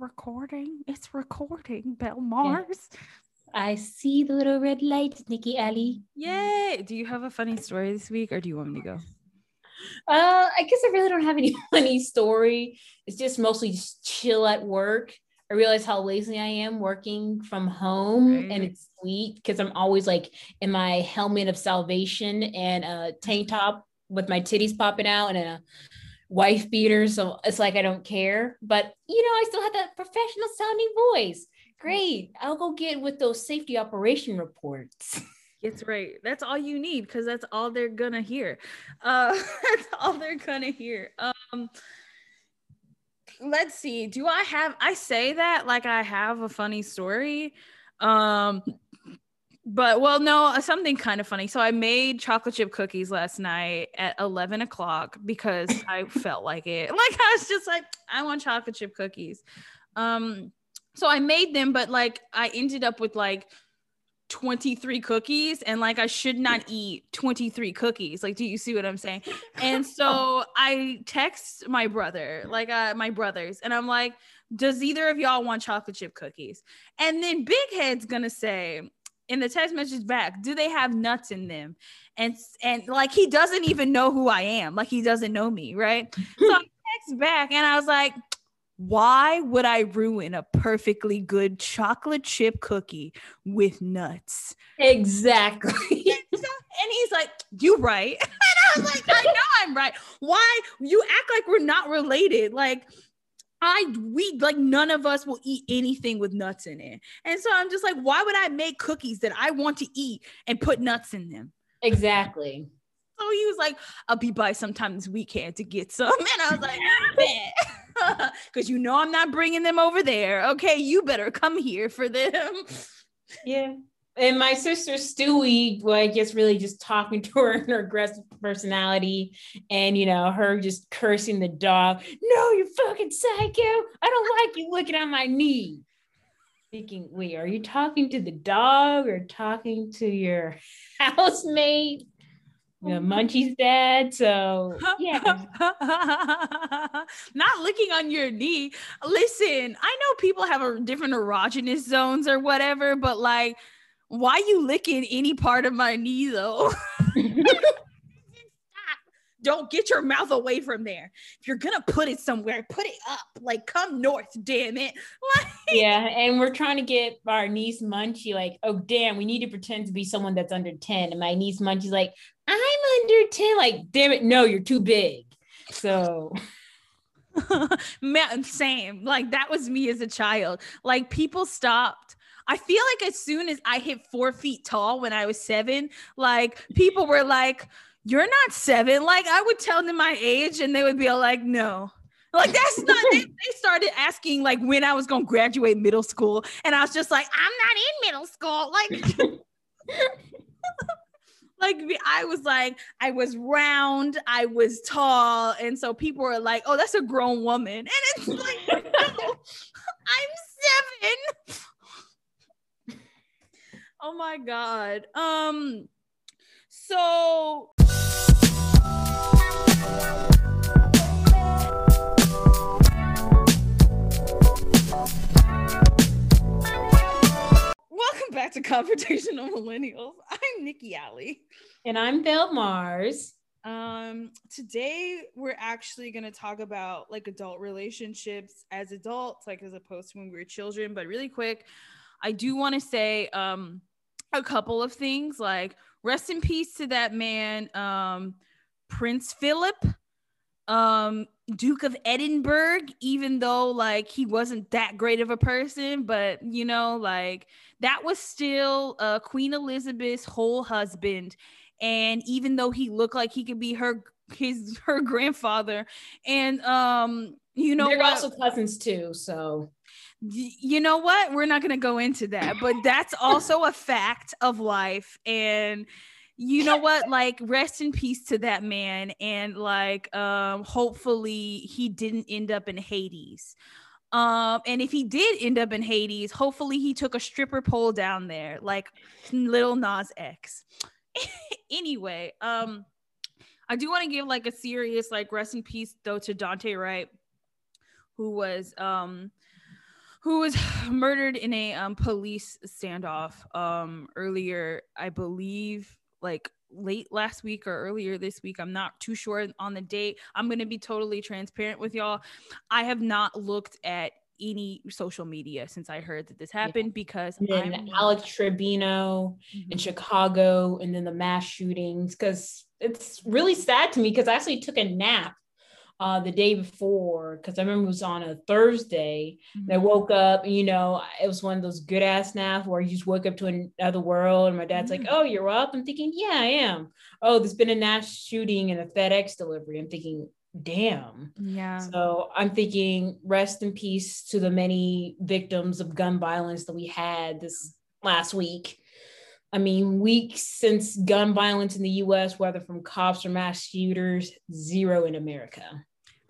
recording? It's recording, Belle Mars. I see the little red light, Nikki Alley. Yay! Do you have a funny story this week, or do you want me to go? Uh, I guess I really don't have any funny story. It's just mostly just chill at work. I realize how lazy I am working from home, right. and it's sweet because I'm always like in my helmet of salvation and a tank top with my titties popping out and a wife beater. So it's like I don't care, but you know, I still have that professional sounding voice. Great. I'll go get with those safety operation reports. It's right. That's all you need because that's all they're gonna hear. Uh, that's all they're gonna hear. Um, let's see. Do I have? I say that like I have a funny story. Um, but well, no, something kind of funny. So I made chocolate chip cookies last night at 11 o'clock because I felt like it. Like I was just like, I want chocolate chip cookies. Um, so I made them, but like I ended up with like 23 cookies and like I should not eat 23 cookies. Like, do you see what I'm saying? And so I text my brother, like uh, my brothers, and I'm like, does either of y'all want chocolate chip cookies? And then Big Head's gonna say in the text message back, do they have nuts in them? And and like he doesn't even know who I am, like he doesn't know me, right? so I text back and I was like, why would I ruin a perfectly good chocolate chip cookie with nuts? Exactly. and he's like, You right. And I was like, I know I'm right. Why you act like we're not related? Like, I we like none of us will eat anything with nuts in it. And so I'm just like, why would I make cookies that I want to eat and put nuts in them? Exactly. So he was like, I'll be by sometime this weekend to get some. And I was like, because you know I'm not bringing them over there. Okay, you better come here for them. Yeah. And my sister Stewie, like just really just talking to her and her aggressive personality, and you know, her just cursing the dog. No, you fucking psycho! I don't like you looking at my knee. Thinking, wait, are you talking to the dog or talking to your housemate? the munchies dad so yeah not looking on your knee listen i know people have a different erogenous zones or whatever but like why you licking any part of my knee though don't get your mouth away from there. If you're gonna put it somewhere, put it up. Like come north, damn it. Like- yeah, and we're trying to get our niece Munchie like, oh damn, we need to pretend to be someone that's under 10. And my niece Munchie's like, I'm under 10. Like, damn it, no, you're too big. So same. Like that was me as a child. Like people stopped I feel like as soon as I hit four feet tall when I was seven, like people were like, you're not seven. Like I would tell them my age and they would be like, no. Like that's not they, they, started asking like when I was gonna graduate middle school. And I was just like, I'm not in middle school. Like like I was like, I was round, I was tall, and so people were like, "Oh, that's a grown woman," and it's like, no, I'm seven. Oh my god. Um. So. Welcome back to Confrontational Millennials. I'm Nikki Alley. And I'm Belle Mars. Um, today we're actually gonna talk about like adult relationships as adults, like as opposed to when we were children. But really quick, I do want to say um a couple of things like rest in peace to that man, um, Prince Philip um Duke of Edinburgh, even though like he wasn't that great of a person, but you know, like that was still uh Queen Elizabeth's whole husband. And even though he looked like he could be her his her grandfather, and um, you know, they're what? also cousins too, so you know what? We're not gonna go into that, but that's also a fact of life. And you know what like rest in peace to that man and like um hopefully he didn't end up in hades um and if he did end up in hades hopefully he took a stripper pole down there like little nas x anyway um i do want to give like a serious like rest in peace though to Daunte Wright who was um who was murdered in a um, police standoff um, earlier, I believe, like late last week or earlier this week. I'm not too sure on the date. I'm going to be totally transparent with y'all. I have not looked at any social media since I heard that this happened yeah. because and Alex Trevino mm-hmm. in Chicago and then the mass shootings because it's really sad to me because I actually took a nap uh, the day before because I remember it was on a Thursday. Mm-hmm. And I woke up, and, you know, it was one of those good ass naps where you just woke up to another world. And my dad's mm-hmm. like, "Oh, you're up." I'm thinking, "Yeah, I am." Oh, there's been a mass shooting and a FedEx delivery. I'm thinking, damn. Yeah. So I'm thinking, rest in peace to the many victims of gun violence that we had this last week. I mean, weeks since gun violence in the US, whether from cops or mass shooters, zero in America.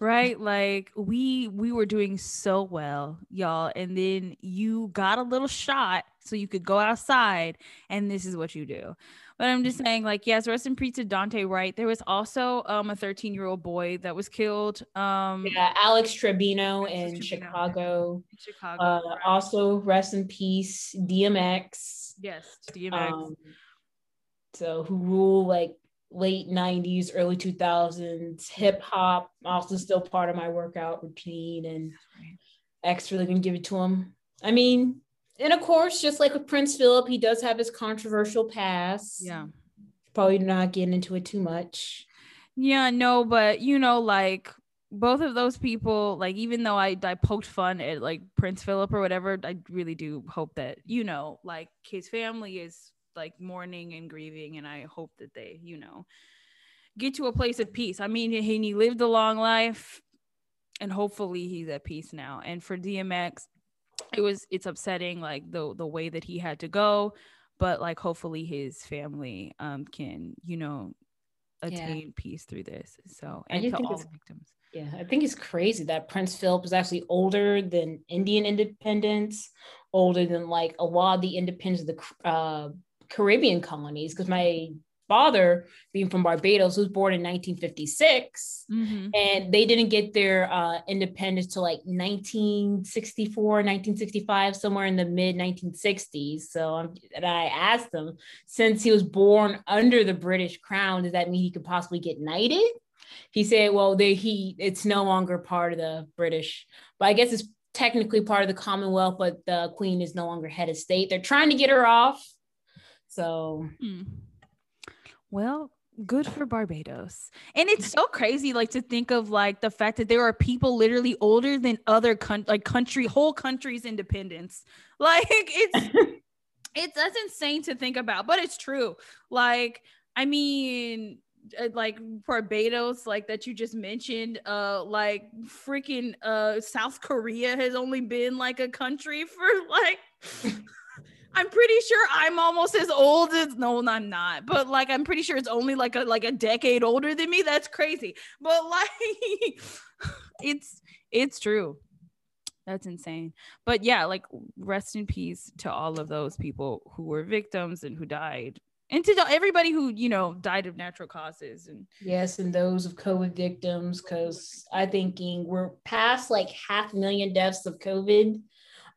Right? Like we we were doing so well, y'all, and then you got a little shot so you could go outside and this is what you do. But I'm just saying, like, yes, rest in peace to Daunte Wright. There was also um a 13 year old boy that was killed. Um, yeah, Alex Trevino in Trevino. Chicago. Chicago. Uh, right. Also, rest in peace, DMX. Yes, DMX. Um, so who rule like late 90s, early 2000s, hip hop, also still part of my workout routine, and X really gonna give it to him. I mean, and of course, just like with Prince Philip, he does have his controversial past. Yeah. Probably not getting into it too much. Yeah, no, but you know, like both of those people, like even though I I poked fun at like Prince Philip or whatever, I really do hope that, you know, like his family is like mourning and grieving, and I hope that they, you know, get to a place of peace. I mean, he, he lived a long life and hopefully he's at peace now. And for DMX, it was it's upsetting like the the way that he had to go but like hopefully his family um can you know attain yeah. peace through this so and to all the victims yeah i think it's crazy that prince philip is actually older than indian independence older than like a lot of the independence of the uh, caribbean colonies because my father being from Barbados was born in 1956 mm-hmm. and they didn't get their uh, independence till like 1964 1965 somewhere in the mid 1960s so um, and I asked him since he was born under the British crown does that mean he could possibly get knighted? He said well they he it's no longer part of the British but I guess it's technically part of the Commonwealth but the queen is no longer head of state. They're trying to get her off so mm. Well, good for Barbados. And it's so crazy like to think of like the fact that there are people literally older than other con- like country whole countries independence. Like it's it's that's insane to think about, but it's true. Like I mean uh, like Barbados, like that you just mentioned, uh, like freaking uh, South Korea has only been like a country for like I'm pretty sure I'm almost as old as no, I'm not, but like I'm pretty sure it's only like a like a decade older than me. That's crazy. But like it's it's true. That's insane. But yeah, like rest in peace to all of those people who were victims and who died. And to everybody who, you know, died of natural causes and yes, and those of COVID victims, because I thinking we're past like half a million deaths of COVID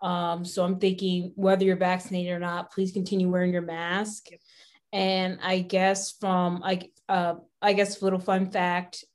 um, so I'm thinking whether you're vaccinated or not, please continue wearing your mask. Yep. And I guess from like uh, I guess a little fun fact,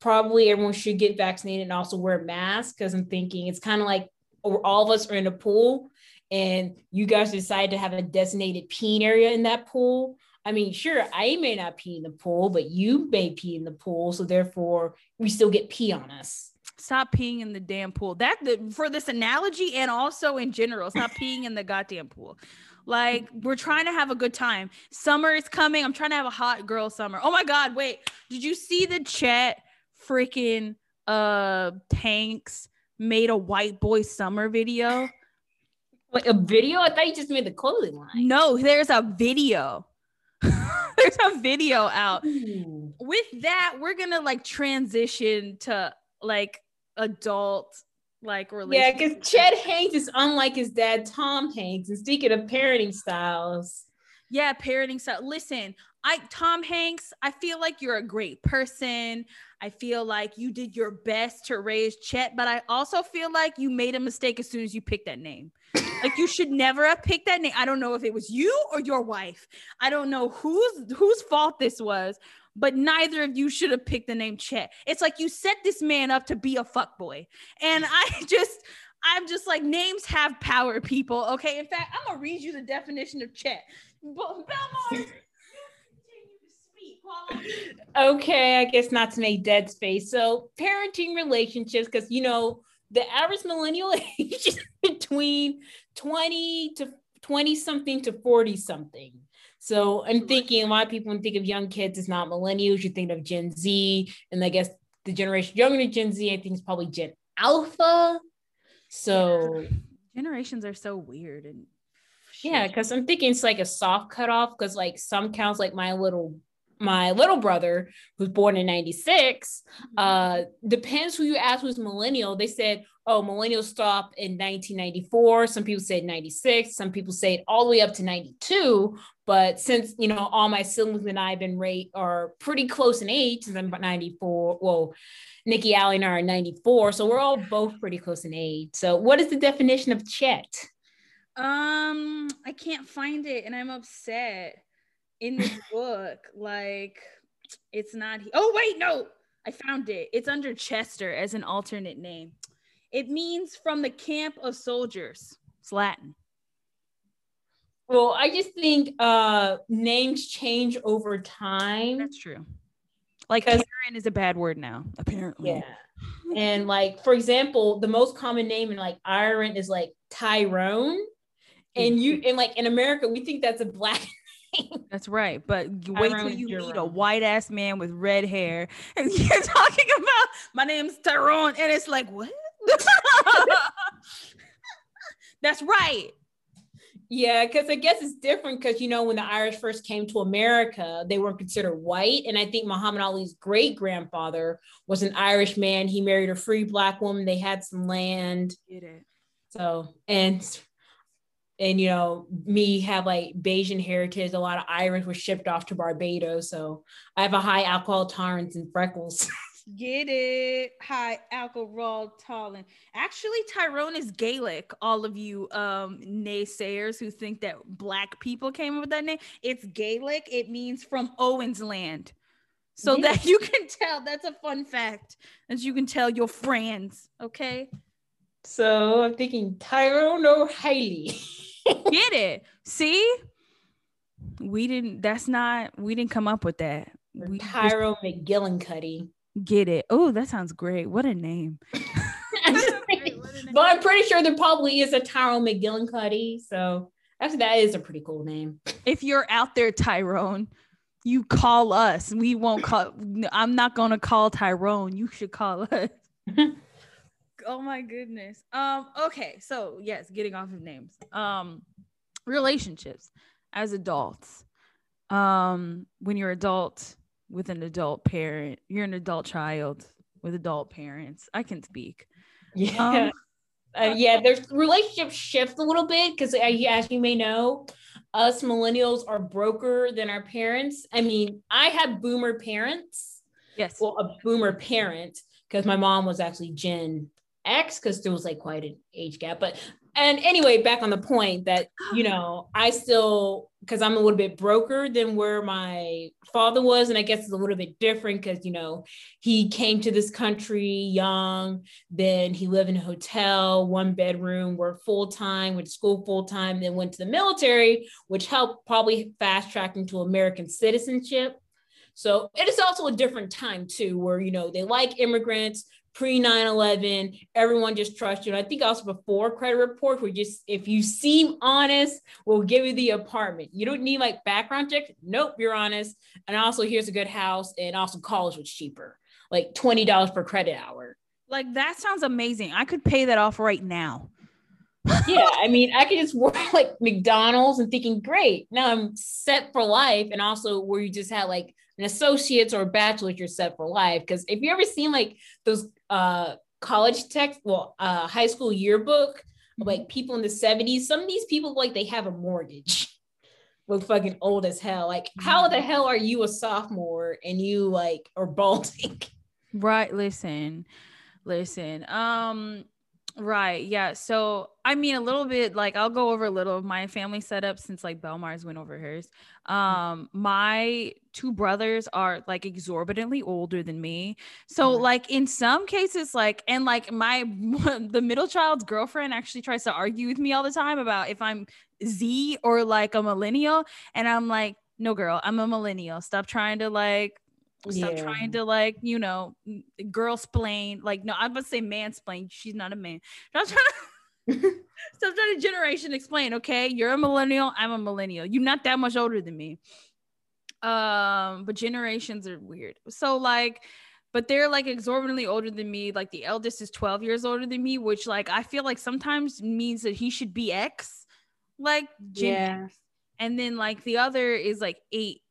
probably everyone should get vaccinated and also wear a mask because I'm thinking it's kind of like all of us are in a pool and you guys decide to have a designated peeing area in that pool. I mean, sure, I may not pee in the pool, but you may pee in the pool. So therefore, we still get pee on us. Stop peeing in the damn pool. That the, for this analogy and also in general, stop peeing in the goddamn pool. Like we're trying to have a good time. Summer is coming. I'm trying to have a hot girl summer. Oh my god, wait. Did you see the Chet freaking uh Hanks made a white boy summer video? Like a video? I thought you just made the clothing line. No, there's a video. there's a video out. Ooh. With that, we're gonna like transition to like adult like relationship. Yeah, because Chet Hanks is unlike his dad, Tom Hanks. And speaking of parenting styles. Yeah, parenting style. Listen, I Tom Hanks, I feel like you're a great person. I feel like you did your best to raise Chet, but I also feel like you made a mistake as soon as you picked that name. like you should never have picked that name. I don't know if it was you or your wife. I don't know whose whose fault this was, but neither of you should have picked the name Chet. It's like you set this man up to be a fuck boy. And I just I'm just like names have power, people. Okay. In fact, I'm gonna read you the definition of Chet. Belmar okay, I guess not to make dead space. So parenting relationships, because you know, the average millennial age is between 20 to 20 something to 40 something. So I'm thinking a lot of people when think of young kids is not millennials, you think of Gen Z, and I guess the generation younger than Gen Z, I think is probably Gen Alpha. So generations are so weird and yeah, because I'm thinking it's like a soft cutoff because like some counts like my little my little brother who's born in 96 mm-hmm. uh depends who you ask who's millennial they said oh millennials stop in 1994 some people say 96 some people say it all the way up to 92 but since you know all my siblings and i have been rate are pretty close in age since i'm 94 well nikki Allen are 94 so we're all both pretty close in age so what is the definition of chet um i can't find it and i'm upset in this book. Like, it's not. he- Oh wait, no, I found it. It's under Chester as an alternate name. It means from the camp of soldiers. It's Latin. Well, I just think uh names change over time. That's true. Like Karen is a bad word now, apparently. Yeah. And like, for example, the most common name in like Ireland is like Tyrone. And you and like in America, we think that's a black name. That's right. But wait till you meet a white ass man with red hair and you're talking about my name's Tyrone. And it's like, what? That's right. Yeah, because I guess it's different because you know when the Irish first came to America, they weren't considered white, and I think Muhammad Ali's great grandfather was an Irish man. He married a free black woman. They had some land. Get it. So and and you know me have like Bajan heritage. A lot of Irish were shipped off to Barbados, so I have a high alcohol tolerance and freckles. Get it? High alcohol tolerance. Actually, Tyrone is Gaelic. All of you um, naysayers who think that black people came up with that name, it's Gaelic. It means from Owen's land. So yeah. that you can tell. That's a fun fact. That you can tell your friends. Okay. So I'm thinking Tyrone O'Reilly. Get it? See, we didn't. That's not. We didn't come up with that. We Tyro just, McGillicuddy. Get it? Oh, that sounds great. What a name. but I'm pretty sure there probably is a Tyrone McGillicuddy. So actually, that is a pretty cool name. If you're out there, Tyrone, you call us. We won't call. I'm not gonna call Tyrone. You should call us. oh my goodness. Um, okay, so yes, getting off of names. Um, relationships as adults. Um, when you're adult with an adult parent, you're an adult child with adult parents. I can speak. Yeah. Um, uh, yeah, there's relationships shift a little bit because, uh, as you may know, us millennials are broker than our parents. I mean, I had boomer parents. Yes. Well, a boomer parent because my mom was actually Gen X because there was like quite an age gap. But and anyway, back on the point that you know, I still because I'm a little bit broker than where my father was, and I guess it's a little bit different because you know he came to this country young, then he lived in a hotel, one bedroom, worked full time, went to school full time, then went to the military, which helped probably fast track into American citizenship. So it is also a different time too, where you know they like immigrants, pre 9-11 everyone just trusts you. And i think also before credit reports we just if you seem honest we'll give you the apartment. You don't need like background check nope you're honest. And also here's a good house and also college was cheaper like $20 per credit hour. Like that sounds amazing. I could pay that off right now. Yeah i mean i could just work like mcdonald's and thinking great now i'm set for life. And also where you just had like an associate's or a bachelor's, you're set for life. Because if you ever seen like those uh, college text, well, uh, high school yearbook, like people in the 70s, some of these people like they have a mortgage. look fucking old as hell. Like, how the hell are you a sophomore and you like are balding? Right. Listen, listen. Um, right. Yeah. So I mean a little bit like I'll go over a little of my family setup since like Belle Mars went over hers. Um, my two brothers are like exorbitantly older than me. So like in some cases, like and like my the middle child's girlfriend actually tries to argue with me all the time about if I'm Z or like a millennial. And I'm like, no, girl, I'm a millennial. Stop trying to like stop yeah. trying to like you know girl splain like no i'm gonna say mansplain she's not a man. Stop trying to stop trying to generation explain okay? You're a millennial i'm a millennial. You're not that much older than me. Um but generations are weird. So like but they're like exorbitantly older than me. Like the eldest is 12 years older than me which like i feel like sometimes means that he should be x. Like yeah. and then like the other is like eight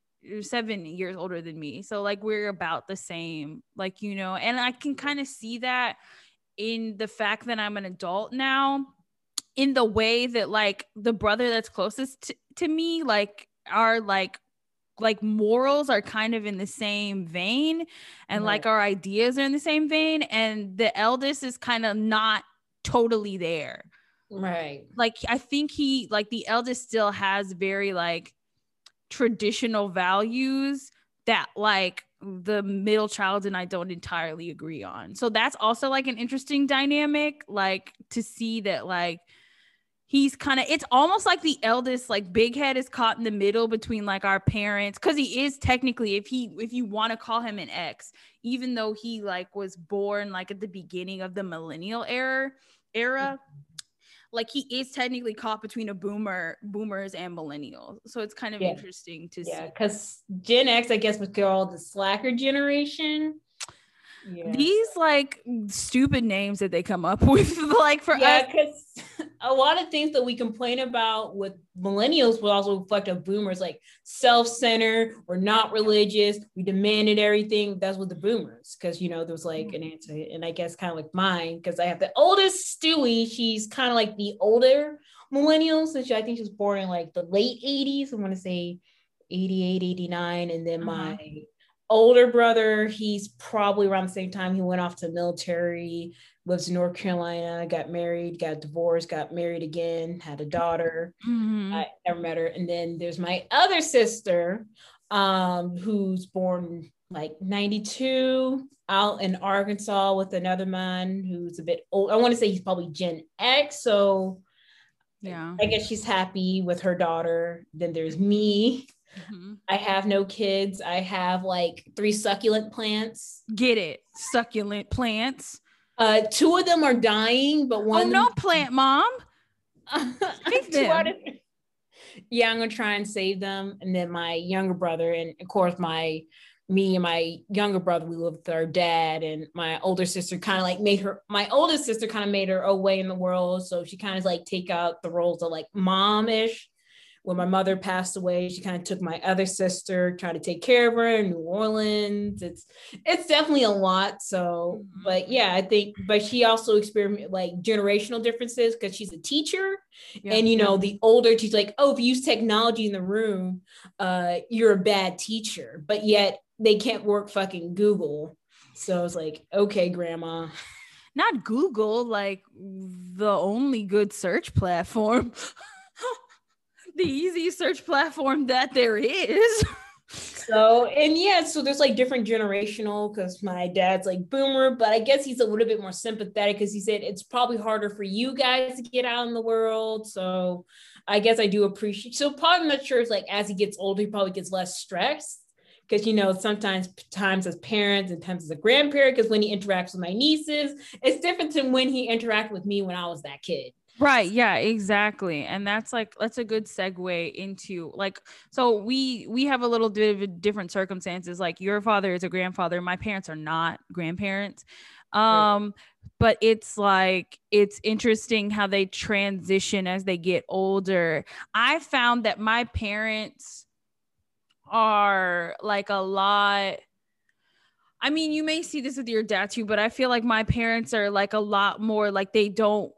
seven years older than me. So like we're about the same, like you know, and I can kind of see that in the fact that I'm an adult now, in the way that like the brother that's closest to, to me, like are like like morals are kind of in the same vein and right. like our ideas are in the same vein and the eldest is kind of not totally there Right. Like I think he like the eldest still has very like traditional values that like the middle child and I don't entirely agree on. So that's also like an interesting dynamic like to see that like he's kind of it's almost like the eldest like big head is caught in the middle between like our parents cuz he is technically if he if you want to call him an ex even though he like was born like at the beginning of the millennial era era like he is technically caught between a boomer boomers and millennials. So it's kind of yeah. interesting to yeah, see. because gen x i guess was called the slacker generation yeah. these like stupid names that they come up with like for us. yeah because a lot of things that we complain about with millennials will also reflect on boomers like self-centered we're not religious we demanded everything that's what the boomers because you know there was like an answer and i guess kind of like mine because i have the oldest stewie she's kind of like the older millennial she, i think she was born in like the late 80s i want to say 88 89 and then uh-huh. my older brother, he's probably around the same time he went off to the military, lives in North Carolina, got married, got divorced, got married again, had a daughter. Mm-hmm. I never met her. And then there's my other sister, um, who's born like 92 out in Arkansas with another man who's a bit old. I want to say he's probably Gen X. So yeah, I guess she's happy with her daughter. Then there's me Mm-hmm. I have no kids. I have like three succulent plants. Get it? Succulent plants. Uh, two of them are dying, but one. Oh no, plant mom. Them. yeah, I'm gonna try and save them. And then my younger brother, and of course my me and my younger brother, we live with our dad, and my older sister kind of like made her. My oldest sister kind of made her own way in the world, so she kind of like take out the roles of like mom ish when my mother passed away, she kind of took my other sister, tried to take care of her in New Orleans. It's it's definitely a lot. So, mm-hmm. but yeah, I think, but she also experienced like generational differences because she's a teacher. Yeah. And you know, the older she's like, oh, if you use technology in the room, uh, you're a bad teacher. But yet they can't work fucking Google. So I was like, okay, grandma. Not Google, like the only good search platform. the easy search platform that there is. so and yeah, so there's like different generational because my dad's like boomer, but I guess he's a little bit more sympathetic because he said it's probably harder for you guys to get out in the world. So I guess I do appreciate. So probably not sure. It's like as he gets older, he probably gets less stressed because you know sometimes times as parents and times as a grandparent because when he interacts with my nieces it's different than when he interacted with me when i was that kid Right. Yeah, exactly. And that's like that's a good segue into like so we we have a little bit of different circumstances. Like your father is a grandfather, my parents are not grandparents. Um but it's like it's interesting how they transition as they get older. I found that my parents are like a lot I mean, you may see this with your dad too, but I feel like my parents are like a lot more like they don't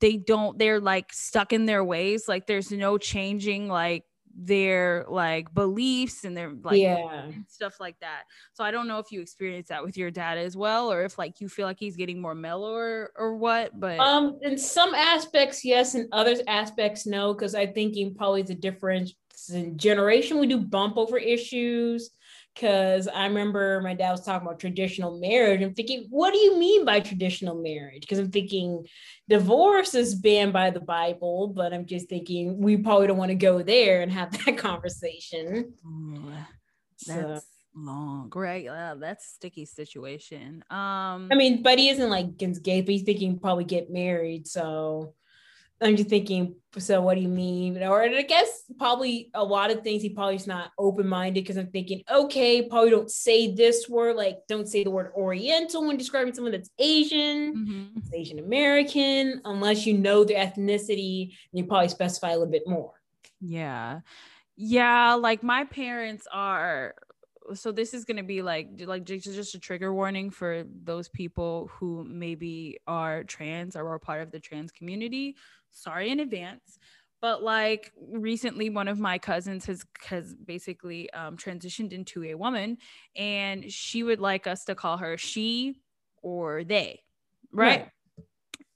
they don't they're like stuck in their ways like there's no changing like their like beliefs and their like yeah. stuff like that. So i don't know if you experience that with your dad as well or if like you feel like he's getting more mellow or, or what but um in some aspects yes in other aspects no because i think in probably the difference in generation we do bump over issues because I remember my dad was talking about traditional marriage. I'm thinking, what do you mean by traditional marriage? Because I'm thinking divorce is banned by the Bible, but I'm just thinking we probably don't want to go there and have that conversation. That's so. long, right? Uh, that's sticky situation. Um, I mean, but he isn't like against gay, but he's thinking probably get married. So I'm just thinking, so what do you mean? Or I guess probably a lot of things he probably is not open minded because I'm thinking, okay, probably don't say this word, like don't say the word Oriental when describing someone that's Asian, mm-hmm. Asian American, unless you know their ethnicity, and you probably specify a little bit more. Yeah, yeah. Like my parents are. So this is gonna be like like just a trigger warning for those people who maybe are trans or are part of the trans community sorry in advance but like recently one of my cousins has has basically um, transitioned into a woman and she would like us to call her she or they right, right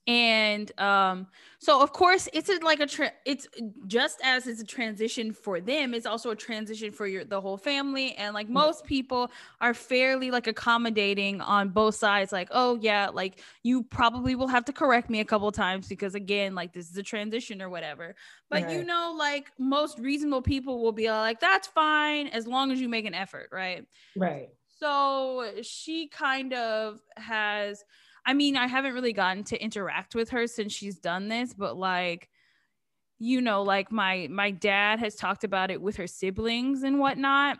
and um so of course it's a, like a tra- it's just as it's a transition for them it's also a transition for your the whole family. And like most people are fairly like accommodating on both sides like oh yeah like you probably will have to correct me a couple times because again like this is a transition or whatever. But right. you know like most reasonable people will be like that's fine as long as you make an effort right? Right. So she kind of has I mean, I haven't really gotten to interact with her since she's done this, but like, you know, like my my dad has talked about it with her siblings and whatnot.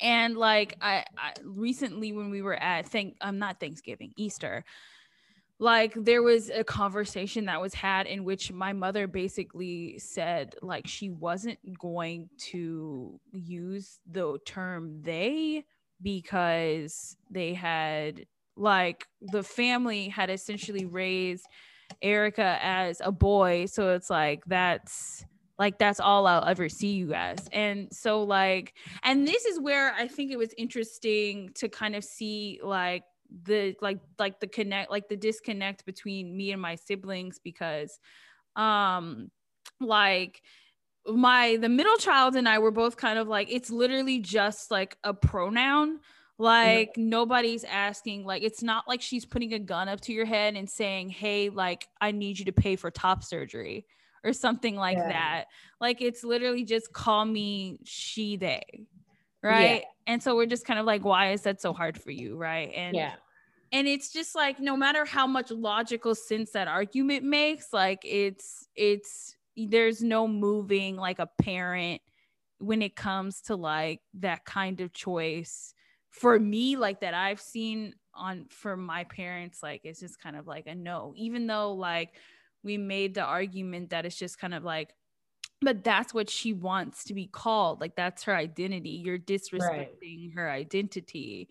And like I, I recently when we were at thank I'm um, not Thanksgiving, Easter, like there was a conversation that was had in which my mother basically said like she wasn't going to use the term they because they had like the family had essentially raised Erica as a boy. So it's like that's like that's all I'll ever see you as. And so like and this is where I think it was interesting to kind of see like the like like the connect like the disconnect between me and my siblings because um like my the middle child and I were both kind of like it's literally just like a pronoun like yeah. nobody's asking, like it's not like she's putting a gun up to your head and saying, "Hey, like I need you to pay for top surgery." or something like yeah. that. Like it's literally just call me she they. Right? Yeah. And so we're just kind of like why is that so hard for you, right? And Yeah. And it's just like no matter how much logical sense that argument makes, like it's it's there's no moving like a parent when it comes to like that kind of choice for me like that I've seen on for my parents like it's just kind of like a no even though like we made the argument that it's just kind of like but that's what she wants to be called like that's her identity you're disrespecting right. her identity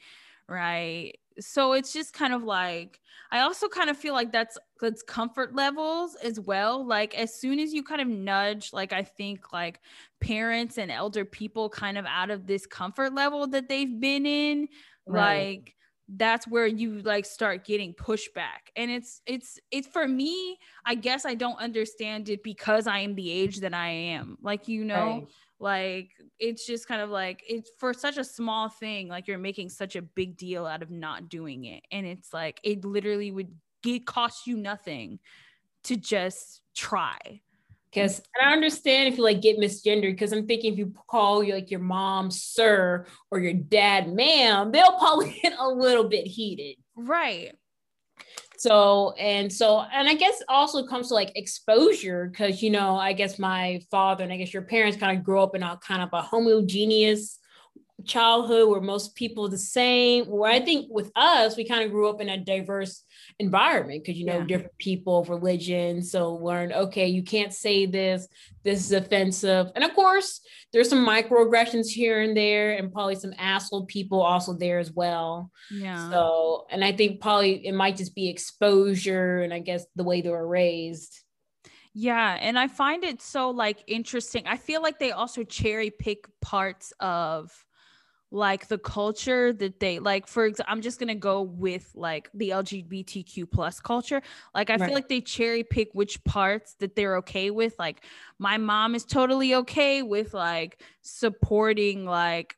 right. So it's just kind of like i also kind of feel like that's that's comfort levels as well. Like as soon as you kind of nudge like i think like parents and elder people kind of out of this comfort level that they've been in right. like that's where you like start getting pushback. And it's it's it's for me i guess i don't understand it because i am the age that i am. Like you know right like it's just kind of like it's for such a small thing like you're making such a big deal out of not doing it and it's like it literally would get cost you nothing to just try because and I understand if you like get misgendered because I'm thinking if you call you like your mom sir or your dad ma'am, they'll probably get a little bit heated. Right. So, and so, and I guess also comes to like exposure because, you know, I guess my father and I guess your parents kind of grew up in a kind of a homogeneous childhood where most people the same. Where I think with us, we kind of grew up in a diverse environment because you know yeah. different people, religion. So learn, okay, you can't say this, this is offensive. And of course, there's some microaggressions here and there, and probably some asshole people also there as well. Yeah. So, and I think probably it might just be exposure and I guess the way they were raised. Yeah, and I find it so like interesting. I feel like they also cherry pick parts of like the culture that they like for example i'm just gonna go with like the lgbtq plus culture. Like i right. feel like they cherry pick which parts that they're okay with. Like my mom is totally okay with like supporting like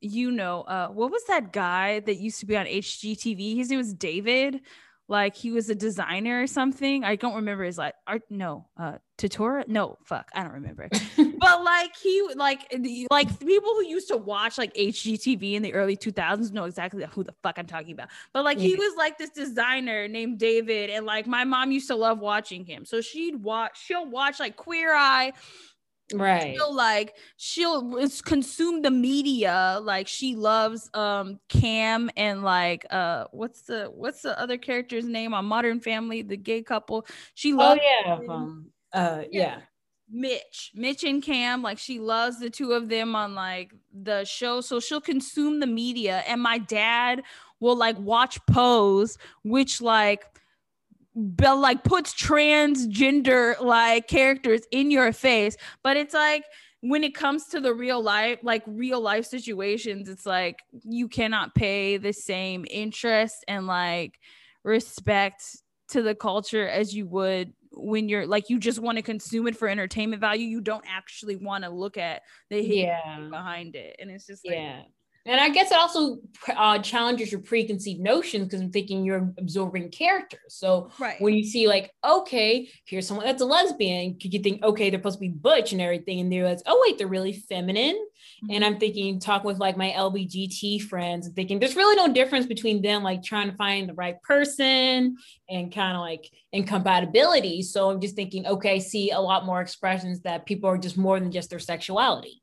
you know uh what was that guy that used to be on hgtv his name was david like he was a designer or something. I don't remember his like art. No, uh, Tutora. No, fuck, I don't remember. but like he like like people who used to watch like HGTV in the early 2000s know exactly who the fuck I'm talking about. But like he was like this designer named David, and like my mom used to love watching him. So she'd watch. She'll watch like Queer Eye right she'll like she'll consume the media like she loves um cam and like uh what's the what's the other character's name on modern family the gay couple she oh, loves oh yeah um, uh yeah. yeah. Mitch, Mitch and Cam, like she loves the two of them on like the show. So she'll consume the media. And my dad will like watch Pose, which like Bell like puts transgender like characters in your face, but it's like when it comes to the real life, like real life situations, it's like you cannot pay the same interest and like respect to the culture as you would when you're like you just want to consume it for entertainment value. You don't actually want to look at the yeah. behind it. And it's just like, yeah and I guess it also uh, challenges your preconceived notions because I'm thinking you're absorbing characters. So right. when you see like, okay, here's someone that's a lesbian, could you think, okay, they're supposed to be butch and everything, and they're like, oh wait, they're really feminine. Mm-hmm. And I'm thinking, talking with like my LBGT friends, and thinking there's really no difference between them like trying to find the right person and kind of like incompatibility. So I'm just thinking, okay, I see a lot more expressions that people are just more than just their sexuality.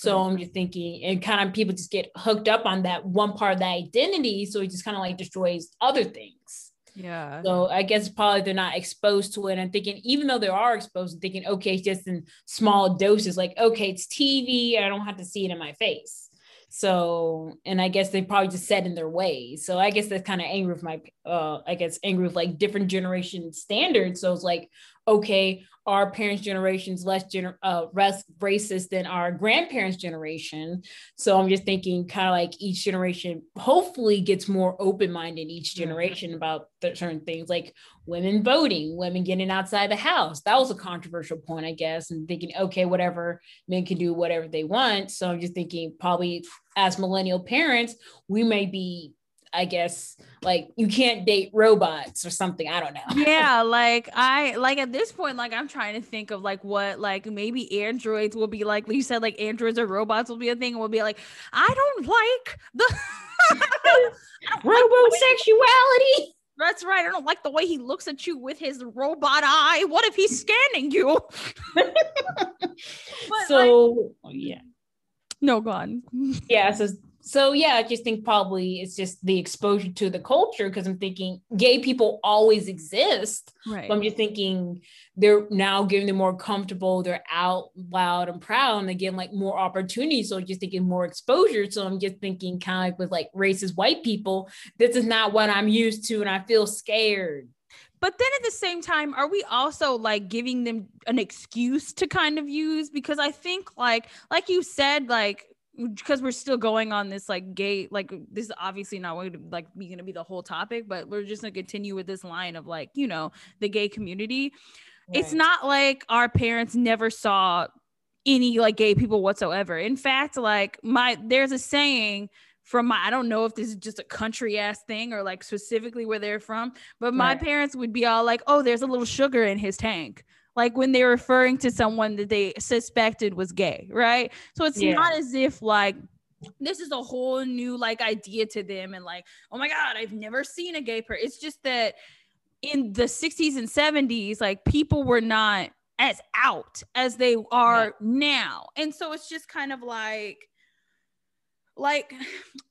So I'm just thinking, and kind of people just get hooked up on that one part of that identity. So it just kind of like destroys other things. Yeah. So I guess probably they're not exposed to it. And thinking, even though they are exposed, and thinking, okay, it's just in small doses, like, okay, it's TV. I don't have to see it in my face. So, and I guess they probably just set in their ways. So I guess that's kind of angry with my, uh, I guess angry with like different generation standards. So it's like, okay, our parents' generations less gener- uh, less racist than our grandparents' generation. So I'm just thinking, kind of like each generation hopefully gets more open minded each mm-hmm. generation about certain things, like women voting, women getting outside the house. That was a controversial point, I guess, and thinking, okay, whatever, men can do whatever they want. So I'm just thinking, probably as millennial parents, we may be I guess like you can't date robots or something. I don't know. yeah, like I like at this point, like I'm trying to think of like what like maybe androids will be like. You said like androids or robots will be a thing. We'll be like I don't like the robosexuality. That's right. I don't like the way he looks at you with his robot eye. What if he's scanning you? so like, yeah. No, go on. Yeah. So so yeah, I just think probably it's just the exposure to the culture because I'm thinking gay people always exist. Right. But I'm just thinking they're now getting them more comfortable, they're out loud and proud, and they get like more opportunities. So I'm just thinking more exposure. So I'm just thinking kind of like with like racist white people, this is not what I'm used to, and I feel scared. But then at the same time, are we also like giving them an excuse to kind of use? Because I think like like you said, like because we're still going on this like gay like this is obviously not going to like be going to be the whole topic but we're just going to continue with this line of like you know the gay community right. it's not like our parents never saw any like gay people whatsoever in fact like my there's a saying from my I don't know if this is just a country ass thing or like specifically where they're from, but my right. parents would be all like, "Oh, there's a little sugar in his tank." Like when they're referring to someone that they suspected was gay, right? So it's yeah. not as if like this is a whole new like idea to them and like, oh my God, I've never seen a gay person. It's just that in the 60s and 70s, like people were not as out as they are yeah. now. And so it's just kind of like like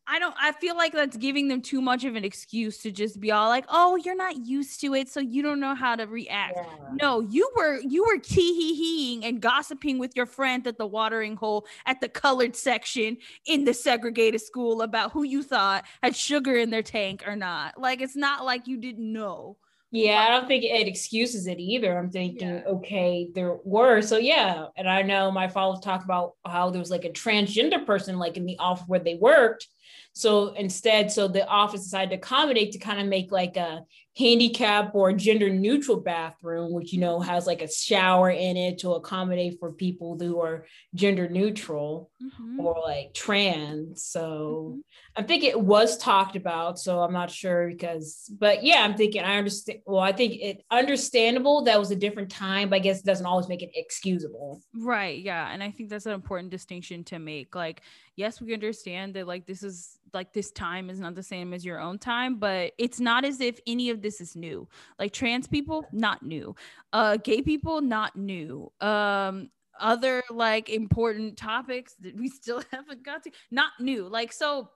i don't i feel like that's giving them too much of an excuse to just be all like oh you're not used to it so you don't know how to react. Yeah. no you were you were tee-hee-heeing and gossiping with your friend at the watering hole at the colored section in the segregated school about who you thought had sugar in their tank or not. Like it's not like you didn't know Yeah, I don't think it excuses it either. I'm thinking, yeah. okay, there were. So yeah. And I know my father talked about how there was like a transgender person like in the office where they worked. So instead, so the office decided to accommodate to kind of make like a handicap or gender neutral bathroom, which you know has like a shower in it to accommodate for people who are gender neutral mm-hmm. or like trans. So mm-hmm. I think it was talked about. So I'm not sure because, but yeah, I'm thinking I understand. Well, I think it understandable that was a different time, but I guess it doesn't always make it excusable. Right. Yeah. And I think that's an important distinction to make. Like, yes, we understand that like this is like this time is not the same as your own time, but it's not as if any of this is new. Like trans people, not new. Uh gay people, not new. Um other like important topics that we still haven't got to not new. Like so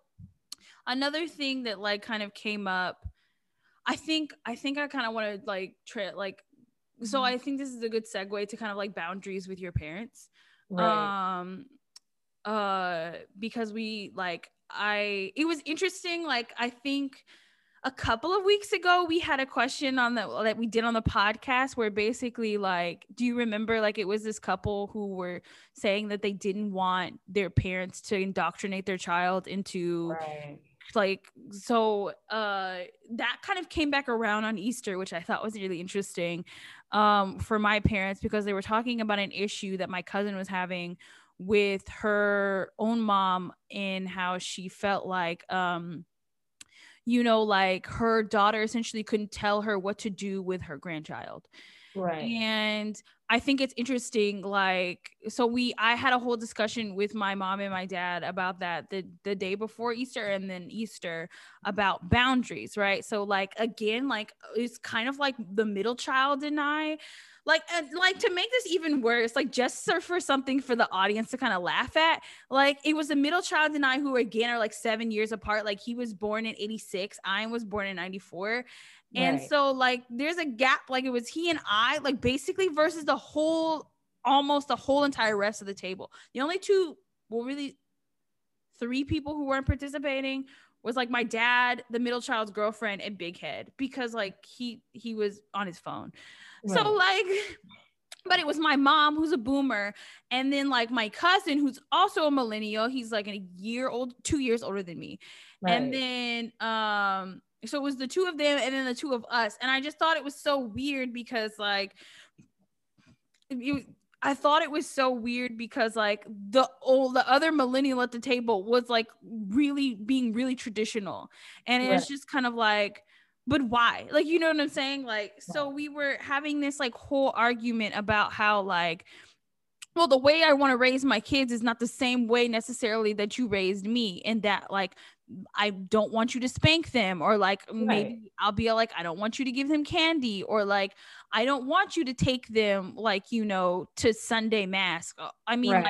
another thing that like kind of came up I think I think I kind of want to like tra- like so mm-hmm. I think this is a good segue to kind of like boundaries with your parents. Right. Um uh because we like I it was interesting like I think a couple of weeks ago we had a question on the that we did on the podcast where basically like do you remember like it was this couple who were saying that they didn't want their parents to indoctrinate their child into right. Like so uh that kind of came back around on Easter which I thought was really interesting um for my parents because they were talking about an issue that my cousin was having with her own mom and how she felt like um you know like her daughter essentially couldn't tell her what to do with her grandchild right. And i think it's interesting like so we i had a whole discussion with my mom and my dad about that the the day before easter and then easter about boundaries right? So like again like it's kind of like the middle child and i like and like to make this even worse like just for something for the audience to kind of laugh at like it was the middle child and i who again are like seven years apart like he was born in 86 i was born in 94 and right. so like there's a gap like it was he and i like basically versus the whole almost the whole entire rest of the table the only two well really three people who weren't participating was like my dad, the middle child's girlfriend, and Big Head because like he he was on his phone. Right. So like but it was my mom who's a boomer and then like my cousin who's also a millennial he's like a year old two years older than me right. and then um so it was the two of them and then the two of us and i just thought it was so weird because like it, I thought it was so weird because like the old the other millennial at the table was like really being really traditional. And it's just kind of like, but why? Like, you know what I'm saying? Like, so we were having this like whole argument about how like well the way i want to raise my kids is not the same way necessarily that you raised me and that like I don't want you to spank them, or like right. maybe I'll be like, I don't want you to give them candy, or like I don't want you to take them like you know to Sunday mass. Uh, I mean, right.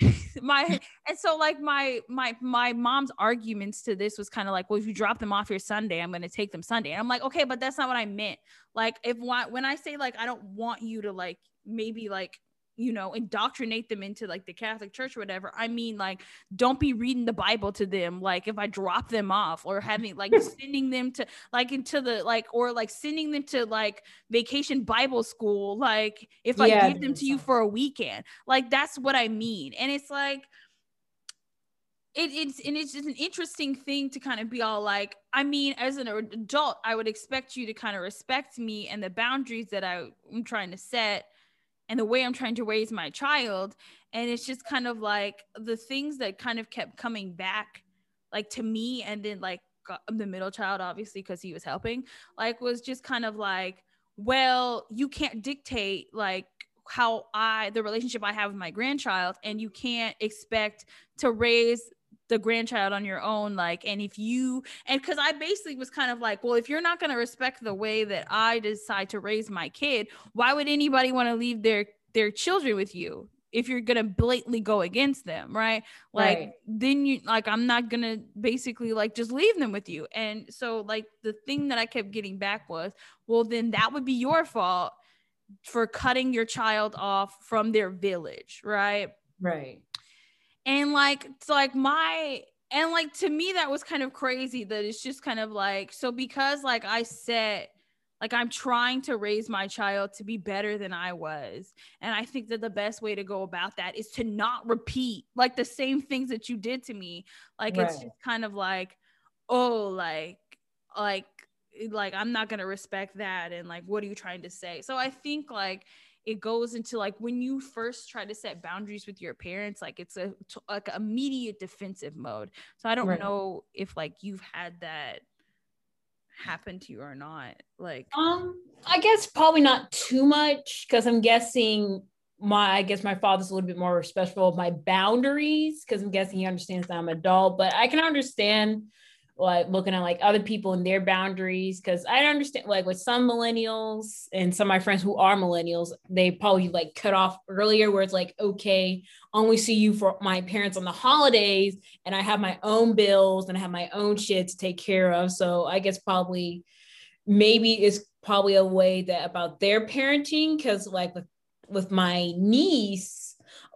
like, my and so like my my my mom's arguments to this was kind of like, well, if you drop them off here Sunday, I'm gonna take them Sunday. And I'm like, okay, but that's not what I meant. Like if when I say like I don't want you to like maybe like you know indoctrinate them into like the catholic church or whatever i mean like don't be reading the bible to them like if i drop them off or having like sending them to like into the like or like sending them to like vacation bible school like if yeah, i give them to you for a weekend like that's what i mean. And it's like it, it's and it's just an interesting thing to kind of be all like i mean as an adult i would expect you to kind of respect me and the boundaries that I, i'm trying to set and the way I'm trying to raise my child. And it's just kind of like the things that kind of kept coming back, like to me, and then like the middle child, obviously, because he was helping, like was just kind of like, well, you can't dictate like how I the relationship I have with my grandchild, and you can't expect to raise the grandchild on your own like and if you and because i basically was kind of like well if you're not going to respect the way that i decide to raise my kid why would anybody want to leave their their children with you if you're gonna blatantly go against them right? Like right. then you like i'm not gonna basically like just leave them with you. And so like the thing that i kept getting back was well then that would be your fault for cutting your child off from their village right? Right and like it's like my and like to me that was kind of crazy that it's just kind of like so because like I set like i'm trying to raise my child to be better than i was and i think that the best way to go about that is to not repeat like the same things that you did to me like right. it's just kind of like oh like like like i'm not going to respect that and like what are you trying to say so i think like it goes into like when you first try to set boundaries with your parents like it's a like immediate defensive mode so i don't right. know if like you've had that happen to you or not like um i guess probably not too much because i'm guessing my i guess my father's a little bit more respectful of my boundaries because i'm guessing he understands that i'm adult but i can understand like looking at like other people and their boundaries because i understand like with some millennials and some of my friends who are millennials they probably like cut off earlier where it's like okay only see you for my parents on the holidays and i have my own bills and i have my own shit to take care of. So i guess probably maybe it's probably a way that about their parenting because like with with my niece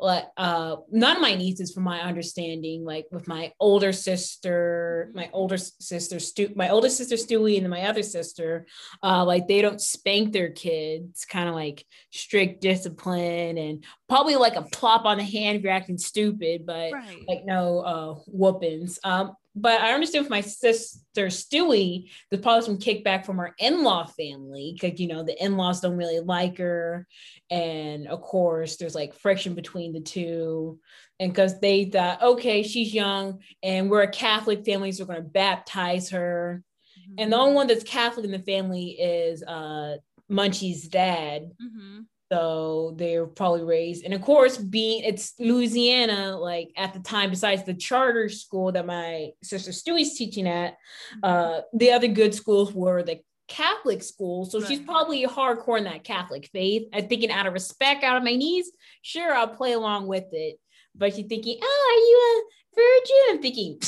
like uh none of my nieces from my understanding like with my older sister my older sister Stu my oldest sister Stewie and my other sister uh like they don't spank their kids kind of like strict discipline and probably like a plop on the hand if you're acting stupid but right. like no uh whoopings um but I understand with my sister Stewie, there's probably some kickback from her in-law family because you know the in-laws don't really like her, and of course there's like friction between the two, and because they thought okay she's young and we're a Catholic family, so we're going to baptize her, mm-hmm. and the only one that's Catholic in the family is uh Munchie's dad. Mm-hmm. So they're probably raised, and of course, being it's Louisiana, like at the time, besides the charter school that my sister Stewie's teaching at, mm-hmm. uh, the other good schools were the Catholic schools. So right. she's probably hardcore in that Catholic faith. I'm thinking out of respect, out of my knees, sure, I'll play along with it. But she's thinking, oh, are you a virgin? I'm thinking,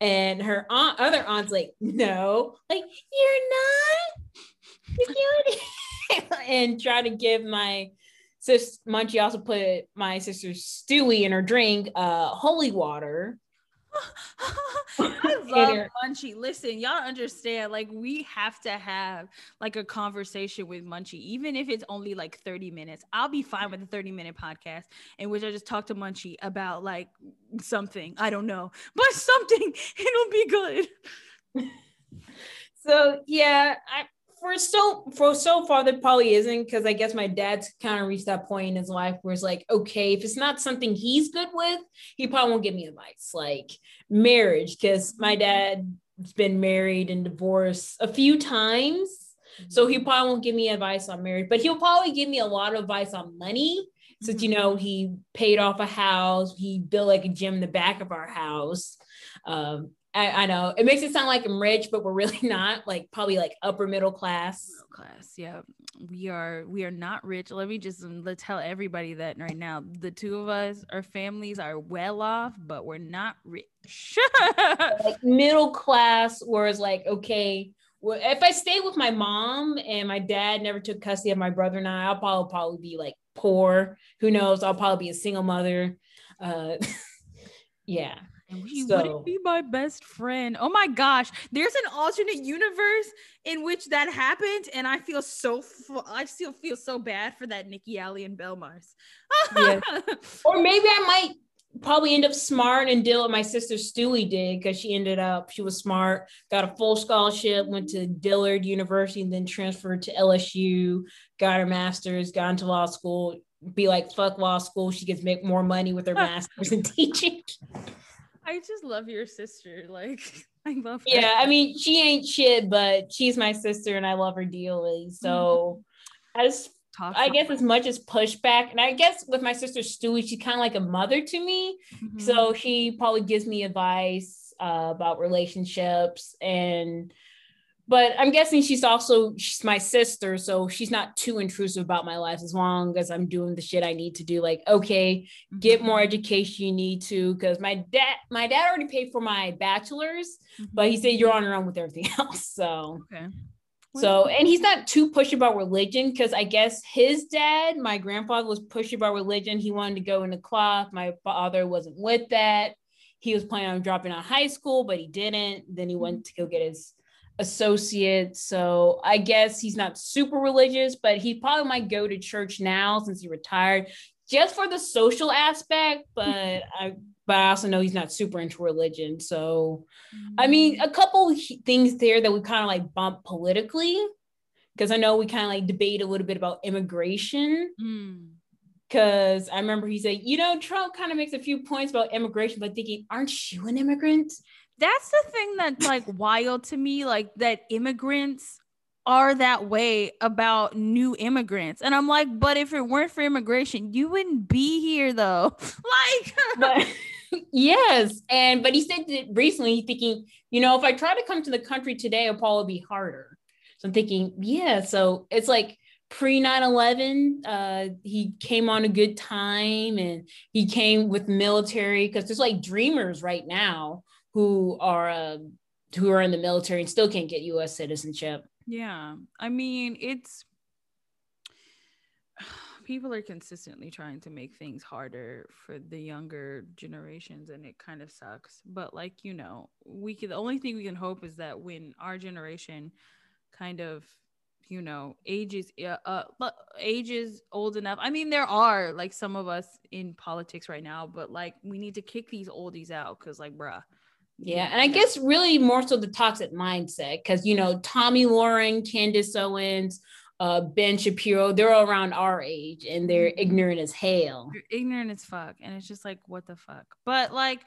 and her aunt, other aunt's like, no, like you're not. And try to give my sis Munchie also put my sister Stewie in her drink uh holy water. I love Munchie. Listen, y'all understand, like, we have to have like a conversation with Munchie, even if it's only like 30 minutes. I'll be fine with a 30 minute podcast in which I just talk to Munchie about like something. I don't know, but something, it'll be good. so yeah, I for so for so far that probably isn't because I guess my dad's kind of reached that point in his life where it's like, okay, if it's not something he's good with, he probably won't give me advice like marriage because my dad's been married and divorced a few times. So he probably won't give me advice on marriage, but he'll probably give me a lot of advice on money. Since you know he paid off a house, he built like a gym in the back of our house. Um, I, I, know it makes it sound like I'm rich, but we're really not. Like probably like upper middle class. Middle class, yeah. We are we are not rich. Let me just um, let's tell everybody that right now. The two of us, our families are well off, but we're not rich. like middle class, whereas like okay, well, if I stay with my mom and my dad never took custody of my brother and I, I'll probably probably be like poor. Who knows? I'll probably be a single mother. Uh, yeah he so, wouldn't be my best friend. Oh my gosh, there's an alternate universe in which that happened, and I feel so I still feel so bad for that Nikki Alley and Belle Mars. yeah. Or maybe I might probably end up smart and deal what my sister Stewie did because she ended up she was smart, got a full scholarship, went to Dillard University, and then transferred to LSU, got her master's, got into law school. Be like fuck law school. She gets make more money with her master's in teaching. I just love your sister. Like I love her. Yeah, I mean, she ain't shit, but she's my sister and I love her dearly. So mm-hmm. as Talk I guess as much as pushback, and I guess with my sister Stewie, she's kind of like a mother to me. Mm-hmm. So she probably gives me advice uh, about relationships and but I'm guessing she's also she's my sister, so she's not too intrusive about my life as long as I'm doing the shit I need to do. Like, okay, get more mm-hmm. education you need to, because my dad, my dad already paid for my bachelor's, mm-hmm. but he said you're on your own with everything else. So okay. So, and he's not too pushy about religion because I guess his dad, my grandfather, was pushy about religion. He wanted to go into cloth. My father wasn't with that. He was planning on dropping out of high school, but he didn't. Then he went to go get his associate. So I guess he's not super religious, but he probably might go to church now since he retired just for the social aspect. But I, but I also know he's not super into religion. So, I mean, a couple things there that we kind of like bump politically, because I know we kind of like debate a little bit about immigration. Because mm. I remember he said, you know, Trump kind of makes a few points about immigration, but thinking, aren't you an immigrant? That's the thing that's like wild to me, like that immigrants are that way about new immigrants. And I'm like, but if it weren't for immigration, you wouldn't be here though. like but, yes. And but he said that recently thinking, you know, if I try to come to the country today, it'll probably be harder. So I'm thinking, yeah, so it's like pre 9-11 uh, he came on a good time and he came with military because there's like dreamers right now who are uh, who are in the military and still can't get U.S. citizenship. Yeah, I mean it's people are consistently trying to make things harder for the younger generations and it kind of sucks but like you know we can the only thing we can hope is that when our generation kind of you know ages uh ages old enough i mean there are like some of us in politics right now but like we need to kick these oldies out because like bruh yeah, and I guess really more so the toxic mindset because you know Tomi Lahren, Candace Owens, uh, Ben Shapiro, they're all around our age and they're mm-hmm. ignorant as hell. You're ignorant as fuck, and it's just like what the fuck. But like,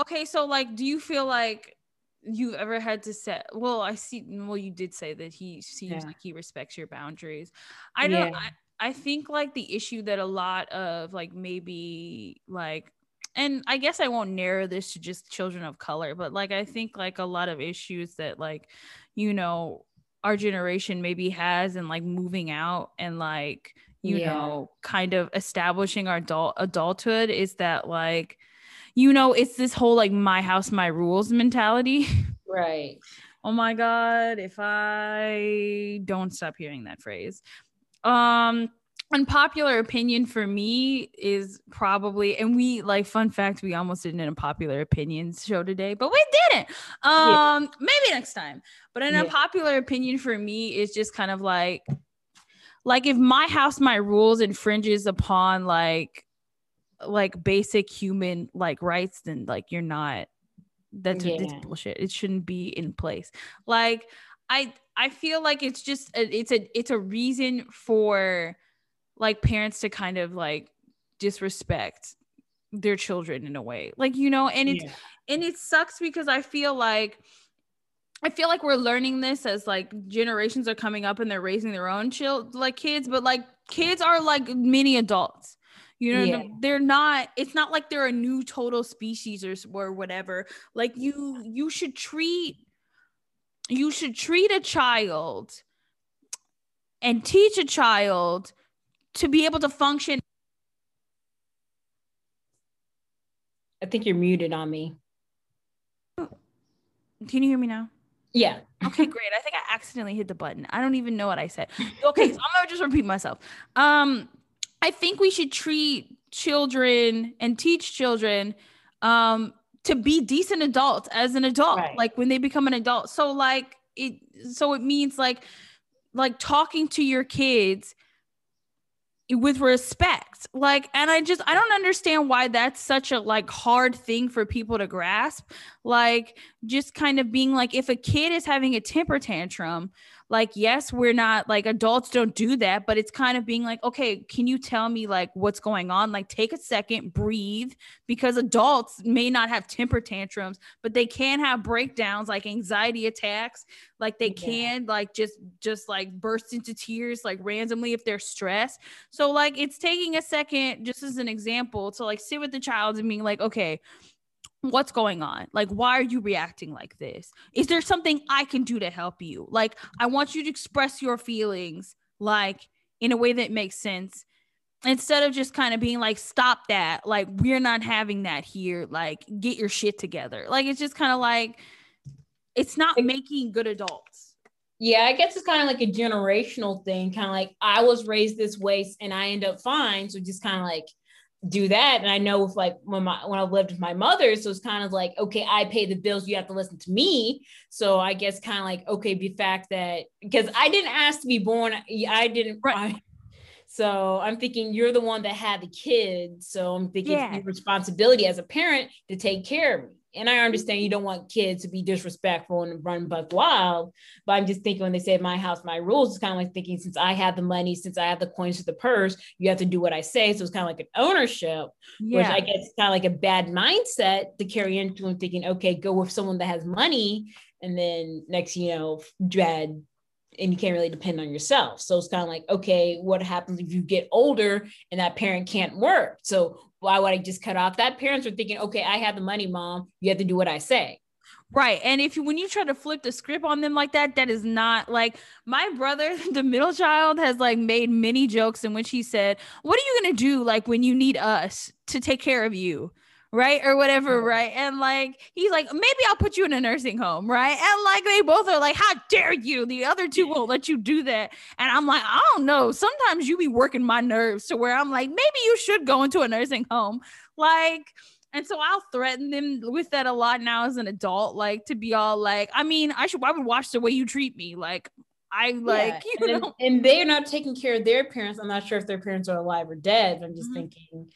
okay, so like, do you feel like you've ever had to set? Well, I see. Well, you did say that he seems yeah. like he respects your boundaries. I don't. Yeah. I, I think like the issue that a lot of like maybe like and I guess I won't narrow this to just children of color, but like I think like a lot of issues that like, you know, our generation maybe has and like moving out and like, you yeah. know, kind of establishing our adult adulthood is that like, you know, it's this whole like my house, my rules mentality. Right. oh my God, if I don't stop hearing that phrase. Um, unpopular opinion for me is probably and we like fun fact we almost did an unpopular opinions show today but we didn't um yeah. maybe next time but an yeah. unpopular opinion for me is just kind of like like if my house my rules infringes upon like like basic human like rights then like you're not that's, yeah. that's bullshit it shouldn't be in place like i i feel like it's just a, it's a it's a reason for like parents to kind of like disrespect their children in a way like you know and it's yeah. and it sucks because i feel like I feel like we're learning this as like generations are coming up and they're raising their own child like kids, but like kids are like mini adults. You know, yeah. they're not. It's not like they're a new total species or or whatever. Like you, you should treat, you should treat a child, and teach a child to be able to function. I think you're muted on me. Can you hear me now? Yeah. okay, great. I think I accidentally hit the button. I don't even know what I said. Okay, so I'm gonna just repeat myself. Um, I think we should treat children and teach children um to be decent adults as an adult, right. like when they become an adult. So like it so it means like like talking to your kids with respect like and i just i don't understand why that's such a like hard thing for people to grasp like just kind of being like if a kid is having a temper tantrum like yes we're not like adults don't do that but it's kind of being like okay can you tell me like what's going on? Like take a second breathe because adults may not have temper tantrums but they can have breakdowns like anxiety attacks. Like they yeah. can like just just like burst into tears like randomly if they're stressed. So like it's taking a second just as an example to like sit with the child and being like okay what's going on? Like why are you reacting like this? Is there something i can do to help you? Like i want you to express your feelings like in a way that makes sense instead of just kind of being like stop that. Like we're not having that here. Like get your shit together. Like it's just kind of like it's not making good adults. Yeah i guess it's kind of like a generational thing kind of like i was raised this way and i end up fine. So just kind of like do that. And I know if like when my when I lived with my mother, so it's kind of like, okay, I pay the bills, you have to listen to me. So I guess kind of like, okay, the fact that because I didn't ask to be born, I didn't right. I, so I'm thinking you're the one that had the kids. So I'm thinking yeah. your responsibility as a parent to take care of me and I understand you don't want kids to be disrespectful and run buck wild, but I'm just thinking when they say my house, my rules, it's kind of like thinking since I have the money, since I have the coins to the purse, you have to do what I say. So it's kind of like an ownership, yeah. which I guess is kind of like a bad mindset to carry into and thinking, okay, go with someone that has money. And then next, you know, dread and you can't really depend on yourself. So it's kind of like, okay, what happens if you get older and that parent can't work? So why would I just cut off? That parents are thinking, okay, I have the money, mom. You have to do what I say. Right. And if you when you try to flip the script on them like that, that is not like my brother, the middle child, has like made many jokes in which he said, What are you gonna do like when you need us to take care of you? Right or whatever right and like he's like maybe i'll put you in a nursing home right and like they both are like how dare you the other two won't let you do that and i'm like i don't know sometimes you be working my nerves to where i'm like maybe you should go into a nursing home like and so I'll threaten them with that a lot now as an adult, like to be all like, I mean, I should I would watch the way you treat me. Like I like yeah. you and, know and they're not taking care of their parents. I'm not sure if their parents are alive or dead. I'm just mm-hmm. thinking.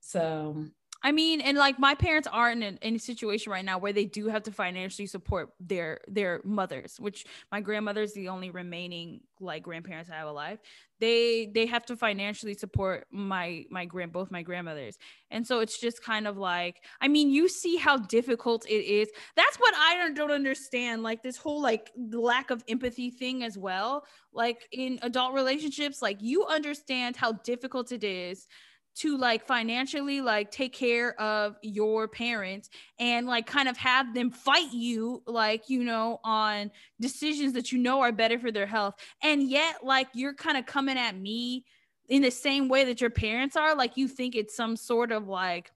So I mean, and like my parents are in a, in a situation right now where they do have to financially support their their mothers, which my grandmother is the only remaining like grandparents I have alive. They they have to financially support my my grand both my grandmothers, and so it's just kind of like I mean, you see how difficult it is. That's what I don't, don't understand. Like this whole like lack of empathy thing as well. Like in adult relationships, like you understand how difficult it is to like financially like take care of your parents and like kind of have them fight you like you know on decisions that you know are better for their health. And yet like you're kind of coming at me in the same way that your parents are. Like you think it's some sort of like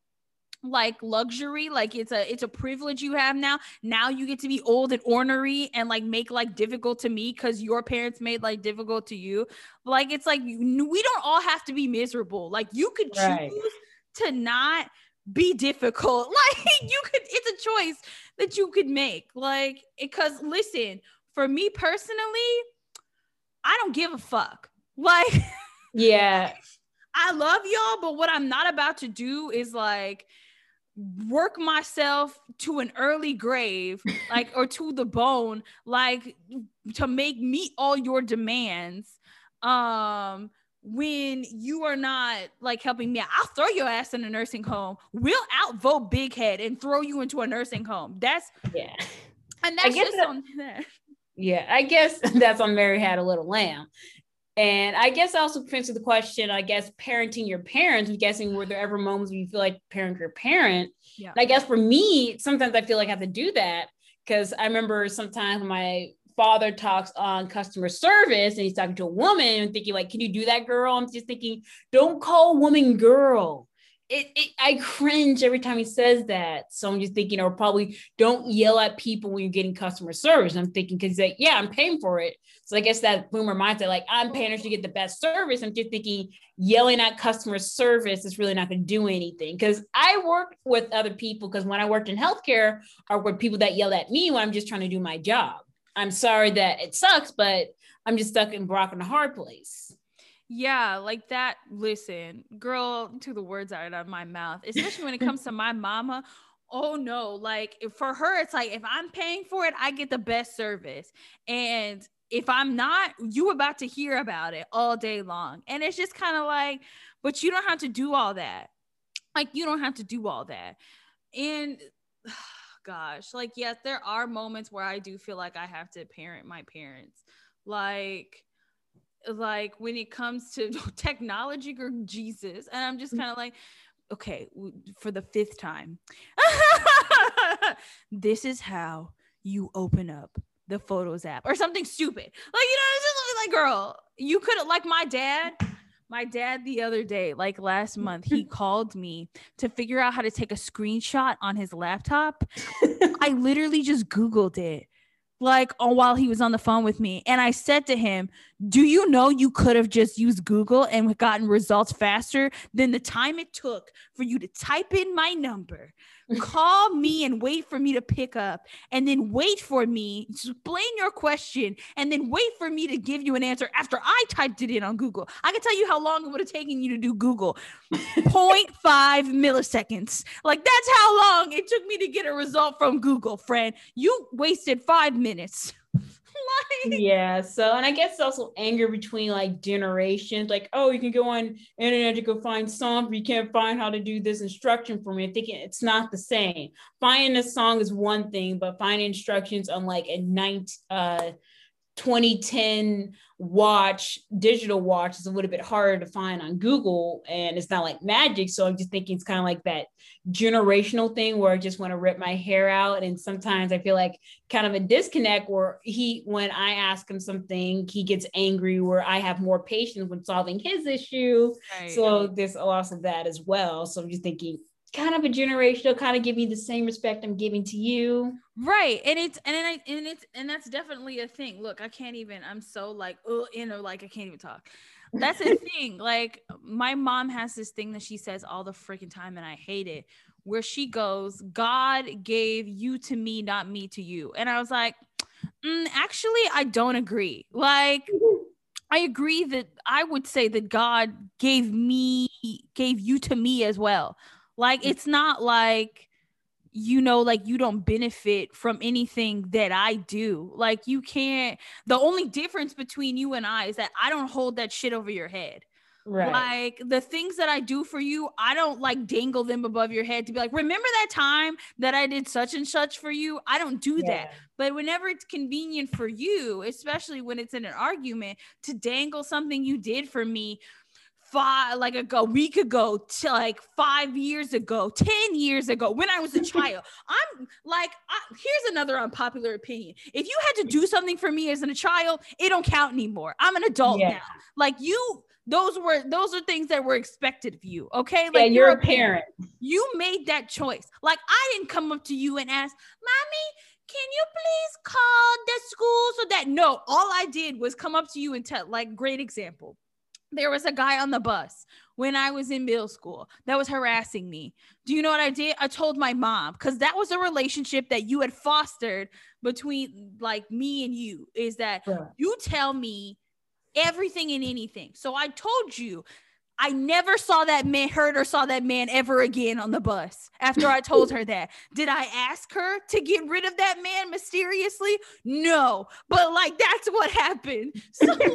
like luxury like it's a it's a privilege you have now. Now you get to be old and ornery and like make like difficult to me because your parents made like difficult to you. Like it's like we don't all have to be miserable. Like you could choose to not be difficult. Like you could it's a choice that you could make. Like because listen for me personally i don't give a fuck. Like yeah. I love y'all, but what I'm not about to do is like work myself to an early grave like or to the bone like to make meet all your demands um when you are not like helping me out. i'll throw your ass in a nursing home. We'll outvote big head and throw you into a nursing home. That's yeah. and that's just that, on that. Yeah i guess that's on mary had a little lamb and I guess also answer the question, I guess parenting your parents, I'm guessing were there ever moments when you feel like parent your parent? Yeah. And I guess for me, sometimes I feel like I have to do that because I remember sometimes my father talks on customer service and he's talking to a woman and thinking like, can you do that girl? I'm just thinking, don't call woman girl it, it, I cringe every time he says that. So I'm just thinking, or probably don't yell at people when you're getting customer service. I'm thinking, because like, yeah, I'm paying for it. So I guess that boomer mindset, like I'm paying to get the best service. I'm just thinking yelling at customer service is really not going to do anything. Because I work with other people. Because when I worked in healthcare, are with people that yell at me when I'm just trying to do my job. I'm sorry that it sucks, but I'm just stuck in Brock in a hard place. Yeah, like that. Listen, girl, to the words out of my mouth, especially when it comes to my mama. Oh no, like for her, it's like if I'm paying for it, I get the best service. And if I'm not, you about to hear about it all day long. And it's just kind of like, but you don't have to do all that. Like you don't have to do all that. And gosh, like yes, there are moments where I do feel like I have to parent my parents. Like like when it comes to technology or Jesus. And I'm just mm. kind of like, okay, for the fifth time, this is how you open up the Photos app or something stupid. Like, you know, it's just like, girl, you could like my dad. My dad the other day, like last month, he called me to figure out how to take a screenshot on his laptop. I literally just Googled it like on while he was on the phone with me and i said to him do you know you could have just used google and gotten results faster than the time it took for you to type in my number call me and wait for me to pick up and then wait for me to explain your question and then wait for me to give you an answer after i typed it in on google? I can tell you how long it would have taken you to do google. 0.5 milliseconds. Like that's how long it took me to get a result from google friend. You wasted five minutes like, yeah. So, and I guess also anger between like generations. Like, oh, you can go on internet to go find song, but you can't find how to do this instruction for me. I'm thinking it's not the same. Finding a song is one thing, but finding instructions on like a night, uh, 2010 watch, digital watch is a little bit harder to find on Google and it's not like magic. So I'm just thinking it's kind of like that generational thing where I just want to rip my hair out. And sometimes I feel like kind of a disconnect where he, when I ask him something, he gets angry, where I have more patience when solving his issue. Right. So there's a loss of that as well. So I'm just thinking, kind of a generational kind of give me the same respect I'm giving to you. Right. And it's and I and it's and that's definitely a thing. Look, I can't even I'm so like oh you know like I can't even talk. That's a thing. Like my mom has this thing that she says all the freaking time and I hate it where she goes, God gave you to me, not me to you. And I was like, mm, actually, I don't agree. Like, I agree that I would say that God gave me, gave you to me as well. Like mm. it's not like you know like you don't benefit from anything that I do. Like you can't the only difference between you and I is that I don't hold that shit over your head. Right. Like the things that I do for you, I don't like dangle them above your head to be like, remember that time that I did such and such for you? I don't do yeah. that. But whenever it's convenient for you, especially when it's in an argument, to dangle something you did for me five like a, a week ago to like five years ago 10 years ago when i was a child i'm like I, here's another unpopular opinion. If you had to do something for me as a child it don't count anymore. I'm an adult yeah. now. Like you those were those are things that were expected of you okay? Like yeah, you're, you're a parent. parent. You made that choice. Like i didn't come up to you and ask mommy can you please call the school so that no all i did was come up to you and tell like great example there was a guy on the bus when I was in middle school that was harassing me. Do you know what I did? I told my mom because that was a relationship that you had fostered between like me and you is that yeah. you tell me everything and anything. So I told you I never saw that man, heard or saw that man ever again on the bus after I told her that. Did I ask her to get rid of that man mysteriously? No, but like that's what happened. So like,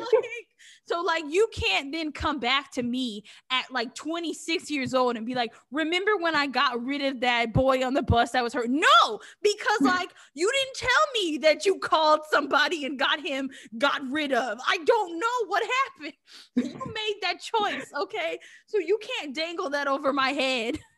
so like you can't then come back to me at like 26 years old and be like, remember when I got rid of that boy on the bus that was hurt? No, because like you didn't tell me that you called somebody and got him got rid of. I don't know what happened. You made that choice, okay? So you can't dangle that over my head.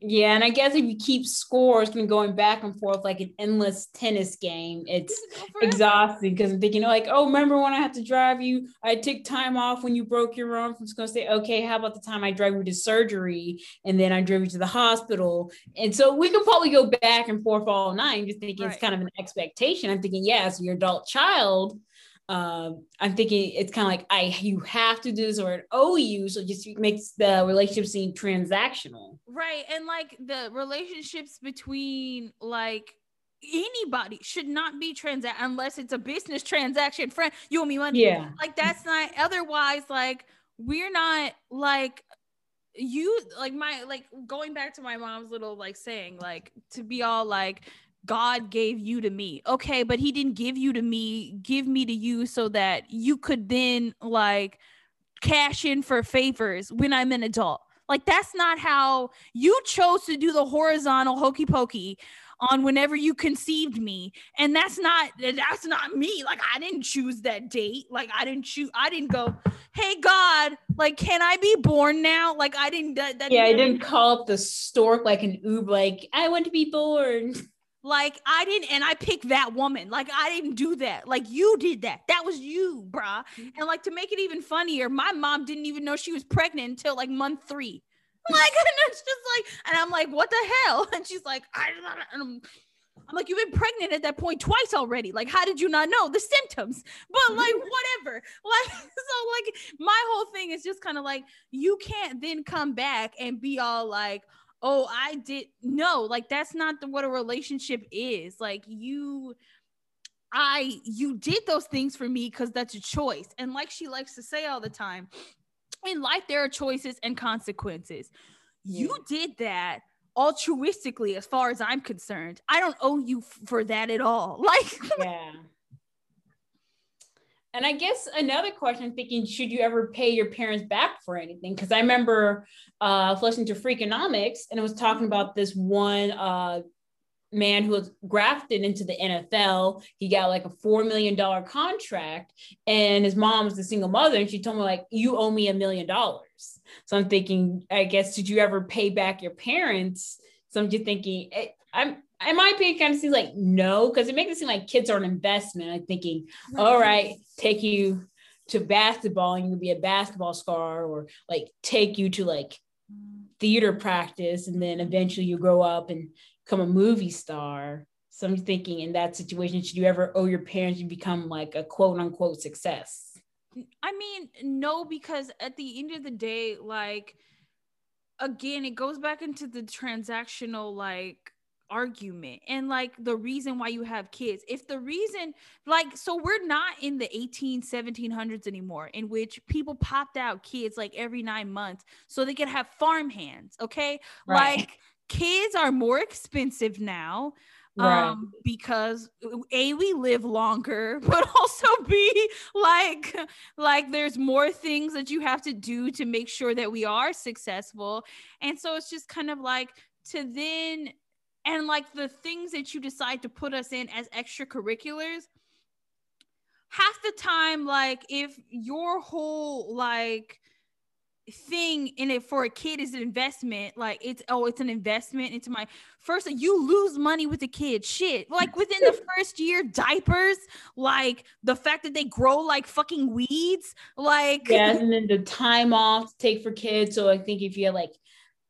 Yeah, and I guess if you keep scores and going back and forth like an endless tennis game, it's exhausting because I'm thinking like, oh, remember when I had to drive you? I took time off when you broke your arm. I'm just gonna say, okay, how about the time I drove you to surgery and then I drove you to the hospital? And so we can probably go back and forth all night. I'm just thinking right. it's kind of an expectation. I'm thinking, yeah, so your adult child um, I'm thinking it's kind of like I you have to do this or it owe you, so just makes the relationship seem transactional. Right, and like the relationships between like anybody should not be transact unless it's a business transaction. Friend, you owe me money. Yeah, like that's not. Otherwise, like we're not like you like my like going back to my mom's little like saying like to be all like God gave you to me. Okay, but he didn't give you to me, give me to you so that you could then like cash in for favors when I'm an adult. Like that's not how you chose to do the horizontal hokey pokey on whenever you conceived me. And that's not that's not me. Like i didn't choose that date. Like i didn't choose i didn't go hey god like can i be born now? Like i didn't that, that yeah i didn't call up the stork like an oob like i want to be born like I didn't, and I picked that woman. Like I didn't do that. Like you did that. That was you, bruh. Mm-hmm. And like to make it even funnier, my mom didn't even know she was pregnant until like month three. Like, and it's just like, and I'm like, what the hell? And she's like, I don't. I'm like, you've been pregnant at that point twice already. Like, how did you not know the symptoms? But like, whatever. Like, so like my whole thing is just kind of like, you can't then come back and be all like, oh, I did no, like that's not the, what a relationship is. Like you I you did those things for me because that's a choice. And like she likes to say all the time, in life there are choices and consequences. Yeah. You did that altruistically as far as I'm concerned. I don't owe you f- for that at all. Like Yeah. And I guess another question I'm thinking, should you ever pay your parents back for anything? Because I remember uh listening to Freakonomics and it was talking about this one uh man who was grafted into the NFL. He got like a four million dollar contract, and his mom was a single mother, and she told me like, "You owe me a million dollars." So I'm thinking, I guess, did you ever pay back your parents? So I'm just thinking, eh, I'm. In my opinion, kind of seems like no, because it makes it seem like kids are an investment. I'm thinking, all right, take you to basketball and you can be a basketball star, or like take you to like theater practice, and then eventually you grow up and become a movie star. So I'm thinking in that situation, should you ever owe your parents you become like a quote unquote success? I mean, no, because at the end of the day, like again, it goes back into the transactional like argument and like the reason why you have kids if the reason like so we're not in the 18 1700s anymore in which people popped out kids like every nine months so they could have farm hands okay right. like kids are more expensive now right. um because a we live longer but also b like like there's more things that you have to do to make sure that we are successful and so it's just kind of like to then and like the things that you decide to put us in as extracurriculars half the time like if your whole like thing in it for a kid is an investment. Like it's oh, it's an investment into my first. You lose money with a kid. Shit. Like within the first year, diapers, like the fact that they grow like fucking weeds. Like yeah, and then the time off to take for kids. So I think if you like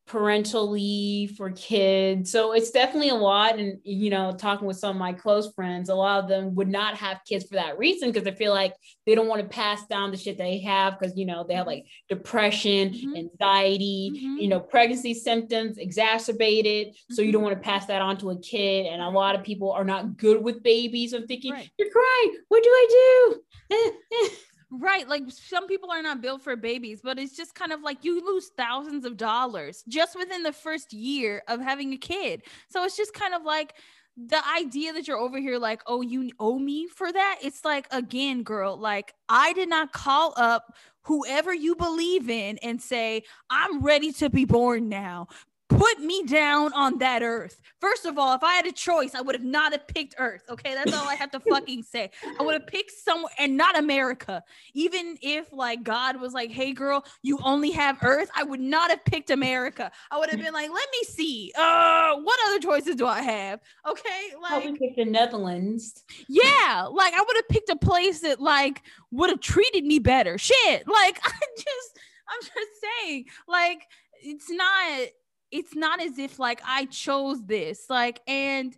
parental leave for kids. So it's definitely a lot. And, you know, talking with some of my close friends, a lot of them would not have kids for that reason because they feel like they don't want to pass down the shit they have because, you know, they have like depression, mm-hmm. anxiety, mm-hmm. you know, pregnancy symptoms exacerbated. Mm-hmm. So you don't mm-hmm. want to pass that on to a kid. And a lot of people are not good with babies. I'm thinking, right. you're crying. What do I do? Right. Like some people are not built for babies, but it's just kind of like you lose thousands of dollars just within the first year of having a kid. So it's just kind of like the idea that you're over here like, oh, you owe me for that. It's like, again, girl, like I did not call up whoever you believe in and say, I'm ready to be born now put me down on that earth. First of all, if I had a choice, I would have not have picked Earth. Okay, that's all I have to fucking say. I would have picked somewhere and not America. Even if like God was like, "Hey, girl, you only have Earth," I would not have picked America. I would have been like, "Let me see. Uh, what other choices do I have?" Okay, like probably pick the Netherlands. Yeah, like I would have picked a place that like would have treated me better. Shit, like I just, I'm just saying, like it's not it's not as if like I chose this. Like, and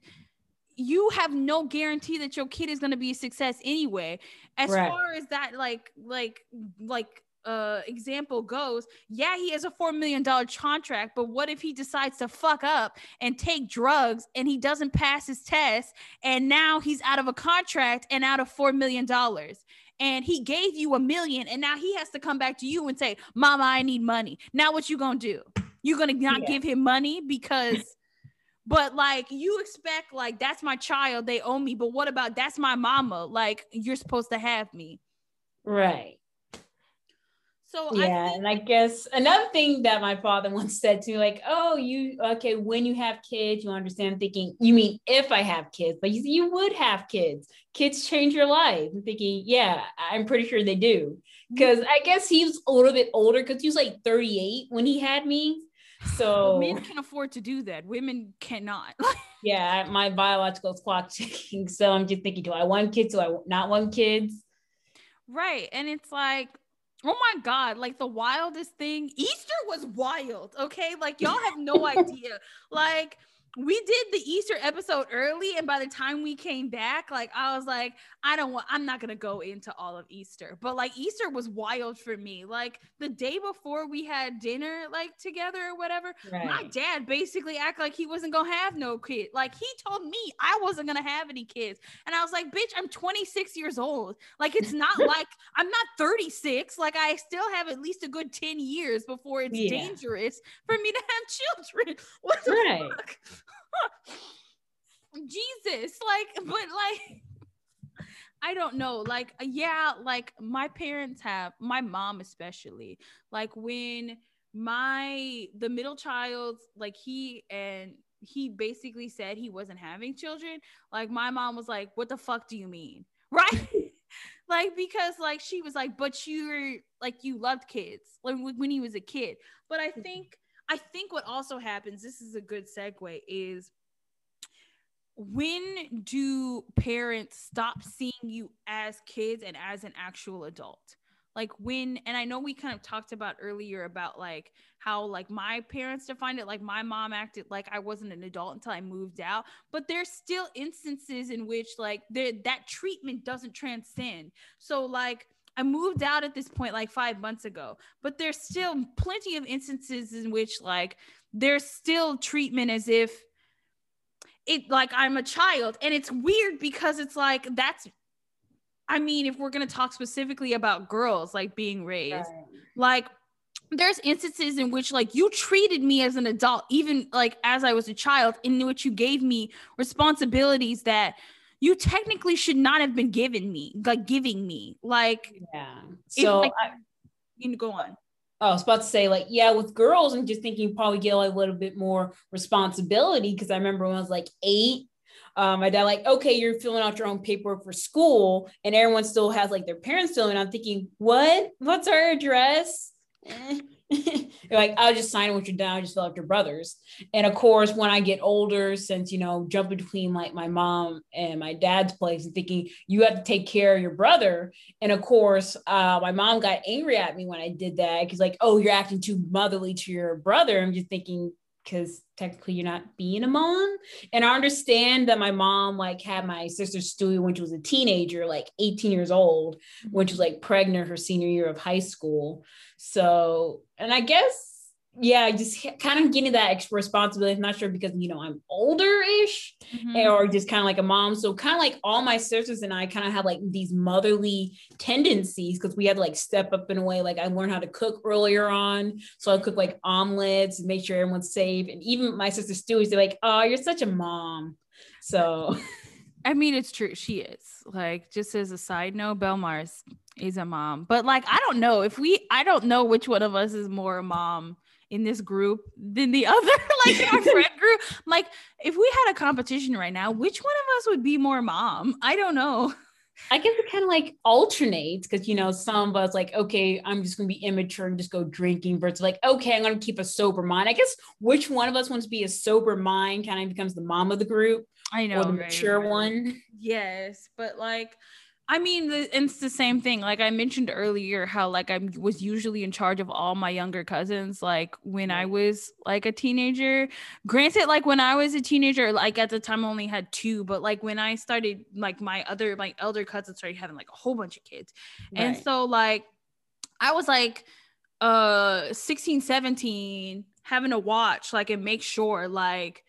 you have no guarantee that your kid is going to be a success anyway. As right. far as that, like, like, like, uh example goes yeah he has a four million dollar contract but what if he decides to fuck up and take drugs and he doesn't pass his test and now he's out of a contract and out of four million dollars and he gave you a million and now he has to come back to you and say mama i need money now what you gonna do you're gonna not yeah. give him money because but like you expect like that's my child, they owe me. But what about that's my mama? Like you're supposed to have me. Right. So yeah, think- and I guess another thing that my father once said to me, like, "Oh, you okay? When you have kids, you understand." I'm thinking, you mean if I have kids? But you, you would have kids. Kids change your life. I'm thinking, yeah, I'm pretty sure they do. Mm-hmm. Because I guess he was a little bit older because he was like 38 when he had me. So men can afford to do that. Women cannot. yeah, my biological clock ticking. So I'm just thinking, do I want kids? Do I not want kids? Right. And it's like, oh my God, like the wildest thing. Easter was wild. Okay. Like y'all have no idea. Like we did the Easter episode early, and by the time we came back, like I was like, I don't want, I'm not gonna go into all of Easter, but like Easter was wild for me. Like the day before we had dinner, like together or whatever, right. my dad basically acted like he wasn't gonna have no kid. Like he told me I wasn't gonna have any kids, and I was like, bitch, I'm 26 years old. Like it's not like I'm not 36. Like I still have at least a good 10 years before it's yeah. dangerous for me to have children. What the right. fuck? Jesus, like, but like, I don't know. Like, yeah, like my parents have, my mom especially, like when my, the middle child, like he and he basically said he wasn't having children. Like, my mom was like, what the fuck do you mean? Right? like, because like she was like, but you're like, you loved kids, like when he was a kid. But I mm-hmm. think, I think what also happens, this is a good segue, is when do parents stop seeing you as kids and as an actual adult? Like when, and I know we kind of talked about earlier about like how like my parents defined it, like my mom acted like I wasn't an adult until I moved out, but there's still instances in which like that treatment doesn't transcend. So like I moved out at this point like five months ago, but there's still plenty of instances in which like there's still treatment as if it like I'm a child. And it's weird because it's like that's I mean, if we're gonna talk specifically about girls like being raised, right. like there's instances in which like you treated me as an adult, even like as I was a child, in which you gave me responsibilities that you technically should not have been given me, like giving me. Like, yeah. So like, I, you go on. Oh, I was about to say, like, yeah, with girls, I'm just thinking you probably get like, a little bit more responsibility because I remember when I was like eight, um, my dad like, okay, you're filling out your own paperwork for school, and everyone still has like their parents filling. I'm thinking, what? What's our address? Eh. like I'll just sign what you're down, just fill out your brothers. And of course, when I get older, since you know, jumping between like my mom and my dad's place and thinking you have to take care of your brother. And of course, uh, my mom got angry at me when I did that because like, oh, you're acting too motherly to your brother. I'm just thinking, because technically you're not being a mom. And I understand that my mom like had my sister Stewie when she was a teenager, like 18 years old, when she was like pregnant her senior year of high school. So, and I guess yeah, just kind of getting that extra responsibility. I'm not sure because you know I'm older ish, mm-hmm. or just kind of like a mom. So kind of like all my sisters and I kind of have like these motherly tendencies because we had to like step up in a way. Like I learned how to cook earlier on, so I cook like omelets and make sure everyone's safe. And even my sister Stu is like, "Oh, you're such a mom." So, I mean, it's true. She is like just as a side note, Belle Mars is a mom, but like I don't know if we. I don't know which one of us is more a mom in this group than the other, like our friend group. Like, if we had a competition right now, which one of us would be more mom? I don't know. I guess it kind of like alternates because you know some of us like okay I'm just gonna be immature and just go drinking versus like okay I'm gonna keep a sober mind. I guess which one of us wants to be a sober mind kind of becomes the mom of the group. I know or the right, mature right. one. Yes, but like I mean, it's the same thing. Like I mentioned earlier, how like I was usually in charge of all my younger cousins. Like when I was like a teenager. Granted, like when I was a teenager, like at the time I only had two, but like when I started, like my other my elder cousins started having like a whole bunch of kids, right. and so like I was like uh 16, 17, having to watch like and make sure like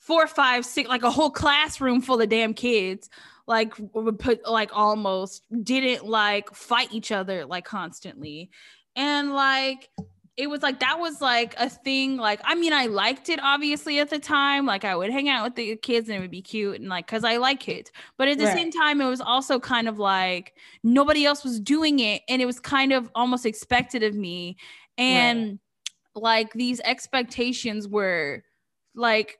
four, five, six, like a whole classroom full of damn kids like put like almost didn't like fight each other like constantly and like it was like that was like a thing like i mean i liked it obviously at the time like i would hang out with the kids and it would be cute and like because i like kids but at the right. same time it was also kind of like nobody else was doing it and it was kind of almost expected of me and right. like these expectations were like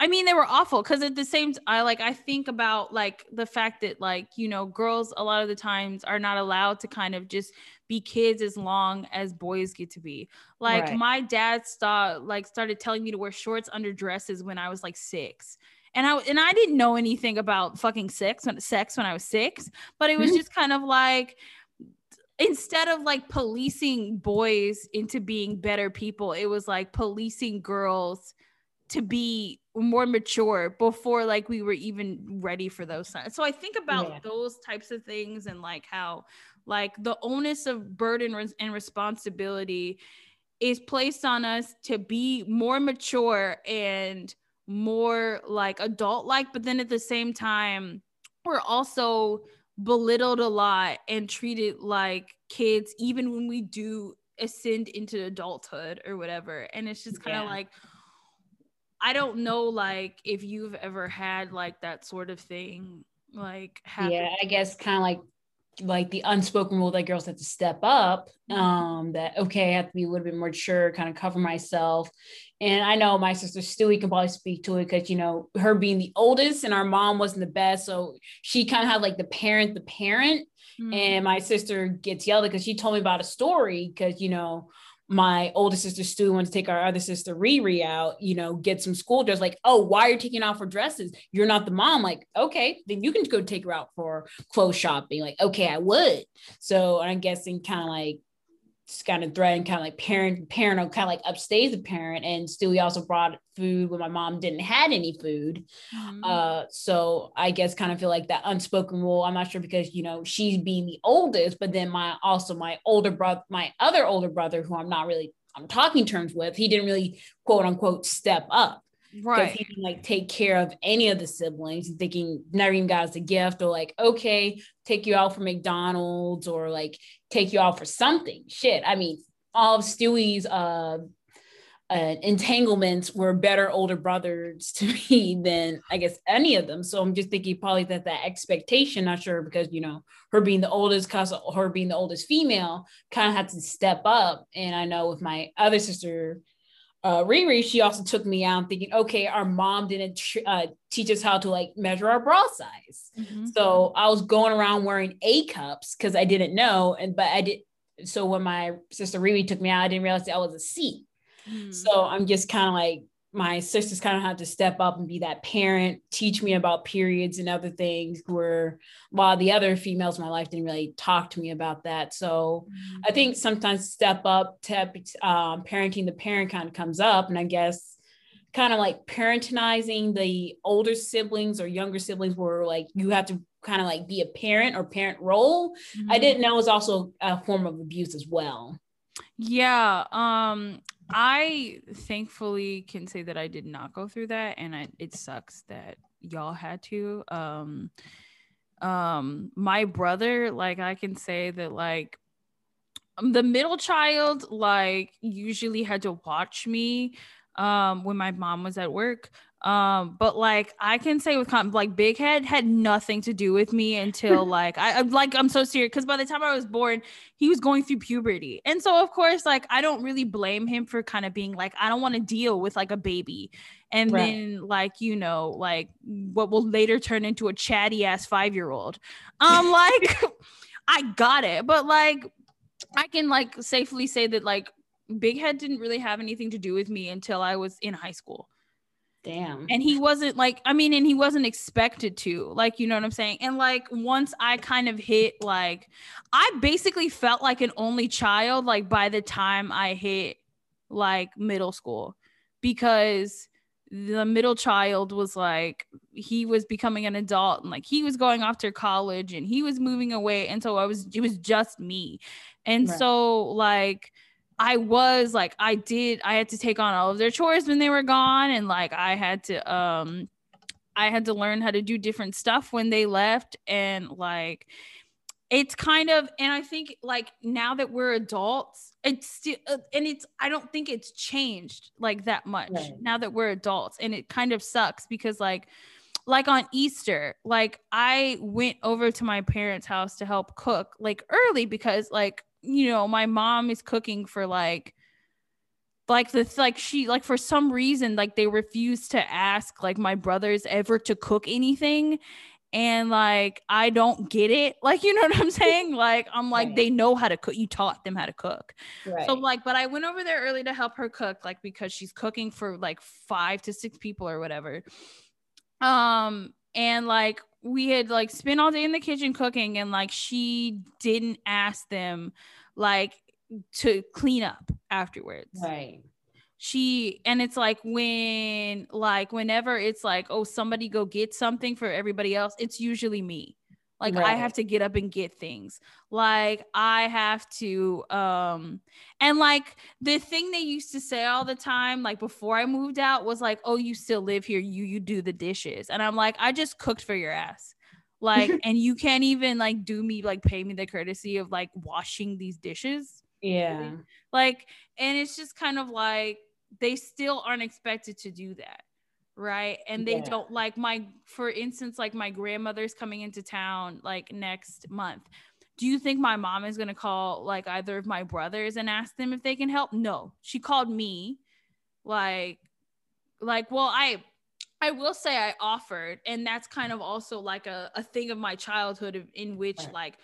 I mean, they were awful because at the same time, I like I think about like the fact that like you know girls a lot of the times are not allowed to kind of just be kids as long as boys get to be. Like right. my dad start like started telling me to wear shorts under dresses when I was like six. And I and I didn't know anything about fucking sex when sex when I was six, but it was mm-hmm. just kind of like instead of like policing boys into being better people, it was like policing girls to be more mature before like we were even ready for those signs. So I think about yeah. those types of things and like how like the onus of burden and responsibility is placed on us to be more mature and more like adult like but then at the same time we're also belittled a lot and treated like kids even when we do ascend into adulthood or whatever and it's just kind of yeah. like I don't know like if you've ever had like that sort of thing like happen. yeah I guess kind of like like the unspoken rule that girls have to step up mm-hmm. um that okay i have to be a little bit more mature kind of cover myself and i know my sister stewie can probably speak to it because you know her being the oldest and our mom wasn't the best so she kind of had like the parent the parent mm-hmm. and my sister gets yelled at because she told me about a story because you know my older sister Stu wants to take our other sister Riri out, you know, get some school dress. Like, oh, why are you taking off her dresses? You're not the mom. Like, okay, then you can go take her out for clothes shopping. Like, okay, I would. So I'm guessing kind of like kind of thread and kind of like parent parent kind of like upstays the parent. And Stewie also brought food when my mom didn't had any food. Mm-hmm. uh so I guess kind of feel like that unspoken rule I'm not sure because you know she's being the oldest but then my also my older brother my other older brother who I'm not really I'm talking terms with he didn't really quote unquote step up right he can like take care of any of the siblings? Thinking never even got us a gift or like okay take you out for mcdonald's or like take you out for something? Shit. I mean all of stewie's uh, uh entanglements were better older brothers to me than i guess any of them. So i'm just thinking probably that that expectation not sure because you know her being the oldest cause her being the oldest female kind of had to step up. And i know with my other sister uh, Riri, she also took me out thinking, okay, our mom didn't tr- uh, teach us how to like measure our bra size. Mm-hmm. So I was going around wearing A cups because I didn't know. And, but I did. So when my sister Riri took me out, I didn't realize that I was a C. Mm-hmm. So I'm just kind of like, my sisters kind of had to step up and be that parent, teach me about periods and other things where while the other females in my life didn't really talk to me about that. So mm-hmm. I think sometimes step up to um, parenting the parent kind of comes up. And I guess kind of like parentinizing the older siblings or younger siblings where like you have to kind of like be a parent or parent role. Mm-hmm. I didn't know it was also a form of abuse as well. Yeah. Um, I thankfully can say that I did not go through that, and I, it sucks that y'all had to. Um, um, my brother, like I can say that, like the middle child, like usually had to watch me um when my mom was at work um but like i can say with like big head had nothing to do with me until like I, am like i'm so serious because by the time i was born he was going through puberty. And so of course like i don't really blame him for kind of being like i don't want to deal with like a baby. And right. then like you know like what will later turn into a chatty ass five year old um like i got it but like i can like safely say that like big head didn't really have anything to do with me until i was in high school Damn. And he wasn't like, I mean, and he wasn't expected to, like, you know what I'm saying? And like, once I kind of hit, like, I basically felt like an only child, like, by the time I hit like middle school, because the middle child was like, he was becoming an adult and like he was going off to college and he was moving away. And so I was, it was just me. And right. so, like, I was like I did I had to take on all of their chores when they were gone and like I had to um I had to learn how to do different stuff when they left and like it's kind of and I think like now that we're adults it's still uh, and it's I don't think it's changed like that much right. now that we're adults and it kind of sucks because like like on Easter, like I went over to my parents' house to help cook like early because like you know, my mom is cooking for like like the like she like for some reason like they refuse to ask like my brothers ever to cook anything and like I don't get it. Like, you know what I'm saying? Like, I'm like, right. they know how to cook. You taught them how to cook. Right. So, like, but I went over there early to help her cook, like, because she's cooking for like five to six people or whatever. Um, and like we had like spent all day in the kitchen cooking and like she didn't ask them like to clean up afterwards. Right. She and it's like when like whenever it's like oh somebody go get something for everybody else it's usually me like right. i have to get up and get things. Like i have to um and like the thing they used to say all the time like before i moved out was like oh you still live here. You you do the dishes. And i'm like i just cooked for your ass. Like and you can't even like do me like pay me the courtesy of like washing these dishes yeah. Like and it's just kind of like they still aren't expected to do that right? And they yeah. don't like my for instance like my grandmother's coming into town like next month. Do you think my mom is going to call like either of my brothers and ask them if they can help? No. She called me like like well i i will say i offered and that's kind of also like a, a thing of my childhood in which like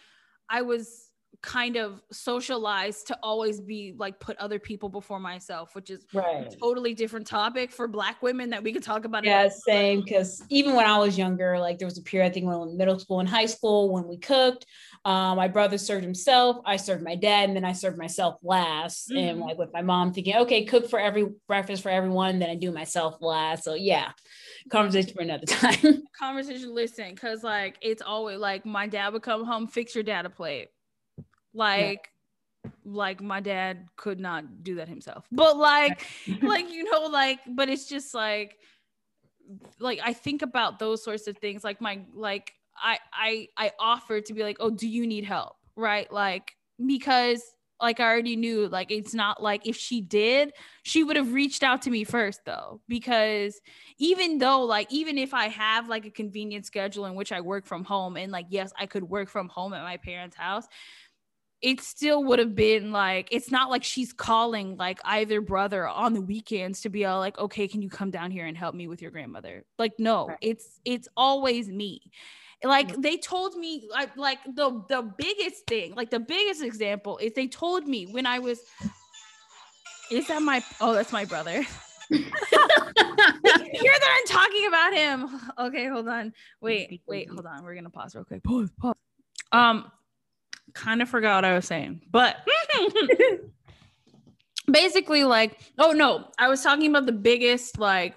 i was kind of socialized to always be like put other people before myself, which is right. a totally different topic for black women that we could talk about. Yeah, same. Because even when I was younger, like there was a period I think when I was in middle school and high school when we cooked. Um, my brother served himself, I served my dad, and then I served myself last. Mm-hmm. And like with my mom thinking, okay, cook for every breakfast for everyone, then I do myself last. So yeah, conversation for another time. conversation, listen, because like it's always like my dad would come home, fix your dad a plate like yeah. like my dad could not do that himself. But like like you know like but it's just like like i think about those sorts of things like my like i i i offered to be like oh do you need help? Right? Like because like I already knew like it's not like if she did, she would have reached out to me first though. Because even though like even if I have like a convenient schedule in which I work from home and like yes, I could work from home at my parents' house, it still would have been like it's not like she's calling like either brother on the weekends to be all like okay can you come down here and help me with your grandmother? Like no right. it's it's always me. Like mm-hmm. they told me like, like the the biggest thing like the biggest example is they told me when i was is that my oh that's my brother. Hear that i'm talking about him. Okay hold on. Wait wait hold on. We're gonna pause real quick. Pause pause. Um kind of forgot what I was saying, but basically, like, oh no, I was talking about the biggest, like,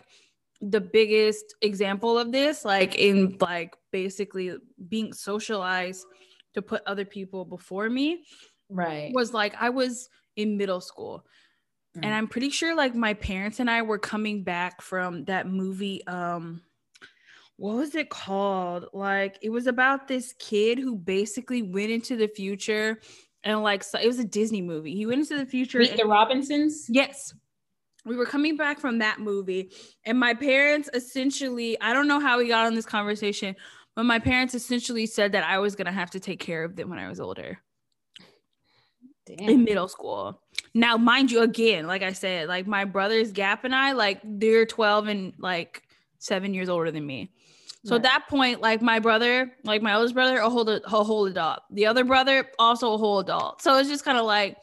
the biggest example of this, like, in like basically being socialized to put other people before me. Right. Was like, I was in middle school. Mm. And I'm pretty sure like my parents and I were coming back from that movie um what was it called? Like it was about this kid who basically went into the future and like so it was a Disney movie. He went into the future. Meet and, the Robinsons? Yes. We were coming back from that movie, and my parents essentially, I don't know how we got on this conversation, but my parents essentially said that I was gonna have to take care of them when I was older. Damn. In middle school. Now, mind you, again, like I said, like my brothers Gap and I, like they're 12 and like seven years older than me. So right. at that point, like my brother, like my oldest brother, a whole a whole adult. The other brother, also a whole adult. So it's just kind of like,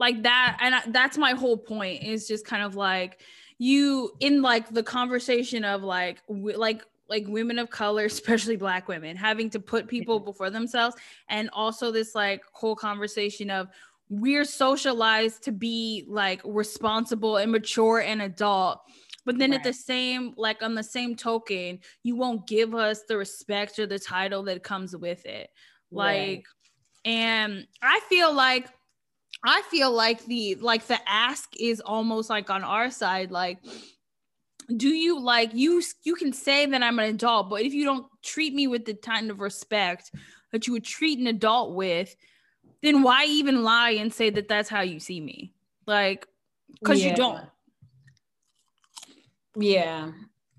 like that, and I, that's my whole point. Is just kind of like you in like the conversation of like w- like like women of color, especially black women, having to put people before themselves, and also this like whole conversation of we're socialized to be like responsible and mature and adult but then right. at the same, like on the same token, you won't give us the respect or the title that comes with it. Like, right. and I feel like I feel like the like the ask is almost like on our side, like do you like you you can say that I'm an adult, but if you don't treat me with the kind of respect that you would treat an adult with, then why even lie and say that that's how you see me? Like, because yeah. you don't. Yeah.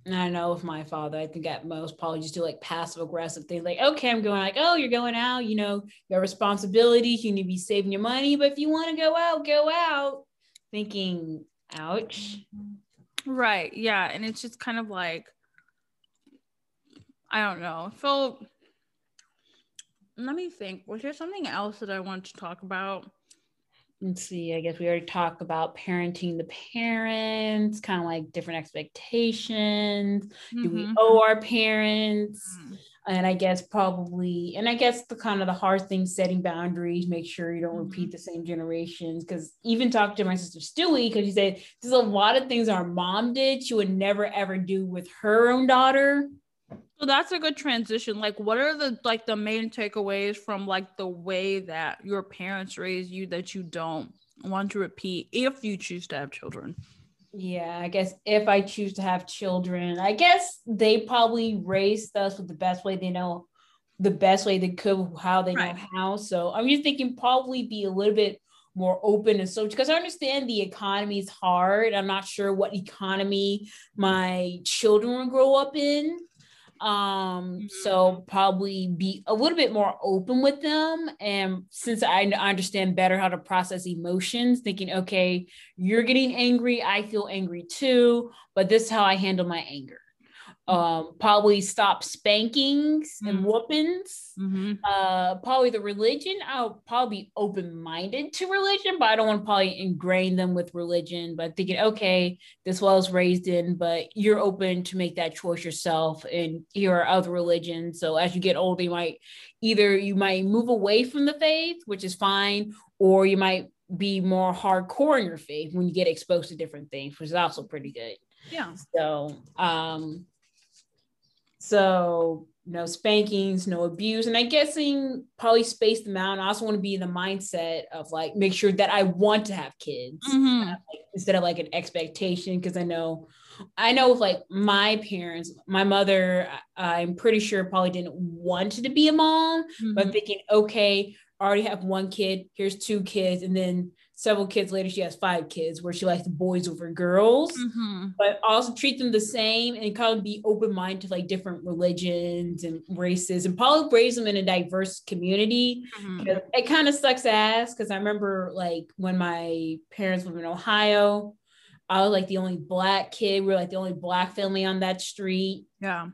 And I know with my father, I think at most probably just do like passive aggressive things like, okay, I'm going like, oh, you're going out, you know, your responsibility, you need to be saving your money. But if you want to go out, go out. Thinking, ouch. Right. Yeah. And it's just kind of like, I don't know. So let me think. Was there something else that I wanted to talk about? Let's see, I guess we already talked about parenting the parents, kind of like different expectations. Mm-hmm. Do we mm-hmm. owe our parents? Mm-hmm. and I guess probably, and I guess the kind of the hard thing setting boundaries, make sure you don't mm-hmm. repeat the same generations. Because even talk to my sister Stewie, because she said there's a lot of things our mom did she would never ever do with her own daughter. So that's a good transition. Like, what are the like the main takeaways from like the way that your parents raised you that you don't want to repeat if you choose to have children? Yeah, I guess if I choose to have children, I guess they probably raised us with the best way they know, the best way they could, how they right. know how. So I'm just thinking probably be a little bit more open and so because I understand the economy is hard. I'm not sure what economy my children will grow up in um mm-hmm. so probably be a little bit more open with them and since I understand better how to process emotions thinking okay you're getting angry i feel angry too but this is how i handle my anger um, probably stop spankings mm-hmm. and whoopings. Mm-hmm. Uh, probably the religion. I'll probably be open minded to religion, but I don't want to probably ingrain them with religion. But thinking, okay, this was raised in, but you're open to make that choice yourself. And here are other religions. So as you get older, you might either you might move away from the faith, which is fine, or you might be more hardcore in your faith when you get exposed to different things, which is also pretty good. Yeah. So, um, so no spankings, no abuse. And I'm guessing probably space them out. And I also want to be in the mindset of like make sure that I want to have kids mm-hmm. instead of like an expectation. Cause I know I know with like my parents, my mother, I'm pretty sure probably didn't want to be a mom, mm-hmm. but thinking, okay, I already have one kid, here's two kids, and then several kids later she has five kids where she likes boys over girls mm-hmm. but also treat them the same and kind of be open-minded to like different religions and races and probably raise them in a diverse community mm-hmm. it kind of sucks ass because i remember like when my parents lived in ohio i was like the only black kid we were like the only black family on that street yeah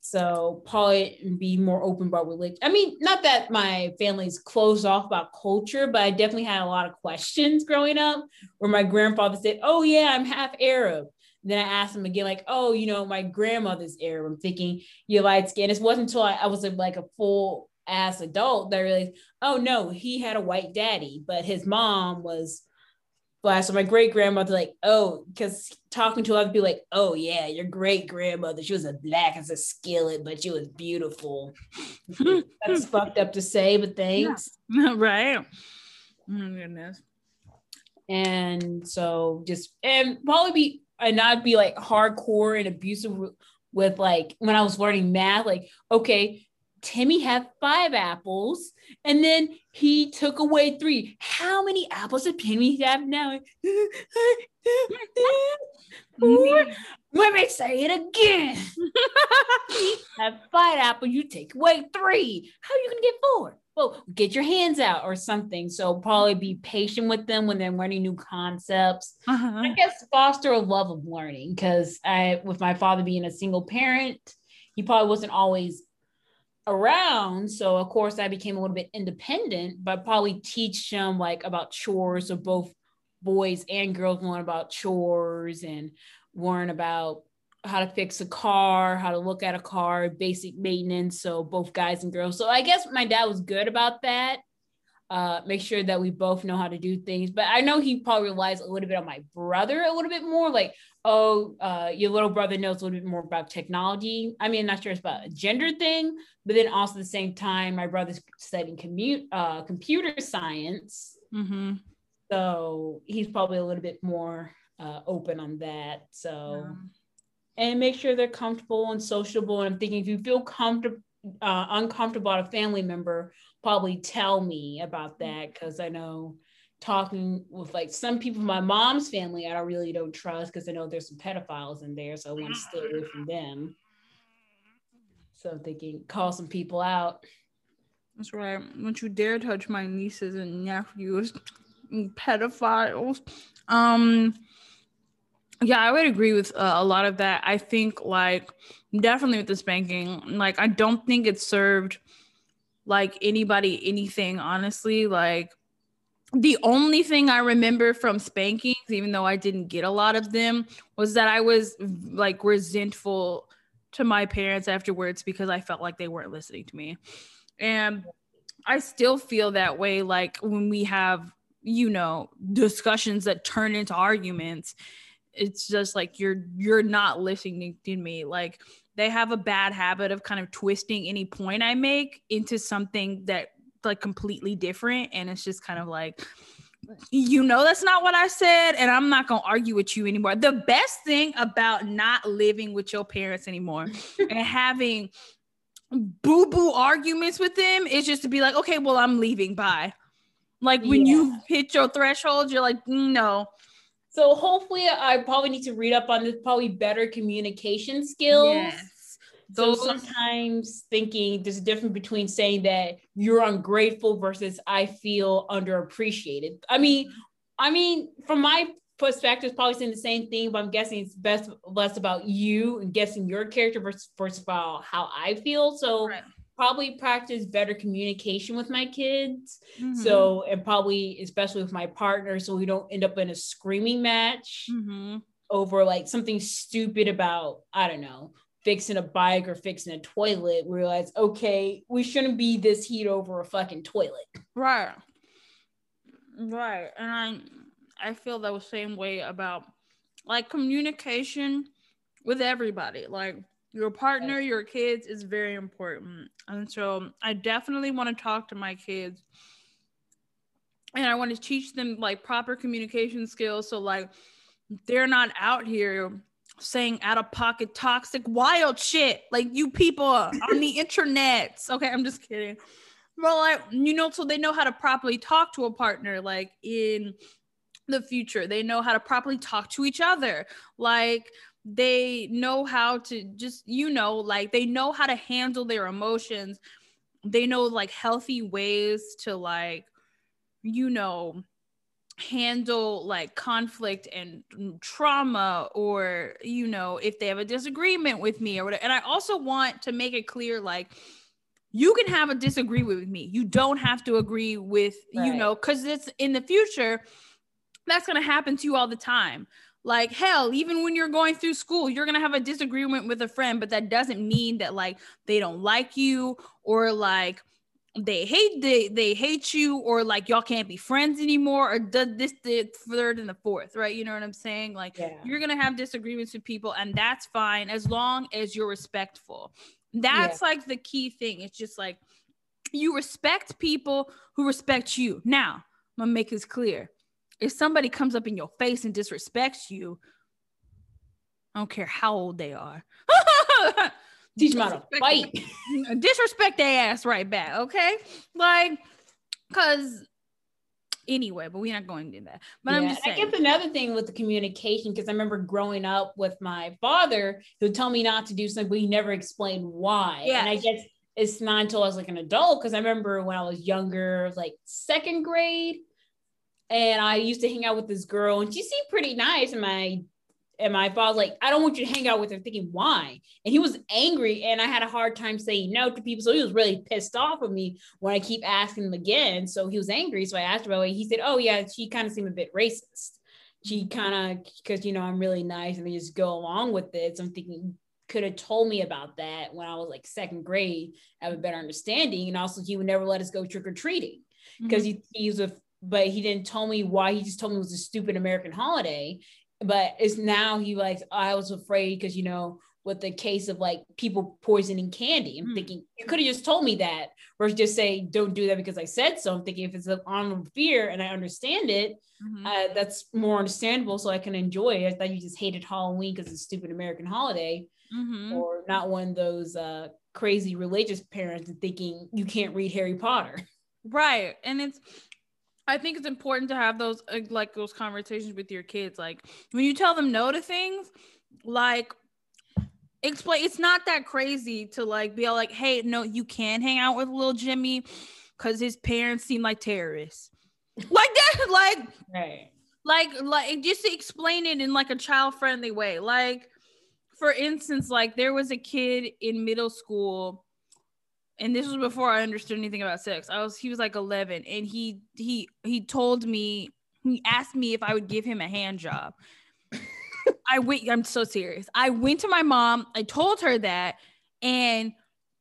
so probably be more open about religion. I mean, not that my family's closed off about culture, but I definitely had a lot of questions growing up where my grandfather said, Oh yeah, I'm half Arab. And then I asked him again, like, oh, you know, my grandmother's Arab. I'm thinking you're light skin. It wasn't until I, I was a, like a full ass adult that I realized, oh no, he had a white daddy, but his mom was black. So my great grandmother, like, oh, because talking to other people, like, oh yeah, your great grandmother, she was a black as a skillet, but she was beautiful. That's fucked up to say, but thanks. Yeah. right. Oh my goodness. And so just and probably be and not be like hardcore and abusive with like when I was learning math, like, okay, Timmy had five apples and then he took away three. How many apples does Timmy have now? Let me say it again. He have five apples, you take away three. How are you gonna get four? Well, get your hands out or something. So probably be patient with them when they're learning new concepts. Uh-huh. I guess foster a love of learning because I, with my father being a single parent, he probably wasn't always around. So of course I became a little bit independent, but probably teach them like about chores. So both boys and girls learn about chores and learn about how to fix a car, how to look at a car, basic maintenance. So both guys and girls. So I guess my dad was good about that uh, make sure that we both know how to do things. But I know he probably relies a little bit on my brother a little bit more. Like, oh, uh, your little brother knows a little bit more about technology. I mean, I'm not sure it's about a gender thing, but then also at the same time, my brother's studying commute, uh, computer science. Mm-hmm. So he's probably a little bit more uh, open on that. So, yeah. and make sure they're comfortable and sociable. And I'm thinking if you feel comfortable, uh, uncomfortable about a family member, probably tell me about that because I know talking with like some people, my mom's family, I don't really don't trust because I know there's some pedophiles in there, so I want to stay away from them. So I'm thinking, call some people out. That's right. Don't you dare touch my nieces and nephews, pedophiles. Um, yeah, I would agree with uh, a lot of that. I think like definitely with the spanking, like I don't think it served like anybody anything honestly like the only thing I remember from spankings, even though I didn't get a lot of them, was that I was like resentful to my parents afterwards because I felt like they weren't listening to me. And I still feel that way like when we have, you know, discussions that turn into arguments. It's just like you're you're not listening to me. Like they have a bad habit of kind of twisting any point I make into something that like completely different and it's just kind of like you know that's not what I said, and I'm not gonna argue with you anymore. The best thing about not living with your parents anymore and having boo boo arguments with them is just to be like, okay, well, I'm leaving. Bye. Like when yeah. you hit your threshold, you're like, no. So hopefully, I probably need to read up on this. Probably better communication skills. Yes so sometimes thinking there's a difference between saying that you're ungrateful versus I feel underappreciated. I mean, I mean, from my perspective, it's probably saying the same thing, but I'm guessing it's best less about you and guessing your character versus first of all how I feel. So right. probably practice better communication with my kids. Mm-hmm. So and probably especially with my partner, so we don't end up in a screaming match. Mm-hmm over like something stupid about I don't know fixing a bike or fixing a toilet realize okay we shouldn't be this heat over a fucking toilet. Right. Right. And i i feel the same way about like communication with everybody. Like your partner right. your kids is very important. And so i definitely want to talk to my kids. And i want to teach them like proper communication skills. So like they're not out here saying out of pocket toxic wild shit. Like you people on the internet. Okay i'm just kidding. Well like you know so they know how to properly talk to a partner like in the future. They know how to properly talk to each other. Like they know how to just you know like they know how to handle their emotions. They know like healthy ways to like you know handle like conflict and trauma or you know if they have a disagreement with me or whatever. And i also want to make it clear like you can have a disagreement with me. You don't have to agree with right. you know because it's in the future that's going to happen to you all the time. Like hell even when you're going through school you're going to have a disagreement with a friend but that doesn't mean that like they don't like you or like they hate they they hate you or like y'all can't be friends anymore or does this the third and the fourth right? You know what i'm saying? Like yeah. you're gonna have disagreements with people and that's fine as long as you're respectful. That's yeah. like the key thing. It's just like you respect people who respect you. Now i'm gonna make this clear. If somebody comes up in your face and disrespects you i don't care how old they are Teach them how to fight. Mm, disrespect their ass right back, okay? Like, cause anyway, but we're not going to do that. But yeah, I'm just saying. I guess another thing with the communication, because I remember growing up with my father, who would tell me not to do something, but he never explained why. Yeah. And I guess it's not until I was like an adult, because I remember when I was younger, like second grade, and I used to hang out with this girl, and she seemed pretty nice. And my and my father like i don't want you to hang out with her thinking why. And he was angry and i had a hard time saying no to people. So he was really pissed off of me when i keep asking him again. So he was angry. So i asked about it. He said oh yeah she kind of seemed a bit racist. She kind of because you know i'm really nice and they just go along with it. So i'm thinking could have told me about that when i was like second grade have a better understanding. And also he would never let us go trick-or-treating because mm-hmm. he, he was a but he didn't tell me why. He just told me it was a stupid american holiday but it's now he like I was afraid because you know with the case of like people poisoning candy. I'm mm. thinking you could have just told me that, or just say don't do that because I said so. I'm thinking if it's an on fear and I understand it, mm-hmm. uh, that's more understandable, so I can enjoy it. I thought you just hated Halloween because it's a stupid American holiday, mm-hmm. or not one of those uh, crazy religious parents thinking you can't read Harry Potter. Right, and it's I think it's important to have those uh, like those conversations with your kids. Like when you tell them no to things, like explain it's not that crazy to like be like, hey, no, you can't hang out with little Jimmy because his parents seem like terrorists. like that, like right. like like just explain it in like a child friendly way. Like for instance, like there was a kid in middle school and this was before I understood anything about sex. I was he was like 11 and he he he told me he asked me if I would give him a hand job. I went, I'm so serious. I went to my mom, I told her that, and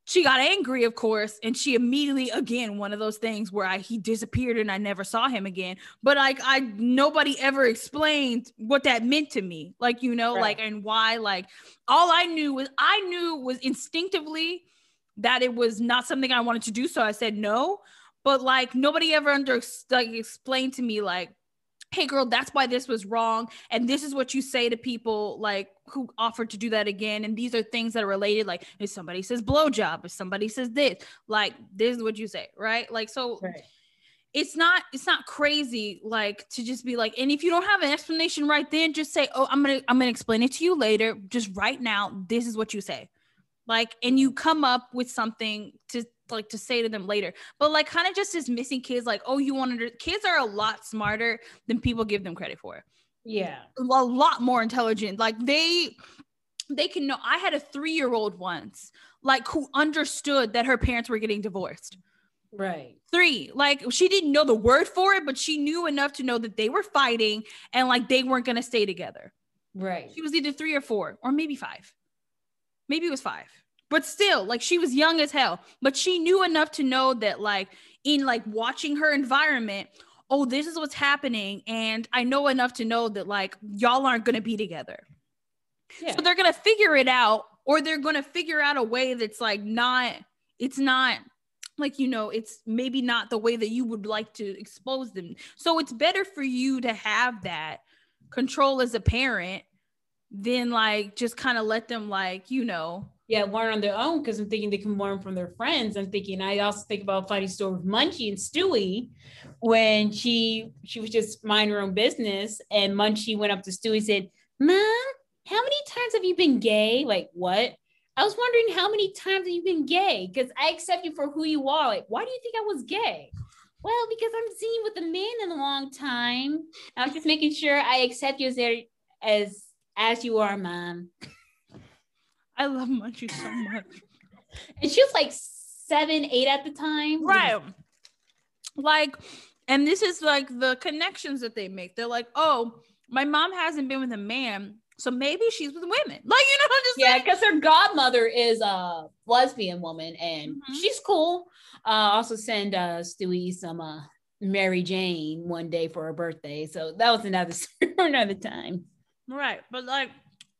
she got angry, of course, and she immediately again one of those things where I he disappeared and I never saw him again. But like I nobody ever explained what that meant to me, like you know, right. like and why. Like all I knew was I knew was instinctively that it was not something I wanted to do, so I said no. But like nobody ever under like explained to me like hey girl that's why this was wrong and this is what you say to people like who offered to do that again and these are things that are related like if somebody says blowjob if somebody says this like this is what you say right like so right. it's not it's not crazy like to just be like and if you don't have an explanation right then just say oh i'm gonna i'm gonna explain it to you later just right now this is what you say like and you come up with something to like to say to them later. But like kind of just dismissing kids like oh you want to kids are a lot smarter than people give them credit for. Yeah. A lot more intelligent. Like they they can know i had a three-year-old once like who understood that her parents were getting divorced. Right. Three like she didn't know the word for it but she knew enough to know that they were fighting and like they weren't going to stay together. Right. She was either three or four or maybe five maybe it was five. But still like she was young as hell. But she knew enough to know that like in like watching her environment oh this is what's happening. And i know enough to know that like y'all aren't going to be together. Yeah. so they're going to figure it out or they're going to figure out a way that's like not it's not like you know it's maybe not the way that you would like to expose them. So it's better for you to have that control as a parent than like just kind of let them like you know yeah, learn on their own because I'm thinking they can learn from their friends. I'm thinking I also think about funny story with Munchie and Stewie when she she was just minding her own business and Munchie went up to Stewie and said, Mom, how many times have you been gay? Like what? I was wondering how many times have you been gay? Because I accept you for who you are. Like, why do you think I was gay? Well, because I'm seeing with a man in a long time. i'm just making sure I accept you as as as you are, mom. I love Munchie so much. And she was like seven, eight at the time. Right. Like, and this is like the connections that they make. They're like, oh, my mom hasn't been with a man, so maybe she's with women. Like, you know, what I'm yeah, because her godmother is a lesbian woman, and mm-hmm. she's cool. Uh, also send uh Stewie some uh Mary Jane one day for her birthday, so that was another another time. Right, but like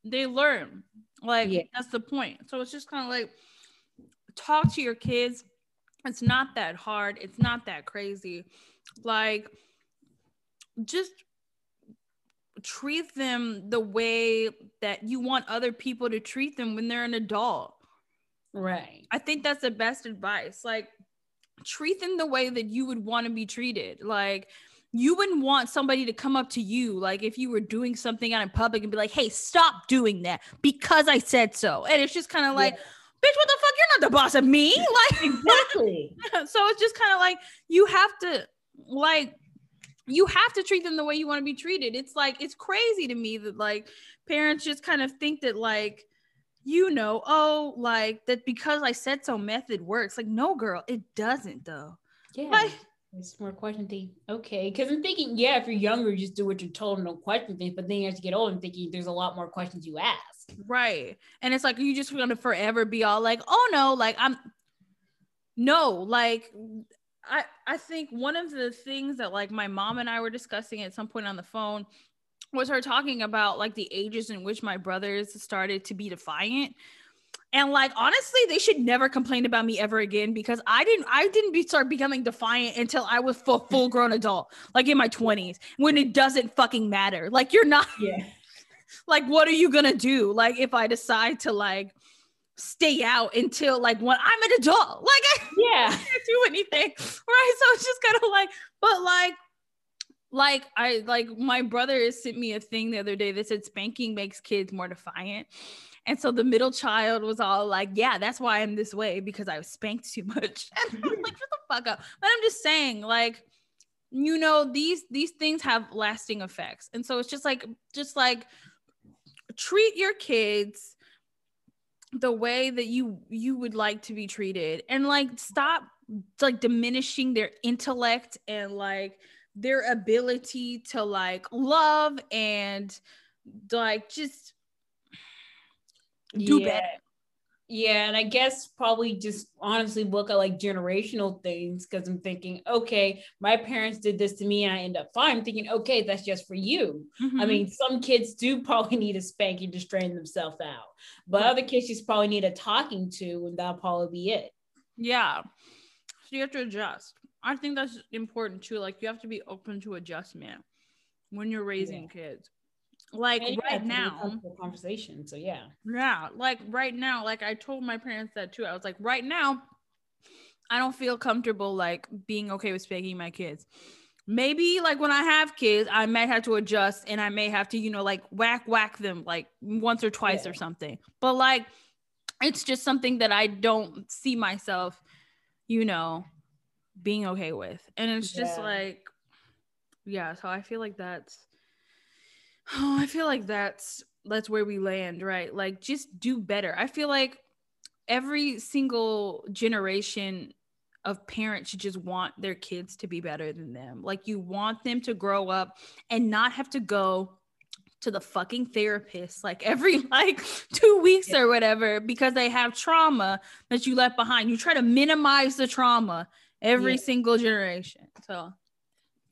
they learn like yeah. that's the point. So it's just kind of like talk to your kids. It's not that hard. It's not that crazy. Like just treat them the way that you want other people to treat them when they're an adult. Right. I think that's the best advice. Like treat them the way that you would want to be treated. Like you wouldn't want somebody to come up to you like if you were doing something out in public and be like hey stop doing that because i said so. And it's just kind of like yeah. bitch what the fuck? You're not the boss of me. Like exactly. so it's just kind of like you have to like you have to treat them the way you want to be treated. It's like it's crazy to me that like parents just kind of think that like you know oh like that because i said so method works. Like no girl it doesn't though. Yeah. Like, it's more questioning. Okay, because I'm thinking, yeah, if you're younger, just do what you're told and don't question things. But then as you get older, I'm thinking there's a lot more questions you ask. Right, and it's like you just gonna forever be all like, oh no, like I'm, no, like I I think one of the things that like my mom and I were discussing at some point on the phone was her talking about like the ages in which my brothers started to be defiant and like honestly, they should never complain about me ever again because I didn't I didn't be start becoming defiant until I was full full grown adult, like in my 20s, when it doesn't fucking matter. Like you're not yeah. like what are you gonna do? Like if I decide to like stay out until like when I'm an adult. Like I yeah. can't do anything. Right. So it's just kind of like, but like like I like my brother sent me a thing the other day that said spanking makes kids more defiant. And so the middle child was all like, Yeah, that's why I'm this way because I was spanked too much. And I'm like, shut the fuck up. But I'm just saying, like, you know, these these things have lasting effects. And so it's just like, just like treat your kids the way that you you would like to be treated and like stop like diminishing their intellect and like their ability to like love and like just do yeah. better. Yeah, and I guess probably just honestly look at like generational things because I'm thinking, okay, my parents did this to me and I end up fine. I'm thinking, okay, that's just for you. Mhm. I mean, some kids do probably need a spanking to straighten themselves out, but other kids just probably need a talking to, and that'll probably be it. yeah. So you have to adjust. I think that's important too. Like you have to be open to adjustment when you're raising kids. Like yeah, right now, conversation. So yeah, Yeah, like right now, like I told my parents that too. I was like, right now, I don't feel comfortable like being okay with spanking my kids. Maybe like when I have kids, I might have to adjust and I may have to, you know, like whack whack them like once or twice Yeah. or something. But like it's just something that I don't see myself, you know, being okay with. And it's just like yeah, so I feel like that's oh, I feel like that's that's where we land, right? Like just do better. I feel like every single generation of parents should just want their kids to be better than them. Like you want them to grow up and not have to go to the fucking therapist like every like 2 weeks or whatever because they have trauma that you left behind. You try to minimize the trauma every Yeah. single generation. So,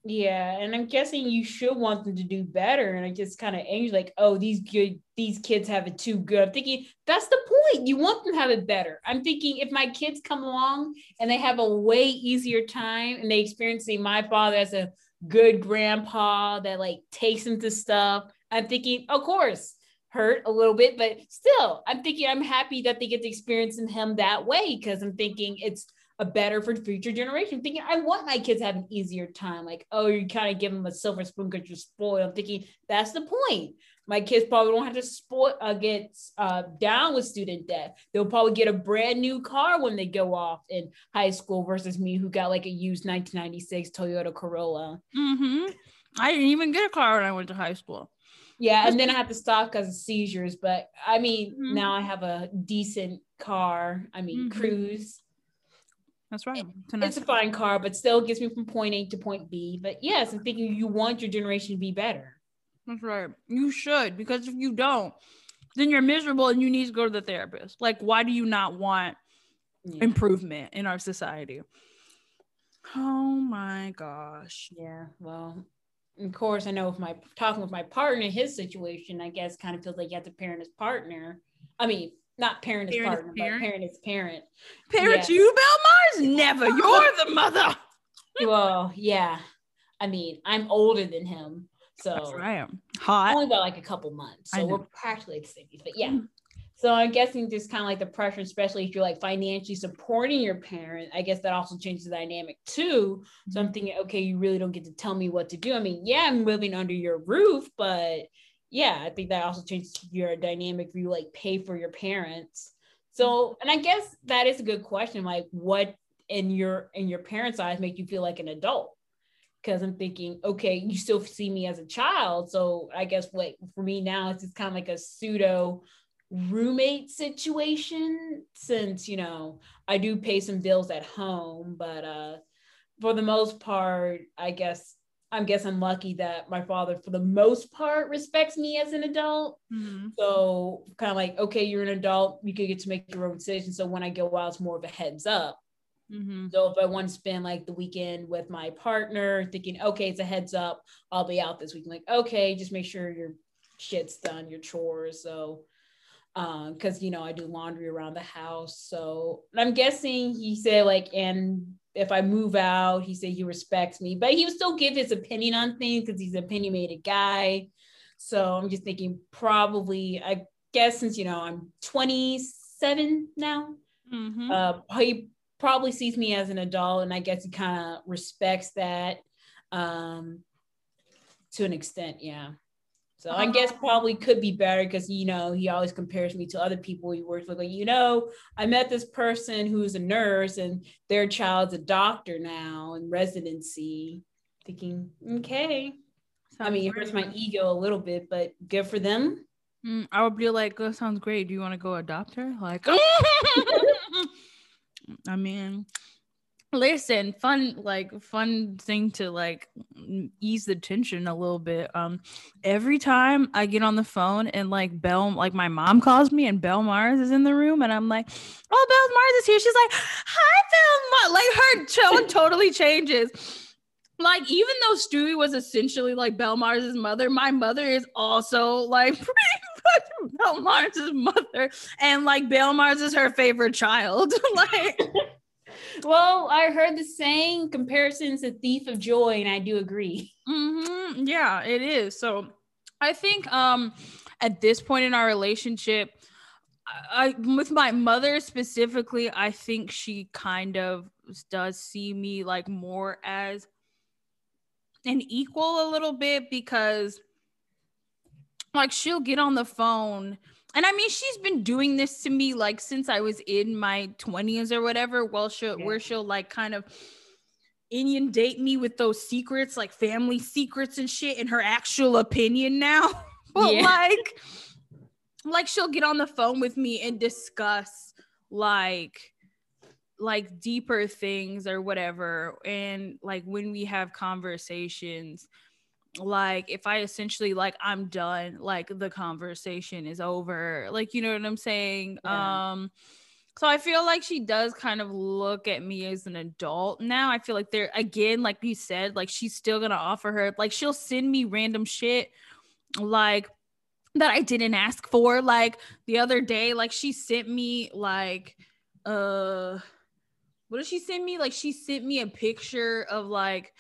yeah, and I'm guessing you should want them to do better. And I just kind of angry, like, oh, these good, these kids have it too good. I'm thinking that's the point. You want them to have it better. I'm thinking if my kids come along and they have a way easier time and they experience my father as a good grandpa that like takes them to stuff, I'm thinking, of course, hurt a little bit, but still, I'm thinking I'm happy that they get to experience him that way because I'm thinking it's a better for future generation. Thinking I want my kids to have an easier time. Like, oh, you kind of give them a silver spoon because you're spoiled. I'm thinking that's the point. My kids probably don't have to spoil uh, get uh, down with student debt. They'll probably get a brand new car when they go off in high school versus me who got like a used 1996 Toyota Corolla. Mm-hmm. I didn't even get a car when I went to high school. Yeah, and then I had to stop because of seizures. But I mean, Mhm. now I have a decent car. I mean, Mhm. cruise. That's right. It's a fine car, but still gets me from point A to point B. But yes, I'm thinking you want your generation to be better. That's right. You should because if you don't, then you're miserable and you need to go to the therapist. Like, why do you not want Yeah. improvement in our society? Oh my gosh. Yeah, well, of course, I know if my talking with my partner, in his situation, I guess, kind of feels like you have to parent his partner. I mean, not parent Parent his partner, parent? but parent his parent. Parent Yeah. you, Belle Mars? Never. You're the mother. Well, yeah. I mean, I'm older than him, so That's am Hot. only by like a couple months. So we're practically the same age. But yeah. So I'm guessing just kind of like the pressure, especially if you're like financially supporting your parent, I guess that also changes the dynamic too. So I'm mm-hmm. thinking, okay, you really don't get to tell me what to do. I mean, yeah, I'm living under your roof, but yeah, I think that also changes your dynamic you like pay for your parents. So, and I guess that is a good question. Like, what in your in your parents' eyes make you feel like an adult? Because I'm thinking, okay, you still see me as a child. So I guess what for me now it's just kind of like a pseudo roommate situation since you know I do pay some bills at home, but uh for the most part, I guess I guess I'm lucky that my father, for the most part, respects me as an adult. Mhm. So kind of like, okay, you're an adult, you could get to make your own decisions. So when I go out, it's more of a heads up. Mhm. So if I want to spend like the weekend with my partner, thinking, okay, it's a heads up, I'll be out this week. I'm like, okay, just make sure your shit's done, your chores. So um, because you know, I do laundry around the house. So I'm guessing he said like, and if I move out, he said he respects me, but he would still give his opinion on things because he's an opinionated guy. So I'm just thinking probably, I guess since you know I'm 27 now, Mhm. uh, he probably sees me as an adult, and I guess he kind of respects that um, to an extent. Yeah. So I guess probably could be better because you know he always compares me to other people he works with. Like you know, I met this person who's a nurse, and their child's a doctor now in residency. Thinking, okay. I mean, it hurts my ego a little bit, but good for them. Mm, I would be like, that sounds great. Do you want to go adopt her? Like, I mean, listen fun like fun thing to like ease the tension a little bit. Um every time i get on the phone and like bell like my mom calls me and belle mars is in the room and i'm like oh belle mars is here. She's like hi belle mars like her tone totally changes. Like even though stewie was essentially like belle mars's mother my mother is also like belle mars's mother and like belle mars is her favorite child. Like well, I heard the saying comparison's a thief of joy, and I do agree. Mm-hmm. Yeah, it is. So I think um at this point in our relationship, I with my mother specifically, I think she kind of does see me like more as an equal a little bit because like she'll get on the phone and I mean, she's been doing this to me like since I was in my 20s or whatever. Well, she'll yeah. where she'll like kind of inundate me with those secrets, like family secrets and shit, in her actual opinion now. but yeah. like, like she'll get on the phone with me and discuss like like deeper things or whatever. And like when we have conversations like if i essentially like i'm done like the conversation is over like you know what i'm saying? Yeah. um so i feel like she does kind of look at me as an adult now. I feel like they're again like you said like she's still gonna offer her like she'll send me random shit like that i didn't ask for like the other day like she sent me like uh what did she send me? Like she sent me a picture of like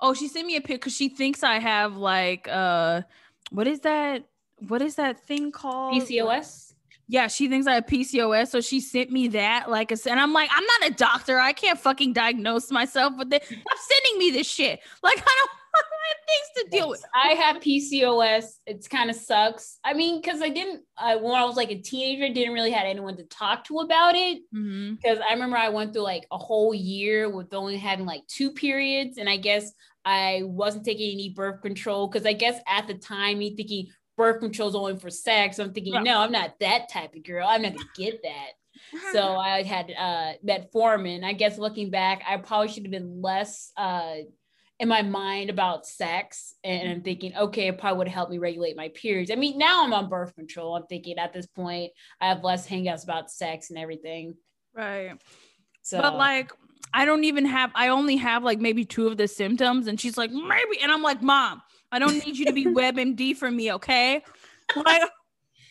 Oh, she sent me a pic because she thinks I have like uh what is that? What is that thing called? PCOS. Yeah, she thinks I have PCOS, so she sent me that. Like, and I'm like, I'm not a doctor. I can't fucking diagnose myself with this. Stop sending me this shit. Like, I don't have things to deal with. I have PCOS. It's kind of sucks. I mean, because I didn't, I, when I was like a teenager, didn't really had anyone to talk to about it. Because mm-hmm. I remember I went through like a whole year with only having like two periods, and I guess I wasn't taking any birth control because I guess at the time, me thinking birth control is only for sex. I'm thinking, no, I'm not that type of girl. I'm not gonna get that. so I had uh, metformin. I guess looking back, I probably should have been less uh, in my mind about sex, and I'm thinking, okay, it probably would help me regulate my periods. I mean, now I'm on birth control. I'm thinking at this point, I have less hangouts about sex and everything. Right. So, but like I don't even have, I only have like maybe two of the symptoms. And she's like, maybe. And I'm like, Mom, I don't need you to be WebMD for me, okay? Like,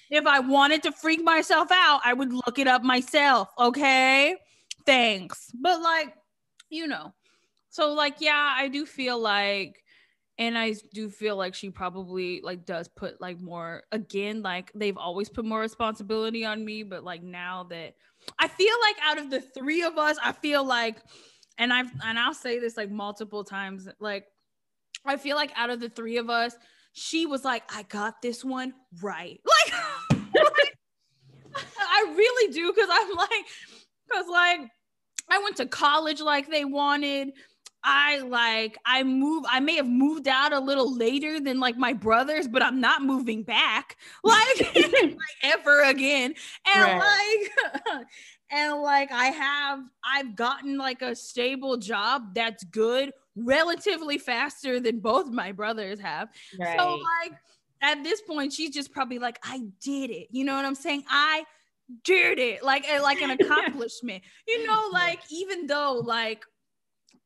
if I wanted to freak myself out, I would look it up myself, okay? Thanks. But like, you know, so like, yeah, I do feel like, and I do feel like she probably like does put like more again, like they've always put more responsibility on me, but like now that I feel like out of the three of us, I feel like, and I've and I'll say this like multiple times, like I feel like out of the three of us, she was like, I got this one right. Like, like I really do, because I'm like, because like I went to college like they wanted. I like I move I may have moved out a little later than like my brothers, but I'm not moving back like, like ever again. And right. like and like I have I've gotten like a stable job that's good relatively faster than both my brothers have. Right. So like at this point she's just probably like I did it. You know what I'm saying? I did it like eh, like an accomplishment. you know like even though like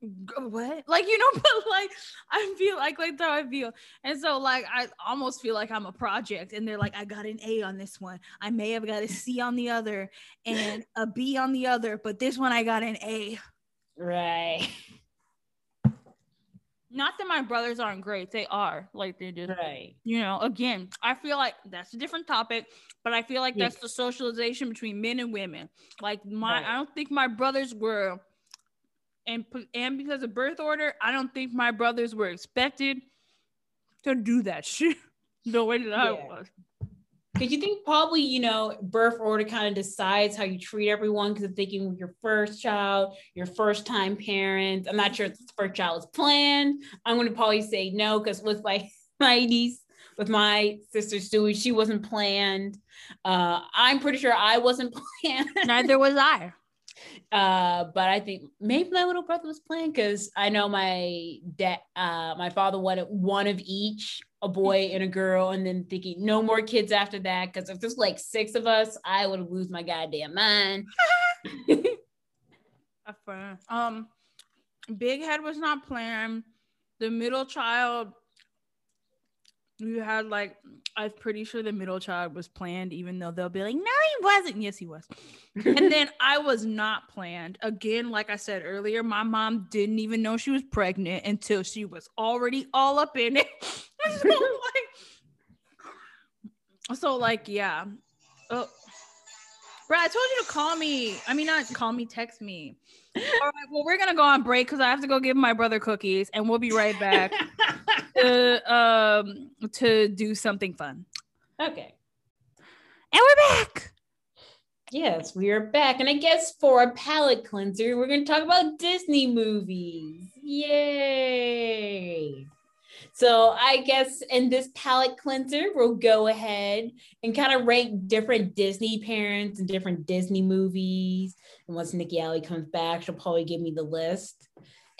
what? Like you know but like i feel like like how i feel. And so like i almost feel like i'm a project and they're like i got an a on this one. I may have got a c on the other and a b on the other but this one i got an a. Right. Not that my brothers aren't great they are like they just right. You know again i feel like that's a different topic but i feel like that's the socialization between men and women. Like my right. i don't think my brothers were and and because of birth order, I don't think my brothers were expected to do that shit the way that yeah. I was. Because you think probably, you know, birth order kind of decides how you treat everyone. Because I'm thinking with your first child, your first time parent. I'm not sure if the first child is planned. I'm going to probably say no, because with my, my niece, with my sister Stewie, she wasn't planned. Uh, I'm pretty sure I wasn't planned. Neither was I. Uh, but I think maybe my little brother was playing because I know my dad, uh, my father wanted one of each, a boy and a girl, and then thinking no more kids after that. Because if there's like six of us, I would lose my goddamn mind. um, Big Head was not planned. The middle child you had like I'm pretty sure the middle child was planned, even though they'll be like, no, he wasn't. Yes, he was. and then I was not planned. Again, like I said earlier, my mom didn't even know she was pregnant until she was already all up in it. so, like, so like, yeah. Oh, Brad, I told you to call me. I mean, not call me, text me. All right, well, we're gonna go on break because I have to go give my brother cookies, and we'll be right back to um to do something fun. Okay. And we're back. Yes, we are back. And I guess for a palate cleanser, we're going to talk about Disney movies. Yay! So I guess in this palate cleanser, we'll go ahead and kind of rank different Disney parents and different Disney movies. And once Nikki Alley comes back, she'll probably give me the list.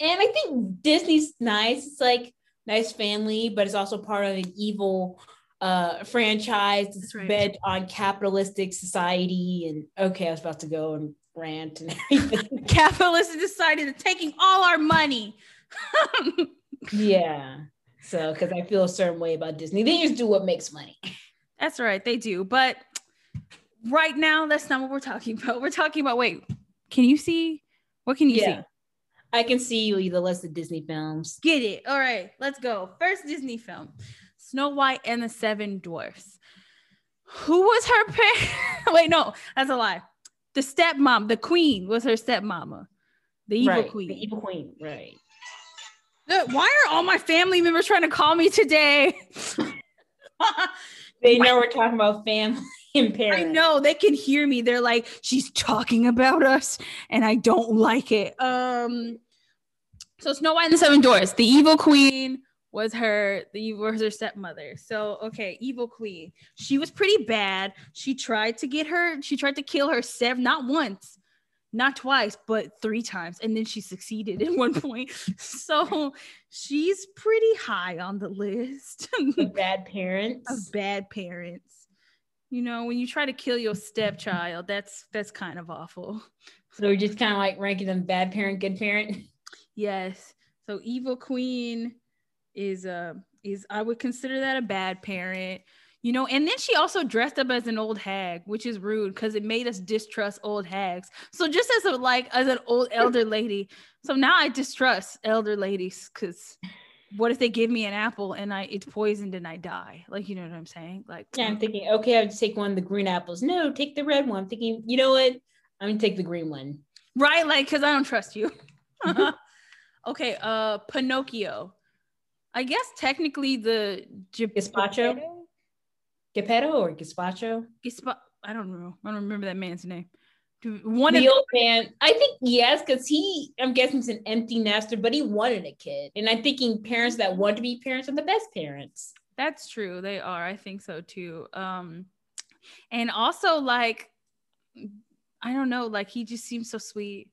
And I think Disney's nice. It's like nice family, but it's also part of an evil uh, franchise. It's right. bed on capitalistic society. And okay, I was about to go and rant and everything. capitalistic society is taking all our money. yeah. So, because I feel a certain way about Disney, they just do what makes money. That's right, they do. But right now, that's not what we're talking about. We're talking about wait, can you see? What can you yeah. see? I can see you the list of Disney films. Get it. All right, let's go. First Disney film Snow White and the Seven Dwarfs. Who was her parent? Wait, no, that's a lie. The stepmom, the queen was her stepmama. The evil right, queen. The evil queen, right. Why are all my family members trying to call me today? they know we're talking about family parents. I know they can hear me. They're like, she's talking about us, and I don't like it. Um, so Snow White and the Seven Dwarfs, the evil queen was her the was her stepmother. So okay, evil queen. She was pretty bad. She tried to get her, she tried to kill her seven, not once, not twice, but three times. And then she succeeded at one point. So she's pretty high on the list. bad parents. Of bad parents. You know, when you try to kill your stepchild, that's that's kind of awful. So we're just kind of like ranking them bad parent, good parent. Yes. So evil queen is uh is I would consider that a bad parent you know and then she also dressed up as an old hag which is rude because it made us distrust old hags so just as a like as an old elder lady so now i distrust elder ladies because what if they give me an apple and i it's poisoned and i die? Like you know what i'm saying? Like yeah i'm thinking okay i have to take one of the green apples. No take the red one. I'm thinking you know what? I'm gonna take the green one. Right? Like because i don't trust you. Okay uh pinocchio. I guess technically the Gizpacho Geppetto? Or Gazpacho? Gispa- I don't know. I don't remember that man's name. One of the old man, I think yes, because he, I'm guessing, he's an empty nester, but he wanted a kid, and I'm thinking parents that want to be parents are the best parents. That's true. They are. I think so too. Um, and also like, I don't know, like he just seems so sweet,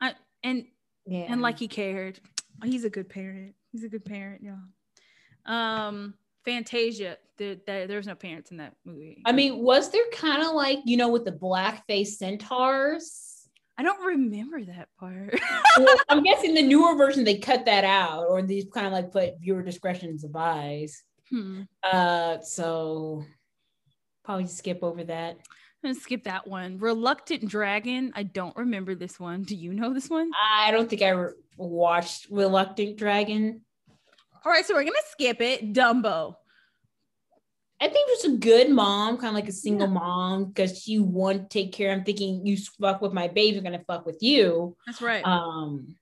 I, and yeah, and like he cared. He's a good parent. He's a good parent. Yeah. Um, Fantasia, there, there, there was no parents in that movie. I mean, was there kind of like, you know, with the blackface centaurs? I don't remember that part. well, I'm guessing the newer version they cut that out, or they kind of like put viewer discretion advised. Hmm. Uh, so probably skip over that. I'm gonna skip that one. Reluctant Dragon. I don't remember this one. Do you know this one? I don't think I re- watched Reluctant Dragon. All right, so we're gonna skip it. Dumbo. I think it was a good mom, kind of like a single yeah. mom, because she wanted to take care. I'm thinking you fuck with my baby, I'm gonna fuck with you. That's right. Um.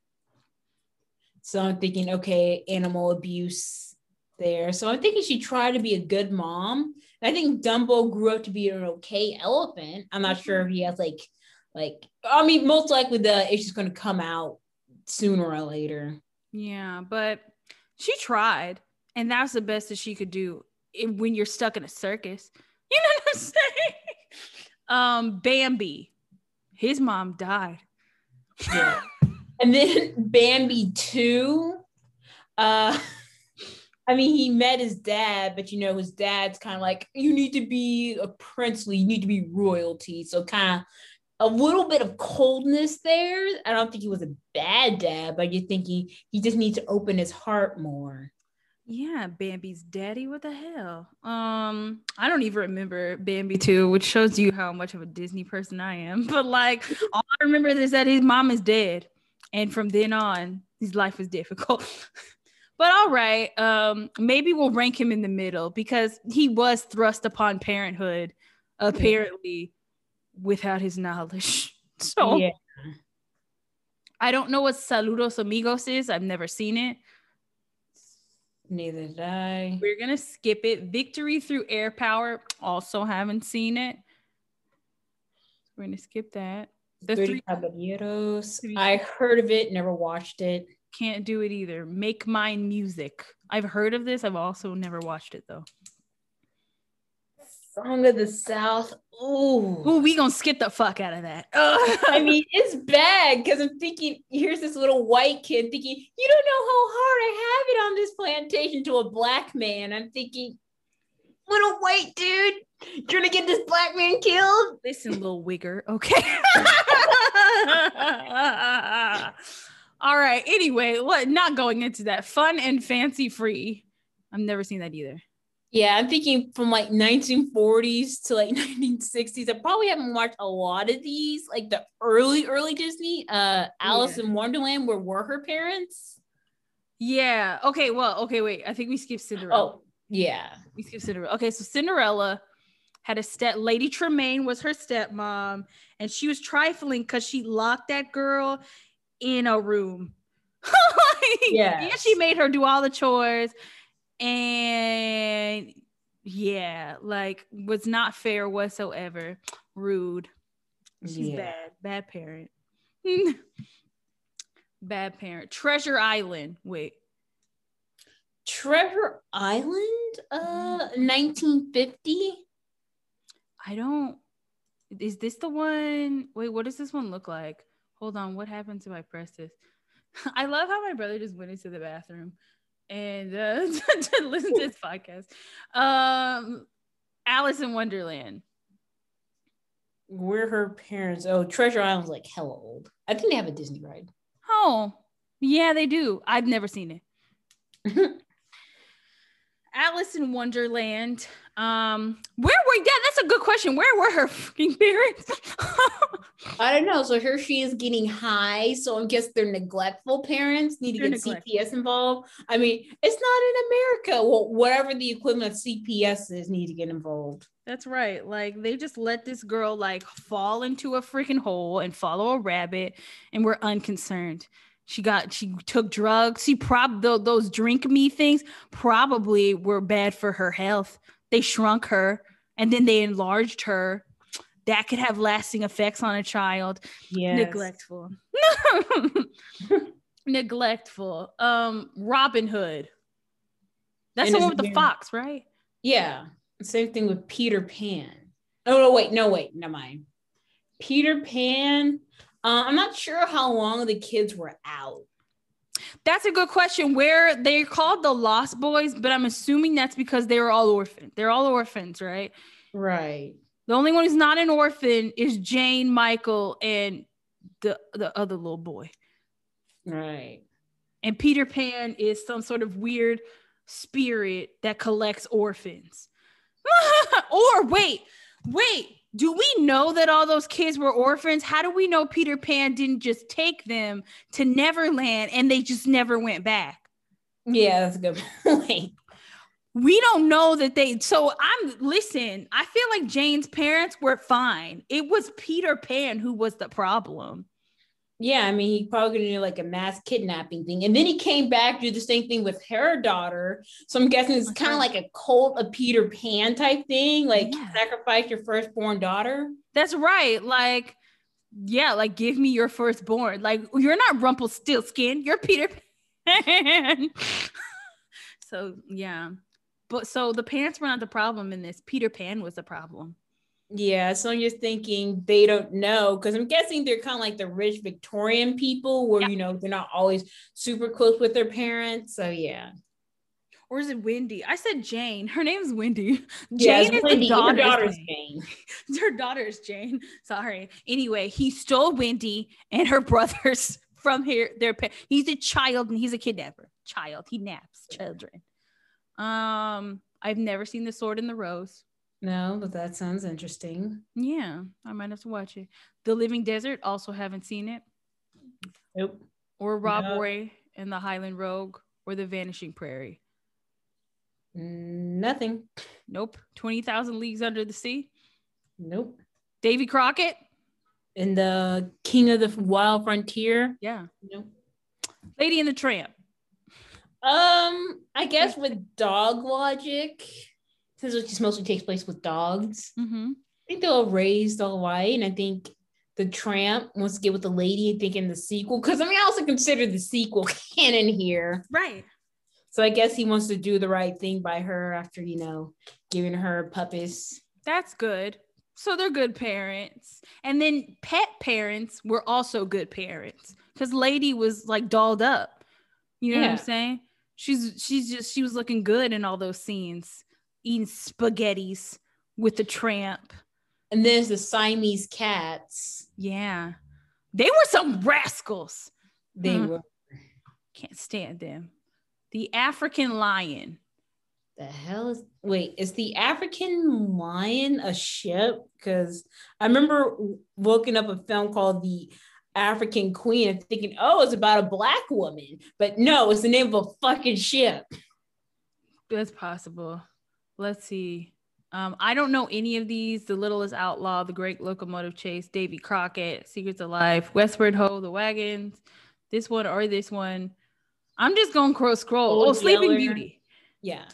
So I'm thinking, okay, animal abuse there. So I'm thinking she tried to be a good mom. And I think Dumbo grew up to be an okay elephant. I'm not sure if he has like, like I mean, most likely the issue's going to come out sooner or later. Yeah, but she tried, and that's the best that she could do when you're stuck in a circus. You know what I'm saying? Um, Bambi, his mom died. Yeah. and then Bambi 2. Uh I mean, he met his dad, but you know, his dad's kind of like, you need to be a princely, you need to be royalty. So, kind of a little bit of coldness there. I don't think he was a bad dad, but you're thinking he just needs to open his heart more. Yeah, Bambi's daddy. What the hell? Um, I don't even remember Bambi too, which shows you how much of a Disney person I am. But like, all I remember is that his mom is dead. And from then on, his life was difficult. But all right, um, maybe we'll rank him in the middle because he was thrust upon parenthood, apparently, without his knowledge. So yeah. I don't know what Saludos Amigos is. I've never seen it. Neither did I. We're gonna skip it. Victory through air power. Also haven't seen it. We're gonna skip that. The three caballeros. I heard of it, never watched it. Can't do it either. Make mine music. I've heard of this. I've also never watched it though. Song of the South. Ooh. Ooh, we gonna skip the fuck out of that. I mean, it's bad because I'm thinking, here's this little white kid thinking, you don't know how hard I have it on this plantation to a black man. I'm thinking, little white dude, you're gonna get this black man killed. Listen, little wigger, okay. All right. Anyway, what not going into that. Fun and fancy free. I've never seen that either. Yeah, I'm thinking from like 1940s to like 1960s. I probably haven't watched a lot of these, like the early, early Disney. Uh Alice yeah. in Wonderland, where were her parents? Yeah. Okay. Well, okay, wait. I think we skipped Cinderella. Oh, yeah. We skipped Cinderella. Okay, so Cinderella had a step Lady Tremaine was her stepmom, and she was trifling because she locked that girl in a room. like, yeah. And she made her do all the chores. And yeah, like was not fair whatsoever. Rude. She's yeah. bad. Bad parent. bad parent. Treasure Island. Wait. Treasure Island? Uh 1950? I don't is this the one? Wait, what does this one look like? hold on, what happened to my press this? I love how my brother just went into the bathroom and uh, to listen to this podcast. Um, Alice in Wonderland. Where her parents? Oh, Treasure Island's like hella old. I think they have a Disney ride. Oh, yeah, they do. I've never seen it. Alice in Wonderland. Um, where were yeah, that's a good question. Where were her fucking parents? I don't know. So here she is getting high. So I guess they're neglectful parents need to they're get neglectful. CPS involved. I mean, it's not in America. Well, whatever the equivalent of CPS is, need to get involved. That's right. Like they just let this girl like fall into a freaking hole and follow a rabbit, and we're unconcerned. She got she took drugs. She prob those drink me things probably were bad for her health. They shrunk her and then they enlarged her. That could have lasting effects on a child. Yeah. Neglectful. Neglectful. Um, Robin Hood. That's and the one with the fox, right? Yeah. Same thing with Peter Pan. Oh no, wait, no, wait, never mind. Peter Pan uh, I'm not sure how long the kids were out. That's a good question. Where they're called the Lost Boys, but I'm assuming that's because they were all orphans. They're all orphans, right? Right. The only one who's not an orphan is Jane, Michael, and the the other little boy. Right. And Peter Pan is some sort of weird spirit that collects orphans. or wait, wait, do we know that all those kids were orphans? How do we know Peter Pan didn't just take them to Neverland and they just never went back? Yeah, that's a good point. We don't know that they so I'm listen, I feel like Jane's parents were fine. It was Peter Pan who was the problem. Yeah, I mean, he probably gonna do like a mass kidnapping thing. And then he came back, do the same thing with her daughter. So I'm guessing it's kind of uh-huh. like a cult of Peter Pan type thing, like yeah. sacrifice your firstborn daughter. That's right. Like, yeah, like give me your firstborn. Like, you're not Rumpelstiltskin, you're Peter Pan. so yeah. But so the parents were not the problem in this. Peter Pan was the problem. Yeah, so just thinking they don't know because I'm guessing they're kind of like the rich Victorian people where yeah. you know they're not always super close with their parents. So yeah. Or is it Wendy? I said Jane. Her name's Wendy. Jane yeah, is Wendy. the daughter's, Her daughter's Jane. Jane. Her daughter's Jane. Sorry. Anyway, he stole Wendy and her brothers from here. Their he's a child and he's a kidnapper. Child. He naps children. Um, I've never seen the Sword in the Rose. No, but that sounds interesting. Yeah, I might have to watch it. The Living Desert, also haven't seen it. Nope. Or Rob. Roy and the Highland Rogue or The Vanishing Prairie. Nothing. Nope. 20,000 Leagues Under the Sea. Nope. Davy Crockett. And the King of the Wild Frontier. Yeah. Nope. Lady and the Tramp. Um, I guess with dog logic, since it just mostly takes place with dogs, mm-hmm. I think they'll raise the white, and I think the tramp wants to get with the lady. I think in the sequel, because I mean, I also consider the sequel canon here, right? So I guess he wants to do the right thing by her after you know giving her puppies. That's good. So they're good parents, and then pet parents were also good parents because lady was like dolled up. You know yeah. what I'm saying? She's she's just she was looking good in all those scenes, eating spaghettis with the tramp. And there's the Siamese cats. Yeah. They were some rascals. They were. Can't stand them. The African lion. The hell is wait, is the African lion a ship? Because I remember looking up a film called The African Queen and thinking, oh, it's about a black woman. But no, it's the name of a fucking ship. That's possible. Let's see. Um, I don't know any of these. The Littlest Outlaw, The Great Locomotive Chase, Davy Crockett, Secrets of Life, Westward Ho, The Wagons, this one or this one. I'm just going to scroll. Old oh, Sleeping Yeller. Beauty. Yeah.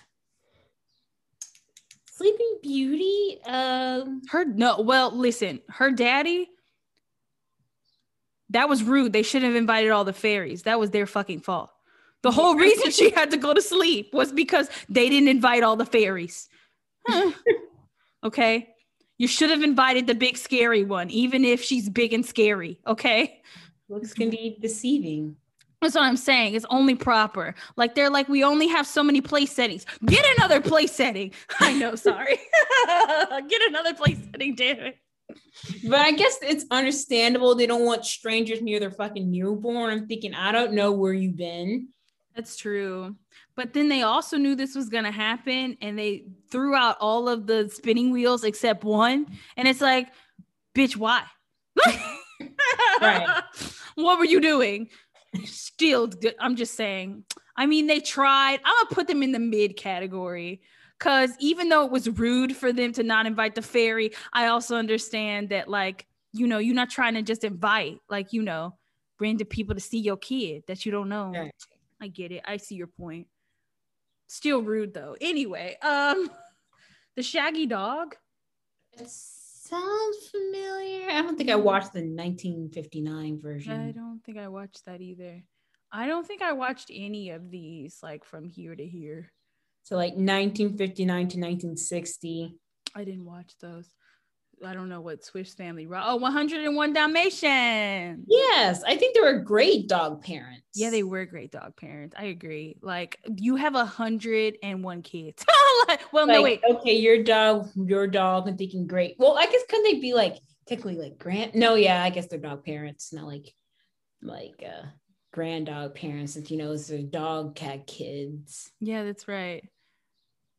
Sleeping Beauty. Um, her no. Well, listen, her daddy that was rude. They shouldn't have invited all the fairies. That was their fucking fault. The whole reason she had to go to sleep was because they didn't invite all the fairies. okay. You should have invited the big scary one, even if she's big and scary. Okay. Looks can be deceiving. That's what I'm saying. It's only proper. Like they're like, we only have so many place settings. Get another place setting. I know, sorry. Get another place setting, damn it. But I guess it's understandable. They don't want strangers near their fucking newborn. I'm thinking, I don't know where you've been. That's true. But then they also knew this was going to happen and they threw out all of the spinning wheels except one. And it's like, bitch, why? right. What were you doing? Still, I'm just saying. I mean, they tried. I'm going to put them in the mid category Cause even though it was rude for them to not invite the fairy, I also understand that like, you know, you're not trying to just invite, like, you know, random people to see your kid that you don't know. Right. I get it. I see your point. Still rude though. Anyway, um the shaggy dog. It sounds familiar. I don't think I watched the 1959 version. I don't think I watched that either. I don't think I watched any of these like from here to here. So like 1959 to 1960. I didn't watch those. I don't know what Swiss Family. Oh, 101 Dalmatians. Yes, I think they were great dog parents. Yeah, they were great dog parents. I agree. Like you have a hundred and one kids. well, like, no wait. Okay, your dog, your dog. I'm thinking great. Well, I guess couldn't they be like technically like grand? No, yeah, I guess they're dog parents, not like like uh grand dog parents since you know it's their dog cat kids. Yeah, that's right.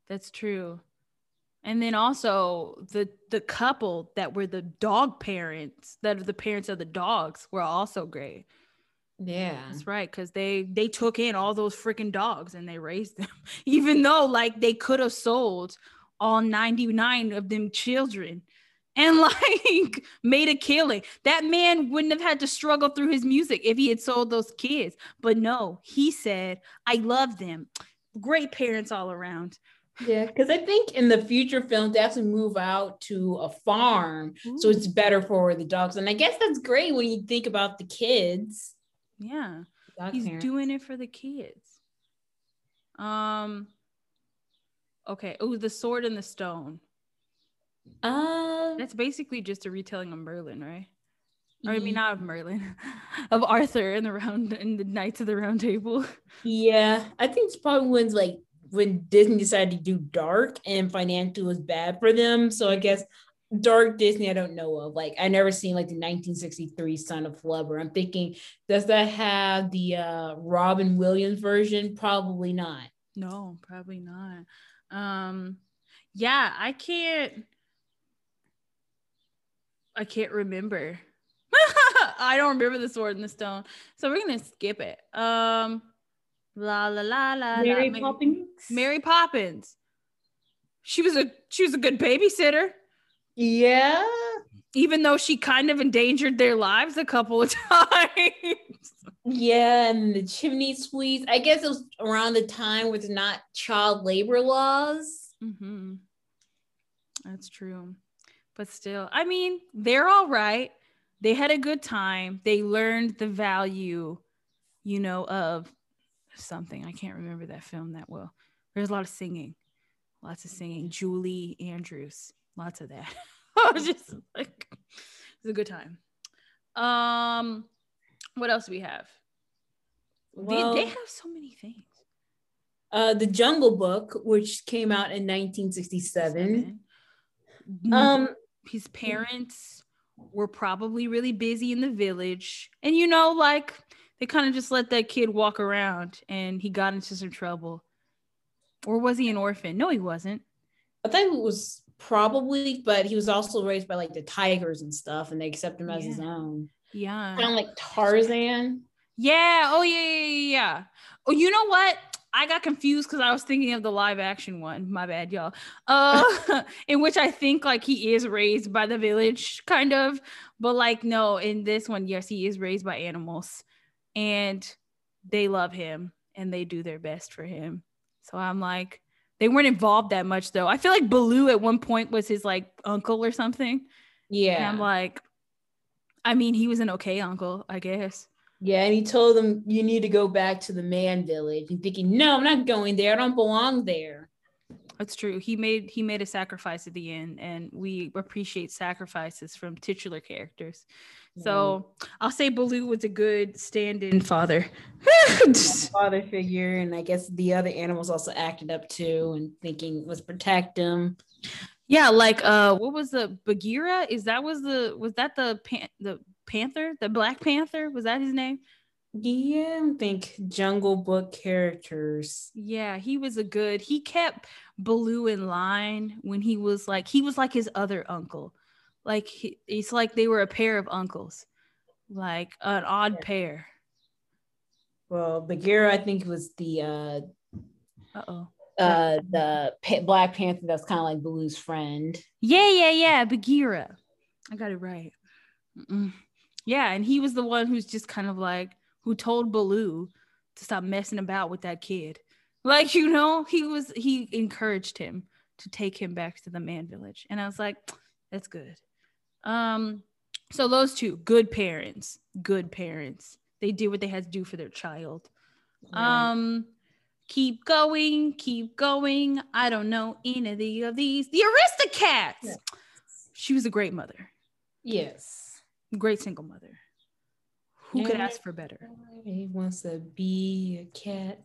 That's true. And then also the the couple that were the dog parents, that are the parents of the dogs, were also great. Yeah, that's right. Because they they took in all those freaking dogs and they raised them, even though like they could have sold all ninety nine of them children and like made a killing. That man wouldn't have had to struggle through his music if he had sold those kids. But no, he said, I love them. Great parents all around. Yeah, because I think in the future films they have to move out to a farm, Ooh. so it's better for the dogs. And I guess that's great when you think about the kids. Yeah, he's parents. doing it for the kids. Um. Okay. Oh, the sword and the stone. Um, That's basically just a retelling of Merlin, right? Or I mean, not of Merlin, of Arthur and the round and the Knights of the Round Table. Yeah, I think it's probably when like when Disney decided to do dark and financial was bad for them. So I guess dark Disney I don't know of. Like I never seen like the 1963 Son of Flubber. I'm thinking, does that have the uh Robin Williams version? Probably not. No, probably not. Um yeah, I can't I can't remember. I don't remember the sword in the stone. So we're gonna skip it. Um la la la la Mary la. Poppins. Mary Poppins. She was a she was a good babysitter, Yeah. even though she kind of endangered their lives a couple of times. Yeah, and the chimney sweeps. I guess it was around the time with not child labor laws. mm-hmm. That's true. But still, I mean, they're all right. They had a good time. They learned the value, you know, of something. I can't remember that film that well. There's a lot of singing, lots of singing. Julie Andrews, lots of that. I was just like, it was a good time. Um, what else do we have? Well, they, they have so many things. uh, the Jungle Book, which came out in 1967. Seven. Um, his parents were probably really busy in the village and you know like they kind of just let that kid walk around and he got into some trouble or was he an orphan no he wasn't I think it was probably, but he was also raised by like the tigers and stuff, and they accept him as his own. yeah Kind of like Tarzan. yeah oh yeah yeah yeah, yeah. oh you know what I got confused because I was thinking of the live action one. My bad, y'all. Uh, in which I think like he is raised by the village, kind of, but like no, in this one, yes, he is raised by animals, and they love him and they do their best for him. So I'm like, they weren't involved that much though. I feel like Baloo at one point was his like uncle or something. And Yeah. I'm like, I mean, he was an okay uncle, I guess. yeah, and he told them you need to go back to the man village. And thinking, no, I'm not going there. I don't belong there. That's true. He made he made a sacrifice at the end, and we appreciate sacrifices from titular characters. So I'll say Baloo was a good stand-in father. father figure, and I guess the other animals also acted up too, and thinking was protect him. yeah, like uh, what was the Bagheera? Is that was the was that the pan- the panther, the Black Panther? Was that his name? Yeah, I think Jungle Book characters. Yeah, he was a good. He kept Baloo in line when he was like he was like his other uncle. Like he, it's like they were a pair of uncles, like an odd Yeah. pair. Well, Bagheera, I think was the uh Uh oh. uh the pa- Black Panther that's kind of like Baloo's friend. Yeah, yeah, yeah. Bagheera. I got it right. Mm-mm. Yeah, and he was the one who's just kind of like who told Baloo to stop messing about with that kid. Like, you know, he was he encouraged him to take him back to the man village. And I was like, that's good. Um, so those two, good parents, good parents. They did what they had to do for their child. Um, keep going, keep going. I don't know any of these. The Aristocats. Yeah. She was a great mother, yes. great single mother. Who could ask for better? He wants to be a cat.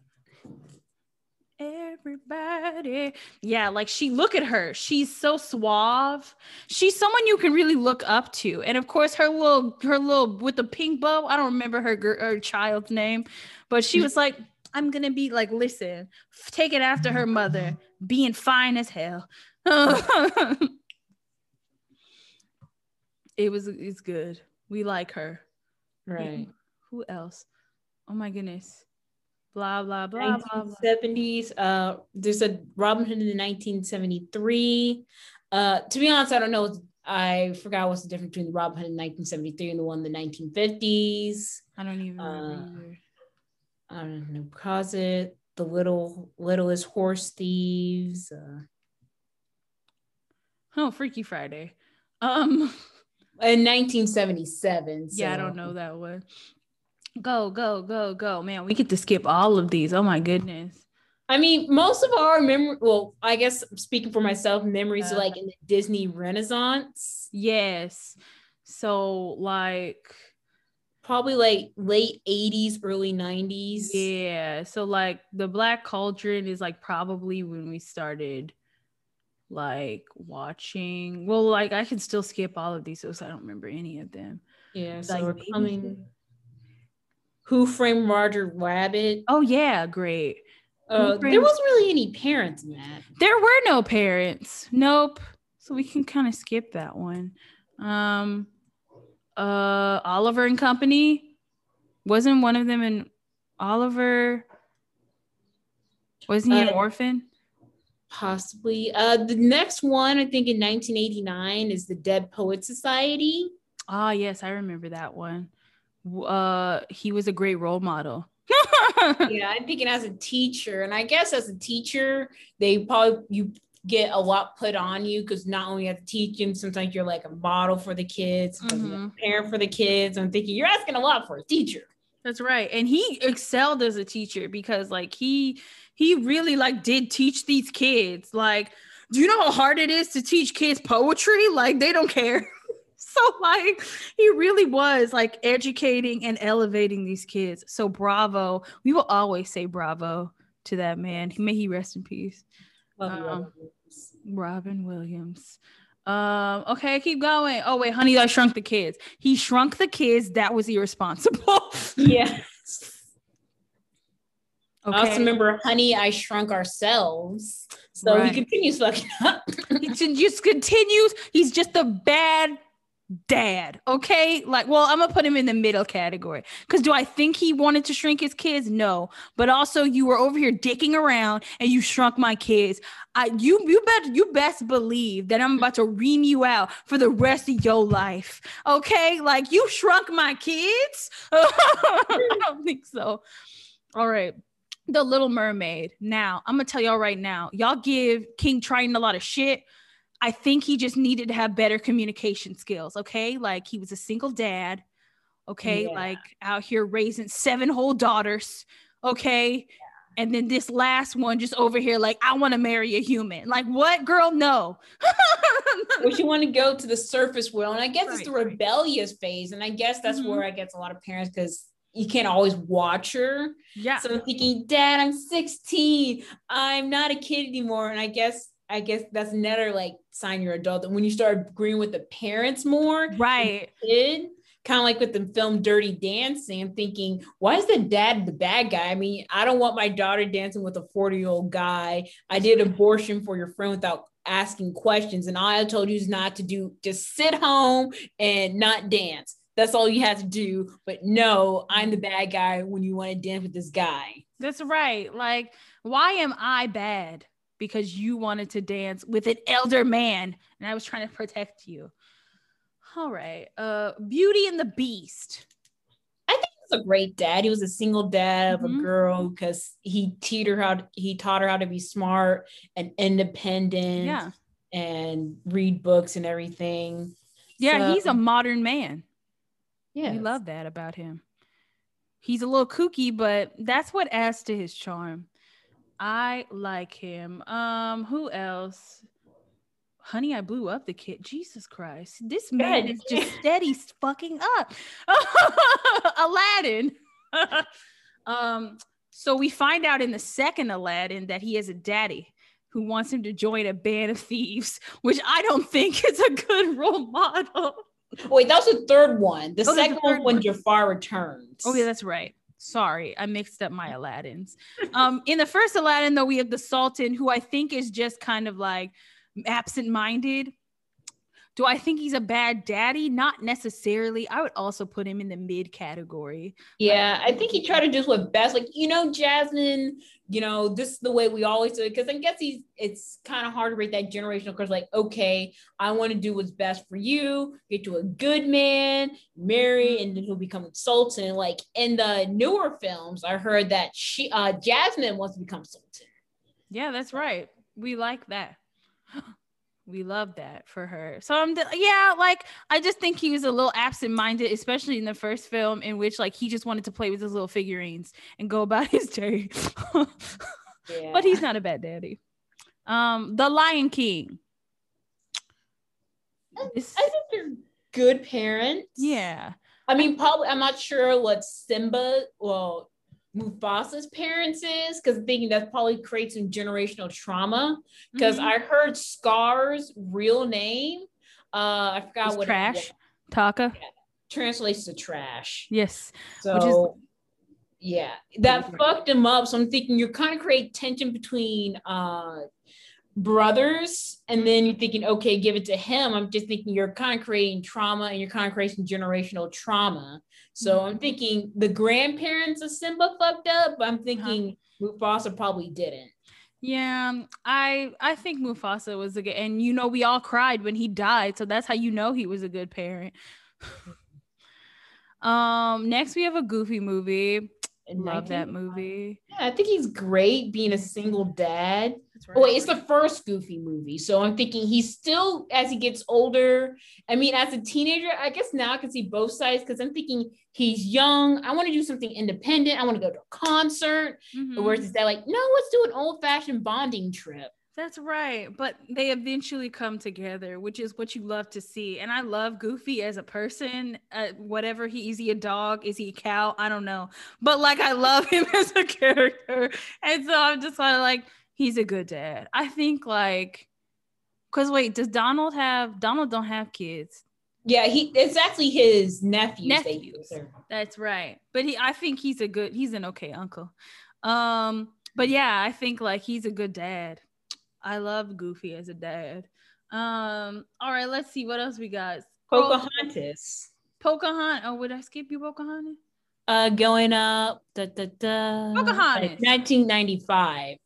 Everybody. Yeah, like she look at her. She's so suave. She's someone you can really look up to. And of course, her little her little with the pink bow. I don't remember her her child's name, but she was like, I'm gonna be like, listen, take it after her mother, being fine as hell. it was it's good. We like her. Right. Who else? Oh my goodness. Blah blah blah blah. blah. 1970s. Uh, there's a Robin Hood in 1973. Uh, to be honest, I don't know. I forgot what's the difference between the Robin Hood in 1973 and the one in the 1950s. I don't even Uh, remember. I don't know. Cause it the little littlest horse thieves. Uh, Oh, Freaky Friday. Um, in 1977. yeah, I don't know that one. Go, go, go, go. Man, we get to skip all of these. Oh my goodness. I mean, most of our memory, well, I guess speaking for myself, memories uh, like in the Disney Renaissance. Yes. So, like, probably like late 80s, early 90s. Yeah. So, like, the Black Cauldron is like probably when we started like watching. Well, like, I can still skip all of these, so I don't remember any of them. Yeah. So, like, we're coming. Who Framed Roger Rabbit? Oh, yeah. Great. Uh, there wasn't really any parents in that. There were no parents. Nope. So we can kind of skip that one. Um, uh, Oliver and Company wasn't one of them in Oliver. Wasn't he uh, an orphan? Possibly. Uh, the next one, I think, in 1989 is the Dead Poet Society. Ah, yes, I remember that one. Uh, he was a great role model. yeah, I'm thinking as a teacher, and I guess as a teacher, they probably you get a lot put on you because not only have to teach them, sometimes you're like a model for the kids, mm-hmm. parent for the kids. I'm thinking you're asking a lot for a teacher. That's right. And he excelled as a teacher because like he he really like did teach these kids. Like, do you know how hard it is to teach kids poetry? Like they don't care. so like he really was like educating and elevating these kids. So bravo. We will always say bravo to that man. May he rest in peace. Um, Robin Williams. Um, okay, keep going. Oh wait, honey, I shrunk the kids. He shrunk the kids. That was irresponsible. yes. Okay. I also remember Honey, I Shrunk Ourselves. So right. he continues fucking up. he just continues. He's just a bad dad. Okay. Like, well, I'm gonna put him in the middle category. Cause do I think he wanted to shrink his kids? No. But also you were over here dicking around and you shrunk my kids. I you you bet you best believe that I'm about to ream you out for the rest of your life. Okay. Like you shrunk my kids. I don't think so. All right. The Little Mermaid. Now, I'm gonna tell y'all right now, y'all give King Triton a lot of shit I think he just needed to have better communication skills. Okay. Like he was a single dad. Okay. Yeah. Like out here raising seven whole daughters. Okay. Yeah. And then this last one just over here, like, I want to marry a human. Like, what, girl? No. well, you want to go to the surface world. And I guess right, it's the rebellious right. phase. And I guess that's mm-hmm. where I get a lot of parents because you can't always watch her. Yeah. So I'm thinking, Dad, I'm 16. I'm not a kid anymore. And I guess I guess that's never like sign you're adult. And when you start agreeing with the parents more, right? Kid, kind of like with the film Dirty Dancing. I'm thinking, why is the dad the bad guy? I mean, I don't want my daughter dancing with a 40 year old guy. I did abortion for your friend without asking questions, and all I told you is not to do just sit home and not dance. That's all you have to do. But no, I'm the bad guy when you want to dance with this guy. That's right. Like, why am I bad? Because you wanted to dance with an elder man and I was trying to protect you. All right. Uh Beauty and the Beast. I think he was a great dad. He was a single dad of mm-hmm. a girl because he taught her how to, he taught her how to be smart and independent yeah. and read books and everything. Yeah, so, he's a modern man. Yeah. We love that about him. He's a little kooky, but that's what adds to his charm. I like him. Um, who else? Honey, I blew up the kid. Jesus Christ. This man is just steady fucking up. Aladdin. um, so we find out in the second Aladdin that he has a daddy who wants him to join a band of thieves, which I don't think is a good role model. Wait, that was the third one. The oh, second one when Jafar returns. Oh, yeah, that's right. Sorry, I mixed up my Aladdins. Um, in the first Aladdin, though, we have the Sultan, who I think is just kind of like absent-minded. Do I think he's a bad daddy? Not necessarily. I would also put him in the mid category. Yeah, I think he tried to do what best. Like, you know, Jasmine, you know, this is the way we always do it. Because I guess he's it's kind of hard to rate that generational because, like, okay, I want to do what's best for you, get to a good man, marry, and then he'll become a sultan. Like in the newer films, I heard that she uh Jasmine wants to become sultan. Yeah, that's right. We like that. We love that for her. So I'm yeah, like I just think he was a little absent-minded, especially in the first film, in which like he just wanted to play with his little figurines and go about his day. yeah. but he's not a bad daddy. Um, The Lion King. I think they're good parents. Yeah. I mean, probably I'm not sure what Simba, well, Mufasa's parents is, because thinking that probably creates some generational trauma. Because mm-hmm. I heard Scar's real name. Uh, I forgot it's what trash. Taka. Yeah, translates to trash. Yes. So yeah, that fucked him up. So I'm thinking you're kind of create tension between uh brothers and then you're thinking okay give it to him. I'm just thinking you're kind of creating trauma and you're kind of creating generational trauma. So mm-hmm. i'm thinking the grandparents of simba fucked up but i'm thinking uh-huh. mufasa probably didn't. Yeah i i think mufasa was a good and you know we all cried when he died so that's how you know he was a good parent. Um next we have a goofy movie Love that movie. Yeah, I think he's great being a single dad. Right. Oh, wait, it's the first Goofy movie. So I'm thinking he's still, as he gets older, I mean, as a teenager, I guess now I can see both sides because I'm thinking he's young. I want to do something independent. I want to go to a concert. Mm-hmm. Whereas his dad, like, no, let's do an old fashioned bonding trip. That's right. But they eventually come together, which is what you love to see. And I love Goofy as a person. Uh, whatever he is, he a dog? Is he a cow? I don't know. But like, I love him as a character. And so I'm just kind of like, he's a good dad. I think like, because wait, does Donald have, Donald don't have kids. Yeah, he it's actually his nephews. Nephews. That's right. But he I think he's a good he's an okay uncle. Um, but yeah, I think like he's a good dad. I love Goofy as a dad. Um, all right, let's see what else we got. Pocahontas. Pocahontas. Oh, would I skip you, Pocahontas? Uh, going up. Da, da, da, Pocahontas. 1995.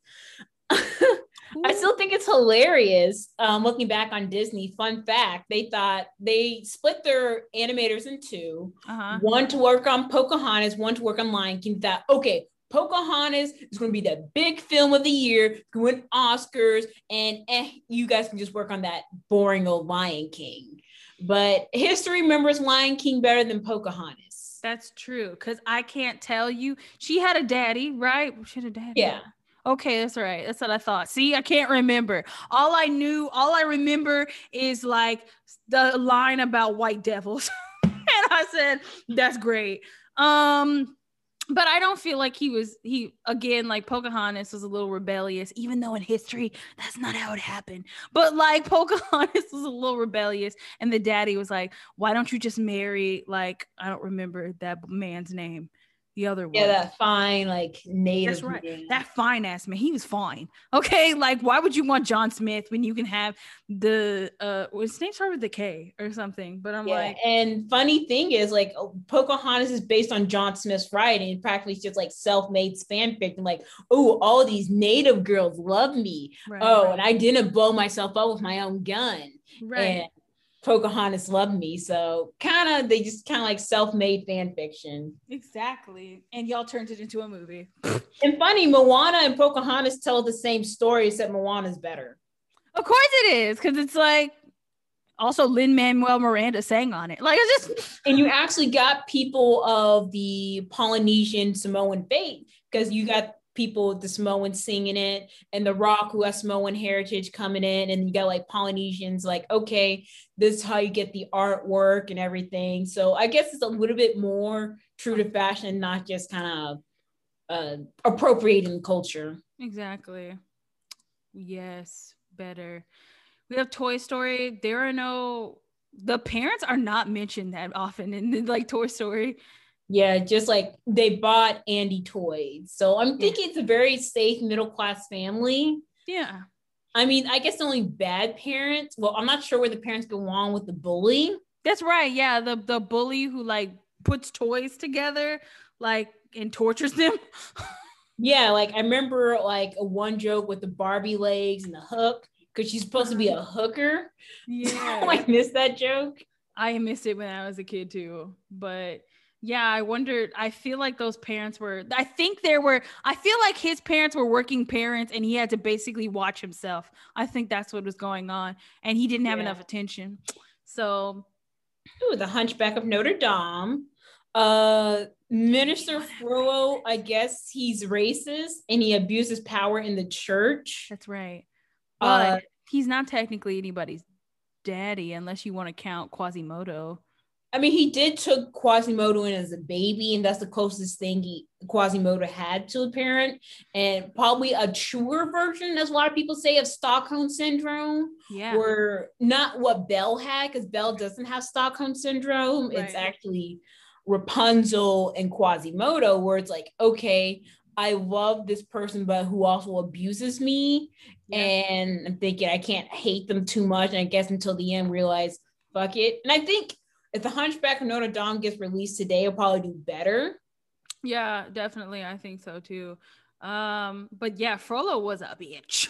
I still think it's hilarious. Um, looking back on Disney, fun fact: they thought they split their animators in 2 uh-huh. one to work on Pocahontas, one to work on Lion King. That okay, Pocahontas is going to be the big film of the year, going Oscars, and eh, you guys can just work on that boring old Lion King. But history remembers Lion King better than Pocahontas. That's true, because I can't tell you. She had a daddy, right? She had a daddy. Yeah. Okay, that's right. That's what I thought. See, I can't remember. All I knew, all I remember is like the line about white devils. and I said, that's great. Um, but I don't feel like he was he again like Pocahontas was a little rebellious, even though in history that's not how it happened. But like Pocahontas was a little rebellious, and the daddy was like, "Why don't you just marry like I don't remember that man's name." The other one. Yeah, that fine, like native. That's right. Man. That fine ass man. He was fine. Okay. Like, why would you want John Smith when you can have the uh his name started with the K or something? But I'm yeah, like and funny thing is like oh, Pocahontas is based on John Smith's writing and practically just like self-made fan fiction, like, oh, all these native girls love me. Right, oh, right. and I didn't blow myself up with my own gun. Right. And Pocahontas loved me. So kind of they just kind of like self-made fan fiction. Exactly. And y'all turned it into a movie. and funny, Moana and Pocahontas tell the same story, except Moana's better. Of course it is, because it's like also Lin Manuel Miranda sang on it. Like it's just and you actually got people of the Polynesian Samoan faith because you got people, with the Samoans singing it, and The Rock, who has Samoan heritage, coming in, and you got like Polynesians, like, okay, this is how you get the artwork and everything. So I guess it's a little bit more true to fashion, not just kind of uh, appropriating culture. Exactly. Yes, better. We have Toy Story. There are no the parents are not mentioned that often in like Toy Story. Yeah, just like they bought Andy toys. So I'm thinking yeah. it's a very safe middle class family. Yeah. I mean, I guess the only bad parents. Well, I'm not sure where the parents go on with the bully. That's right. Yeah, the the bully who like puts toys together, like and tortures them. yeah, like I remember like a one joke with the Barbie legs and the hook because she's supposed to be a uh-huh. hooker. Yeah, I missed that joke. I missed it when I was a kid too, but yeah, I wondered. I feel like those parents were, I think there were, I feel like his parents were working parents and he had to basically watch himself. I think that's what was going on. And he didn't have yeah. enough attention. So, Ooh, the Hunchback of Notre Dame. Uh, Minister Frollo, I guess he's racist and he abuses power in the church. That's right. Uh, but uh, he's not technically anybody's daddy unless you want to count Quasimodo. I mean, he did took Quasimodo in as a baby, and that's the closest thing he Quasimodo had to a parent, and probably a truer version, as a lot of people say, of Stockholm syndrome. Yeah, where not what Belle had, because Belle doesn't have Stockholm syndrome. Right. It's actually Rapunzel and Quasimodo, where it's like, okay, I love this person, but who also abuses me. Yeah. And I'm thinking I can't hate them too much. And I guess until the end realize, fuck it. And I think if the Hunchback of Notre Dame gets released today, it'll probably do better. Yeah, definitely. I think so too. Um, but yeah, Frollo was a bitch.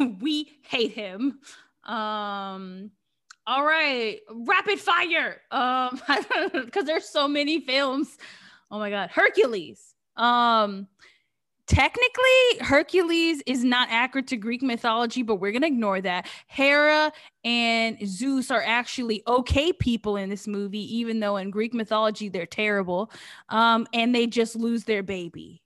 we hate him. Um, all right, rapid fire. Um, because there's so many films. Oh my god, Hercules. Um, technically hercules is not accurate to greek mythology but we're to ignore that. Hera and zeus are actually okay people in this movie even though in greek mythology they're terrible um, and they just lose their baby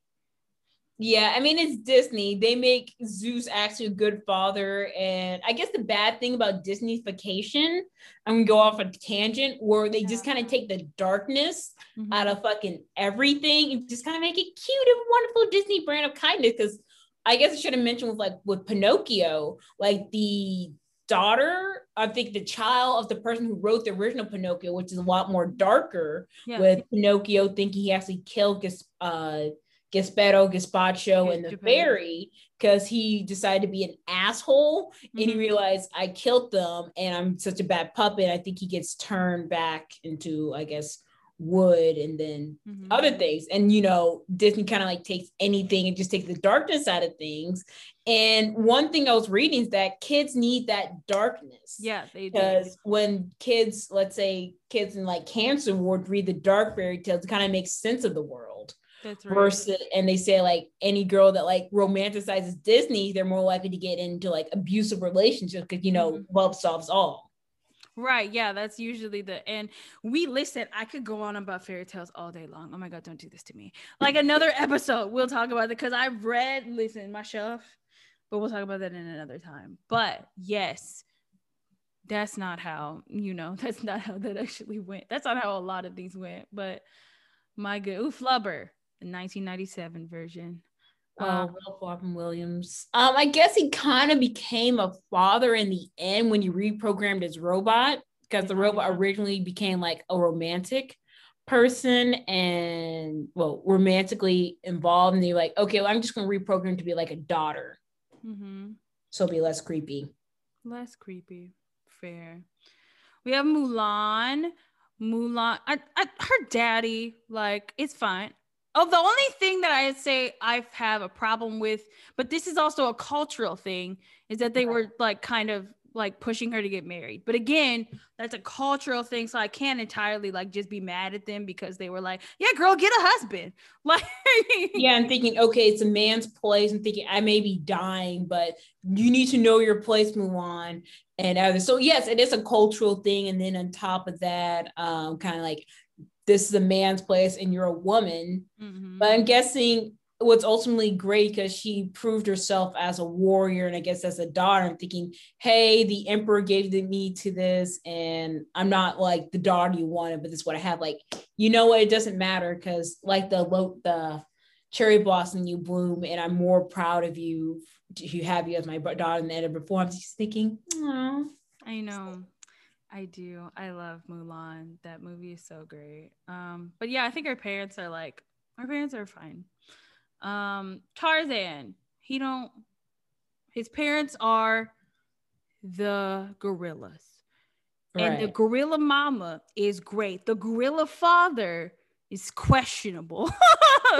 yeah, I mean it's Disney. They make Zeus actually a good father, and I guess the bad thing about Disneyfication, I'm gonna go off a tangent where they yeah. just kind of take the darkness mm-hmm. out of fucking everything and just kind of make it cute and wonderful Disney brand of kindness. Because I guess I should have mentioned with like with Pinocchio, like the daughter, I think the child of the person who wrote the original Pinocchio, which is a lot more darker, yeah. with Pinocchio thinking he actually killed uh Gaspero, Gaspacho, and the fairy because he decided to be an asshole mm-hmm. and he mm-hmm. realized I killed them and I'm such a bad puppet. I think he gets turned back into, I guess, wood and then mm-hmm. other things. And you know, Disney kind of like takes anything and just takes the darkness out of things. And one thing I was reading is that kids need that darkness. Yeah, they do. Because when kids, let's say kids in like cancer ward read the dark fairy tales, it kind of makes sense of the world. That's right. Versus, and they say like any girl that like romanticizes Disney, they're more likely to get into like abusive relationships because you know mm-hmm. love solves all. Right. Yeah, that's usually the and we listen. I could go on about fairy tales all day long. Oh my god, don't do this to me. Like another episode, we'll talk about it because I've read listen my shelf, but we'll talk about that in another time. But yes, that's not how you know. That's not how that actually went. That's not how a lot of these went. But my good, ooh, flubber the 1997 version. Oh, um, William Williams. Um, I guess he kind of became a father in the end when you reprogrammed his robot because the robot originally became like a romantic person and well romantically involved and you're like okay well, i'm just going to reprogram to be like a daughter. Mm-hmm. so be less creepy. Less creepy. Fair. We have mulan. Mulan I, I, her daddy like it's fine Oh, the only thing that I say I have a problem with, but this is also a cultural thing, is that they were like kind of like pushing her to get married. But again, that's a cultural thing. So I can't entirely like just be mad at them because they were like, yeah, girl, get a husband. Like, yeah, I'm thinking, okay, it's a man's place. I'm thinking I may be dying, but you need to know your place, move on. And uh, so, yes, it is a cultural thing. And then on top of that, um, kind of like this is a man's place and you're a woman. Mm-hmm. But I'm guessing what's ultimately great because she proved herself as a warrior and I guess as a daughter. I'm thinking, hey, the emperor gave me to this, and I'm not like the daughter you wanted, but this is what I have. Like, you know what? It doesn't matter because like the the cherry blossom you bloom, and I'm more proud of you to have you as my daughter than ever before. I'm just thinking, oh, I know. I do. I love Mulan. That movie is so great. Um, but yeah, I think our parents are like, our parents are fine. Um, Tarzan, he don't. His parents are the gorillas, right. and the gorilla mama is great. The gorilla father is questionable.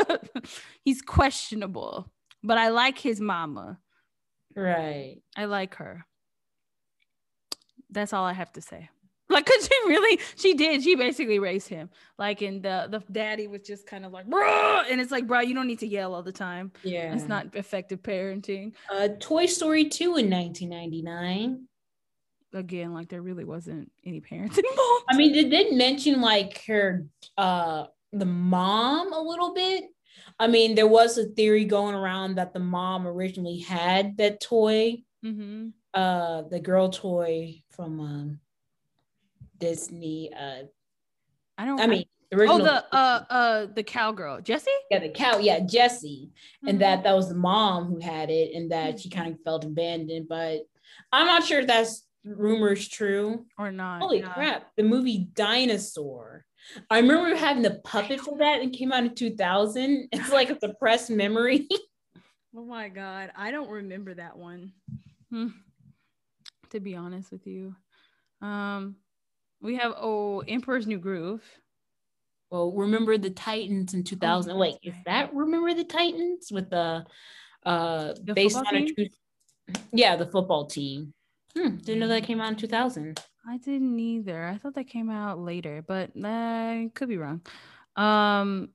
He's questionable, but I like his mama. Right. I like her. That's all I have to say. Like, cause she really, she did. She basically raised him. Like, and the the daddy was just kind of like, bro, and it's like, bro, you don't need to yell all the time. Yeah, it's not effective parenting. Uh, Toy Story two in 1999. Again, like there really wasn't any parents involved. I mean, they did mention like her uh the mom a little bit. I mean, there was a theory going around that the mom originally had that toy, mm-hmm. uh, the girl toy from um, Disney. Uh, I don't. I mean, the original. Oh, the uh, uh, the cowgirl, Jessie. Yeah, the cow. Yeah, Jessie, mm-hmm. and that that was the mom who had it, and that mm-hmm. she kind of felt abandoned. But I'm not sure if that's rumors true or not. Holy yeah. crap! The movie Dinosaur I remember having the puppet for that and came out in 2000. It's like a suppressed memory. oh my god, I don't remember that one. Hmm. To be honest with you, um, we have oh Emperor's New Groove. Well, remember the Titans in 2000. Oh, Wait, is that Remember the Titans with the uh the based on a true? Yeah, the football team. Hmm, didn't know that came out in 2000. I didn't either. I thought that came out later, but I uh, could be wrong. Um,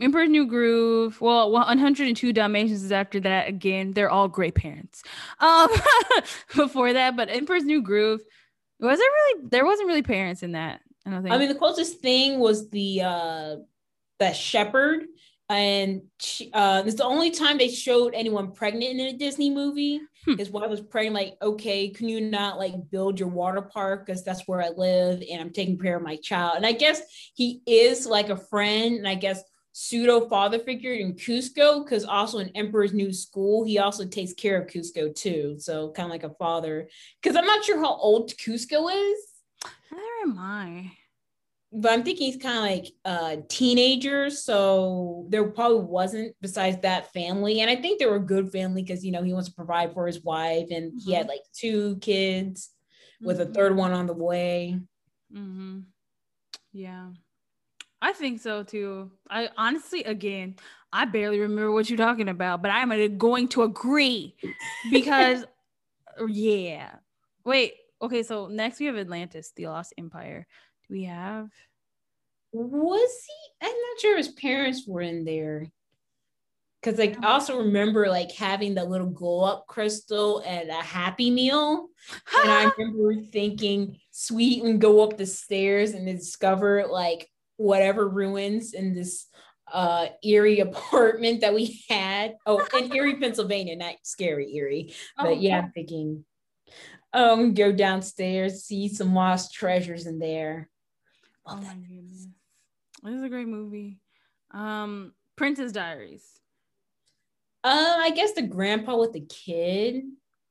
Emperor's New Groove. Well, 102 Dalmatians is after that. Again, they're all great parents. Um, before that, but Emperor's New Groove was there really? There wasn't really parents in that. I don't think. I mean, the closest thing was the uh, the shepherd and she, uh, it's the only time they showed anyone pregnant in a Disney movie. Hmm. His wife was pregnant. Like, okay, can you not like build your water park because that's where I live and I'm taking care of my child. And I guess he is like a friend, and I guess pseudo father figure in Kuzco because also in Emperor's New School, he also takes care of Kuzco too. So kind of like a father. Because I'm not sure how old Kuzco is. Where am I? but I'm thinking he's kind of like a teenager. so there probably wasn't besides that family. And I think they were a good family because you know he wants to provide for his wife, and mm-hmm. he had mm-hmm. like two kids with mm-hmm. a third one on the way. Mm-hmm. Yeah, I think so too. I honestly, again, I barely remember what you're talking about, but I'm going to agree because, yeah. Wait, okay. So next we have Atlantis, the Lost Empire Do we have? Was he? I'm not sure his parents were in there. Cause like I also remember like having the little glow up crystal and a happy meal. and I remember thinking, sweet, and go up the stairs and discover like whatever ruins in this uh Erie apartment that we had. Oh, in Erie, Pennsylvania, not scary Erie. But oh, yeah, I'm thinking um go downstairs, see some lost treasures in there. Oh my goodness. This is a great movie. Um, Princess Diaries. Uh, I guess the grandpa with the kid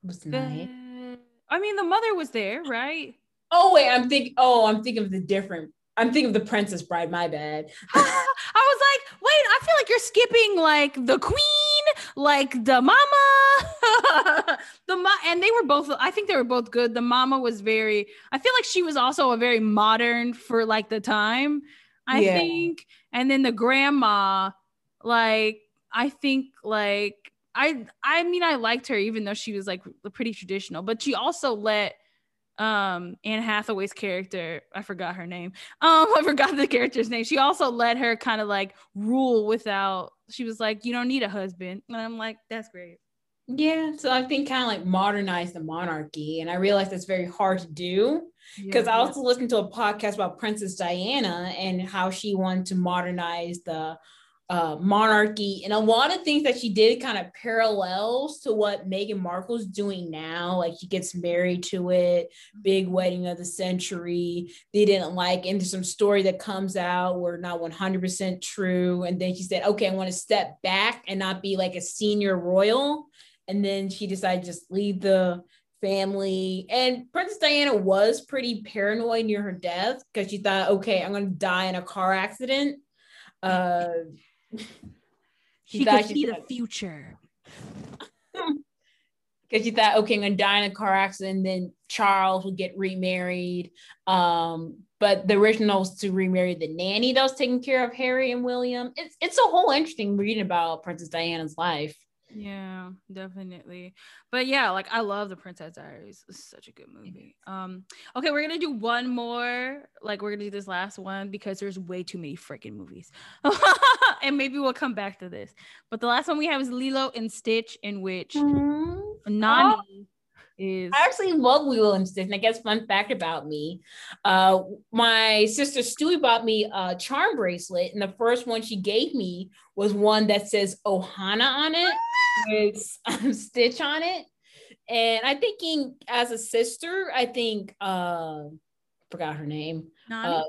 was nice. I mean, the mother was there, right? Oh wait, I'm thinking. Oh, I'm thinking of the different. I'm thinking of the Princess Bride. My bad. I was like, wait, I feel like you're skipping like the Queen, like the Mama, the ma, and they were both. I think they were both good. The Mama was very. I feel like she was also a very modern for like the time. I yeah. think, and then the grandma, like I think, like I. I mean, I liked her even though she was like pretty traditional, but she also let um Anne Hathaway's character, I forgot her name. Um, I forgot the character's name. She also let her kind of like rule without she was like, you don't need a husband. And I'm like, that's great. Yeah, so I think kind of like modernize the monarchy, and I realize that's very hard to do because yeah, I also listened to a podcast about Princess Diana and how she wanted to modernize the uh, monarchy and a lot of things that she did kind of parallels to what Meghan Markle's doing now. Like she gets married to it, big wedding of the century. They didn't like, and there's some story that comes out where not 100% true. And then she said, okay, I want to step back and not be like a senior royal. And then she decided just leave the family. And Princess Diana was pretty paranoid near her death because she thought, okay, I'm going to die in a car accident. Uh, she could see the future. Because she thought, okay, I'm gonna die in a car accident, then Charles would get remarried. Um, but the original was to remarry the nanny that was taking care of Harry and William. It's it's a whole interesting reading about Princess Diana's life. Yeah, definitely. But yeah, like I love the Princess Diaries. It's such a good movie. Um, okay, we're gonna do one more. Like we're gonna do this last one because there's way too many freaking movies. and maybe we'll come back to this. But the last one we have is Lilo and Stitch, in which mm-hmm. Nani. is I actually love Lilo and Stitch. And I guess fun fact about me, uh, my sister Stewie bought me a charm bracelet, and the first one she gave me was one that says Ohana on it with um, Stitch on it. And I'm thinking as a sister, I think uh forgot her name. Uh,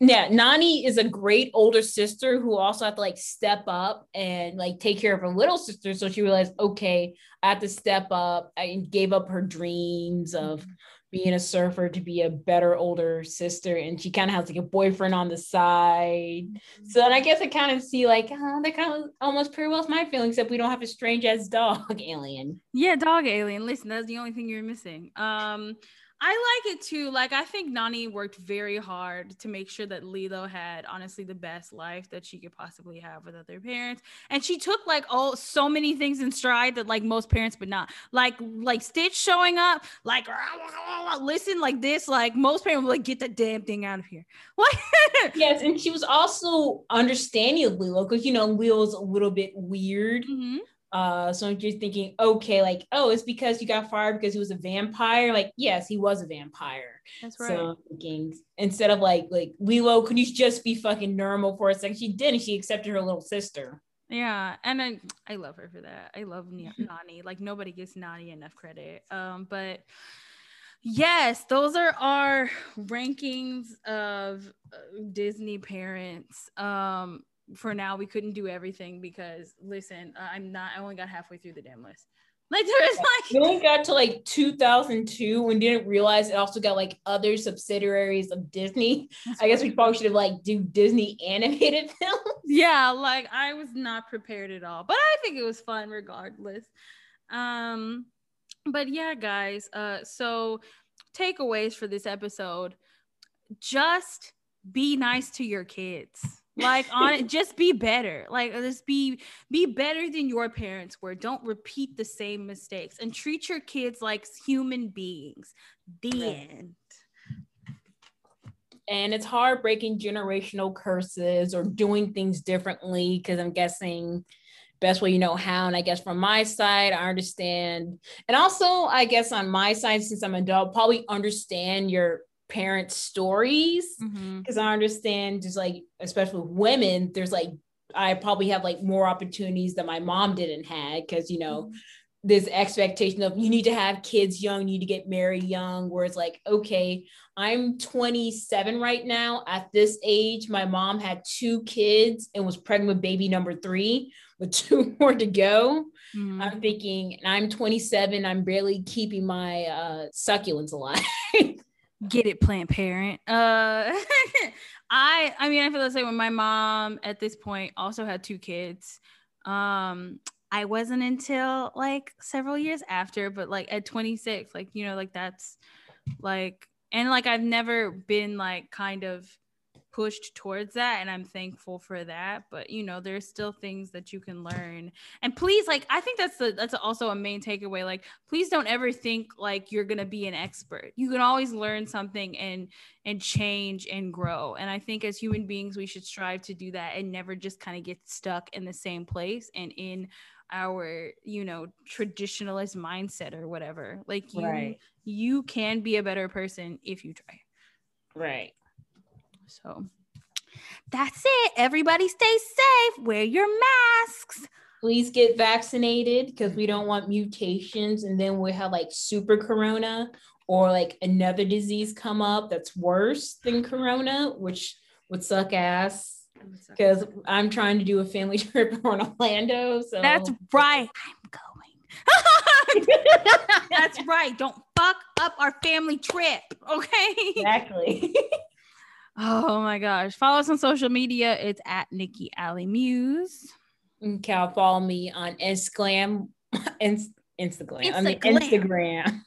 yeah, Nani is a great older sister who also had to like step up and like take care of her little sister. So she realized, okay, I have to step up. I gave up her dreams of mm-hmm. Being a surfer to be a better older sister. And she kind of has like a boyfriend on the side. So then I guess I kind of see like, oh, that kind of almost pretty well my feelings, except we don't have a strange ass dog alien. Yeah, dog alien. Listen, that's the only thing you're missing. Um, I like it too. Like I think Nani worked very hard to make sure that Lilo had honestly the best life that she could possibly have with other parents. And she took like all so many things in stride that like most parents would not. Like like Stitch showing up, like listen like this, like most parents would like get the damn thing out of here. What? yes, and she was also understanding of Lilo because you know Lilo's a little bit weird. Mm-hmm. Uh, so you're thinking, okay, like, oh, it's because you got fired because he was a vampire. Like, yes, he was a vampire. That's right. So I'm thinking instead of like, like Lilo, could you just be fucking normal for a second? She didn't. she accepted her little sister. Yeah, and I, I love her for that. I love Nani. Like nobody gives Nani enough credit. Um, but yes, those are our rankings of uh, Disney parents. Um, for now we couldn't do everything because listen, I'm not. I only got halfway through the damn list. Like there is like we only got to like 2002 and didn't realize it also got like other subsidiaries of Disney. I guess we probably should have like do Disney animated films. Yeah, like I was not prepared at all, but I think it was fun regardless. Um, but yeah, guys. Uh, so takeaways for this episode: just be nice to your kids like on it just be better. Like uh, just be be better than your parents were. Don't repeat the same mistakes and treat your kids like human beings. The end. And it's hard breaking generational curses or doing things differently because i'm guessing best way you know how. And i guess from my side i understand. And also i guess on my side since i'm an adult probably understand your parents' stories because mm-hmm. I understand just like especially with women, there's like I probably have like more opportunities that my mom didn't have because you know mm-hmm. this expectation of you need to have kids young, you need to get married young. Where it's like, okay, I'm 27 right now. At this age, my mom had two kids and was pregnant with baby number three with two more to go. Mm-hmm. I'm thinking, and I'm 27, I'm barely keeping my uh, succulents alive. get it plant parent. Uh i i mean i feel the same when my mom at this point also had two kids. Um i wasn't until like several years after but like at 26 like you know like that's like and like i've never been like kind of pushed towards that and i'm thankful for that but you know there's still things that you can learn. And please like i think that's the that's also a main takeaway like please don't ever think like you're gonna be an expert. You can always learn something and and change and grow and i think as human beings we should strive to do that and never just kind of get stuck in the same place and in our you know traditionalist mindset or whatever. Like you right. you can be a better person if you try. Right so that's it. Everybody stay safe. Wear your masks. Please get vaccinated because we don't want mutations and then we'll have like super corona or like another disease come up that's worse than corona, which would suck ass because I'm trying to do a family trip in Orlando. So that's right. I'm going. that's right. Don't fuck up our family trip. Okay. Exactly. Oh my gosh. Follow us on social media. It's at Nikki Alley Muse. You can follow me on Instagram. Instagram. Instagram. On the Instagram.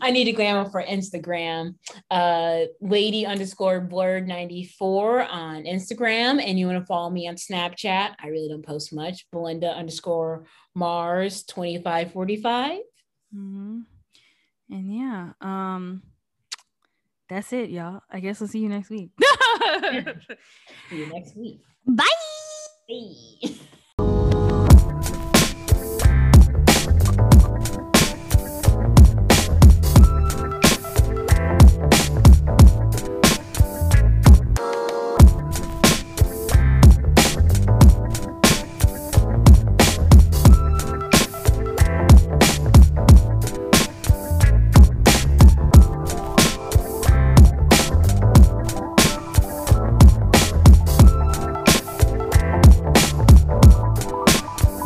I need a glamour for Instagram. Uh lady underscore blurred 94 on Instagram. And you want to follow me on Snapchat. I really don't post much. Belinda underscore Mars 2545. Mm-hmm. And yeah, um, that's it, y'all. I guess we'll see you next week. see you next week. Bye. Bye.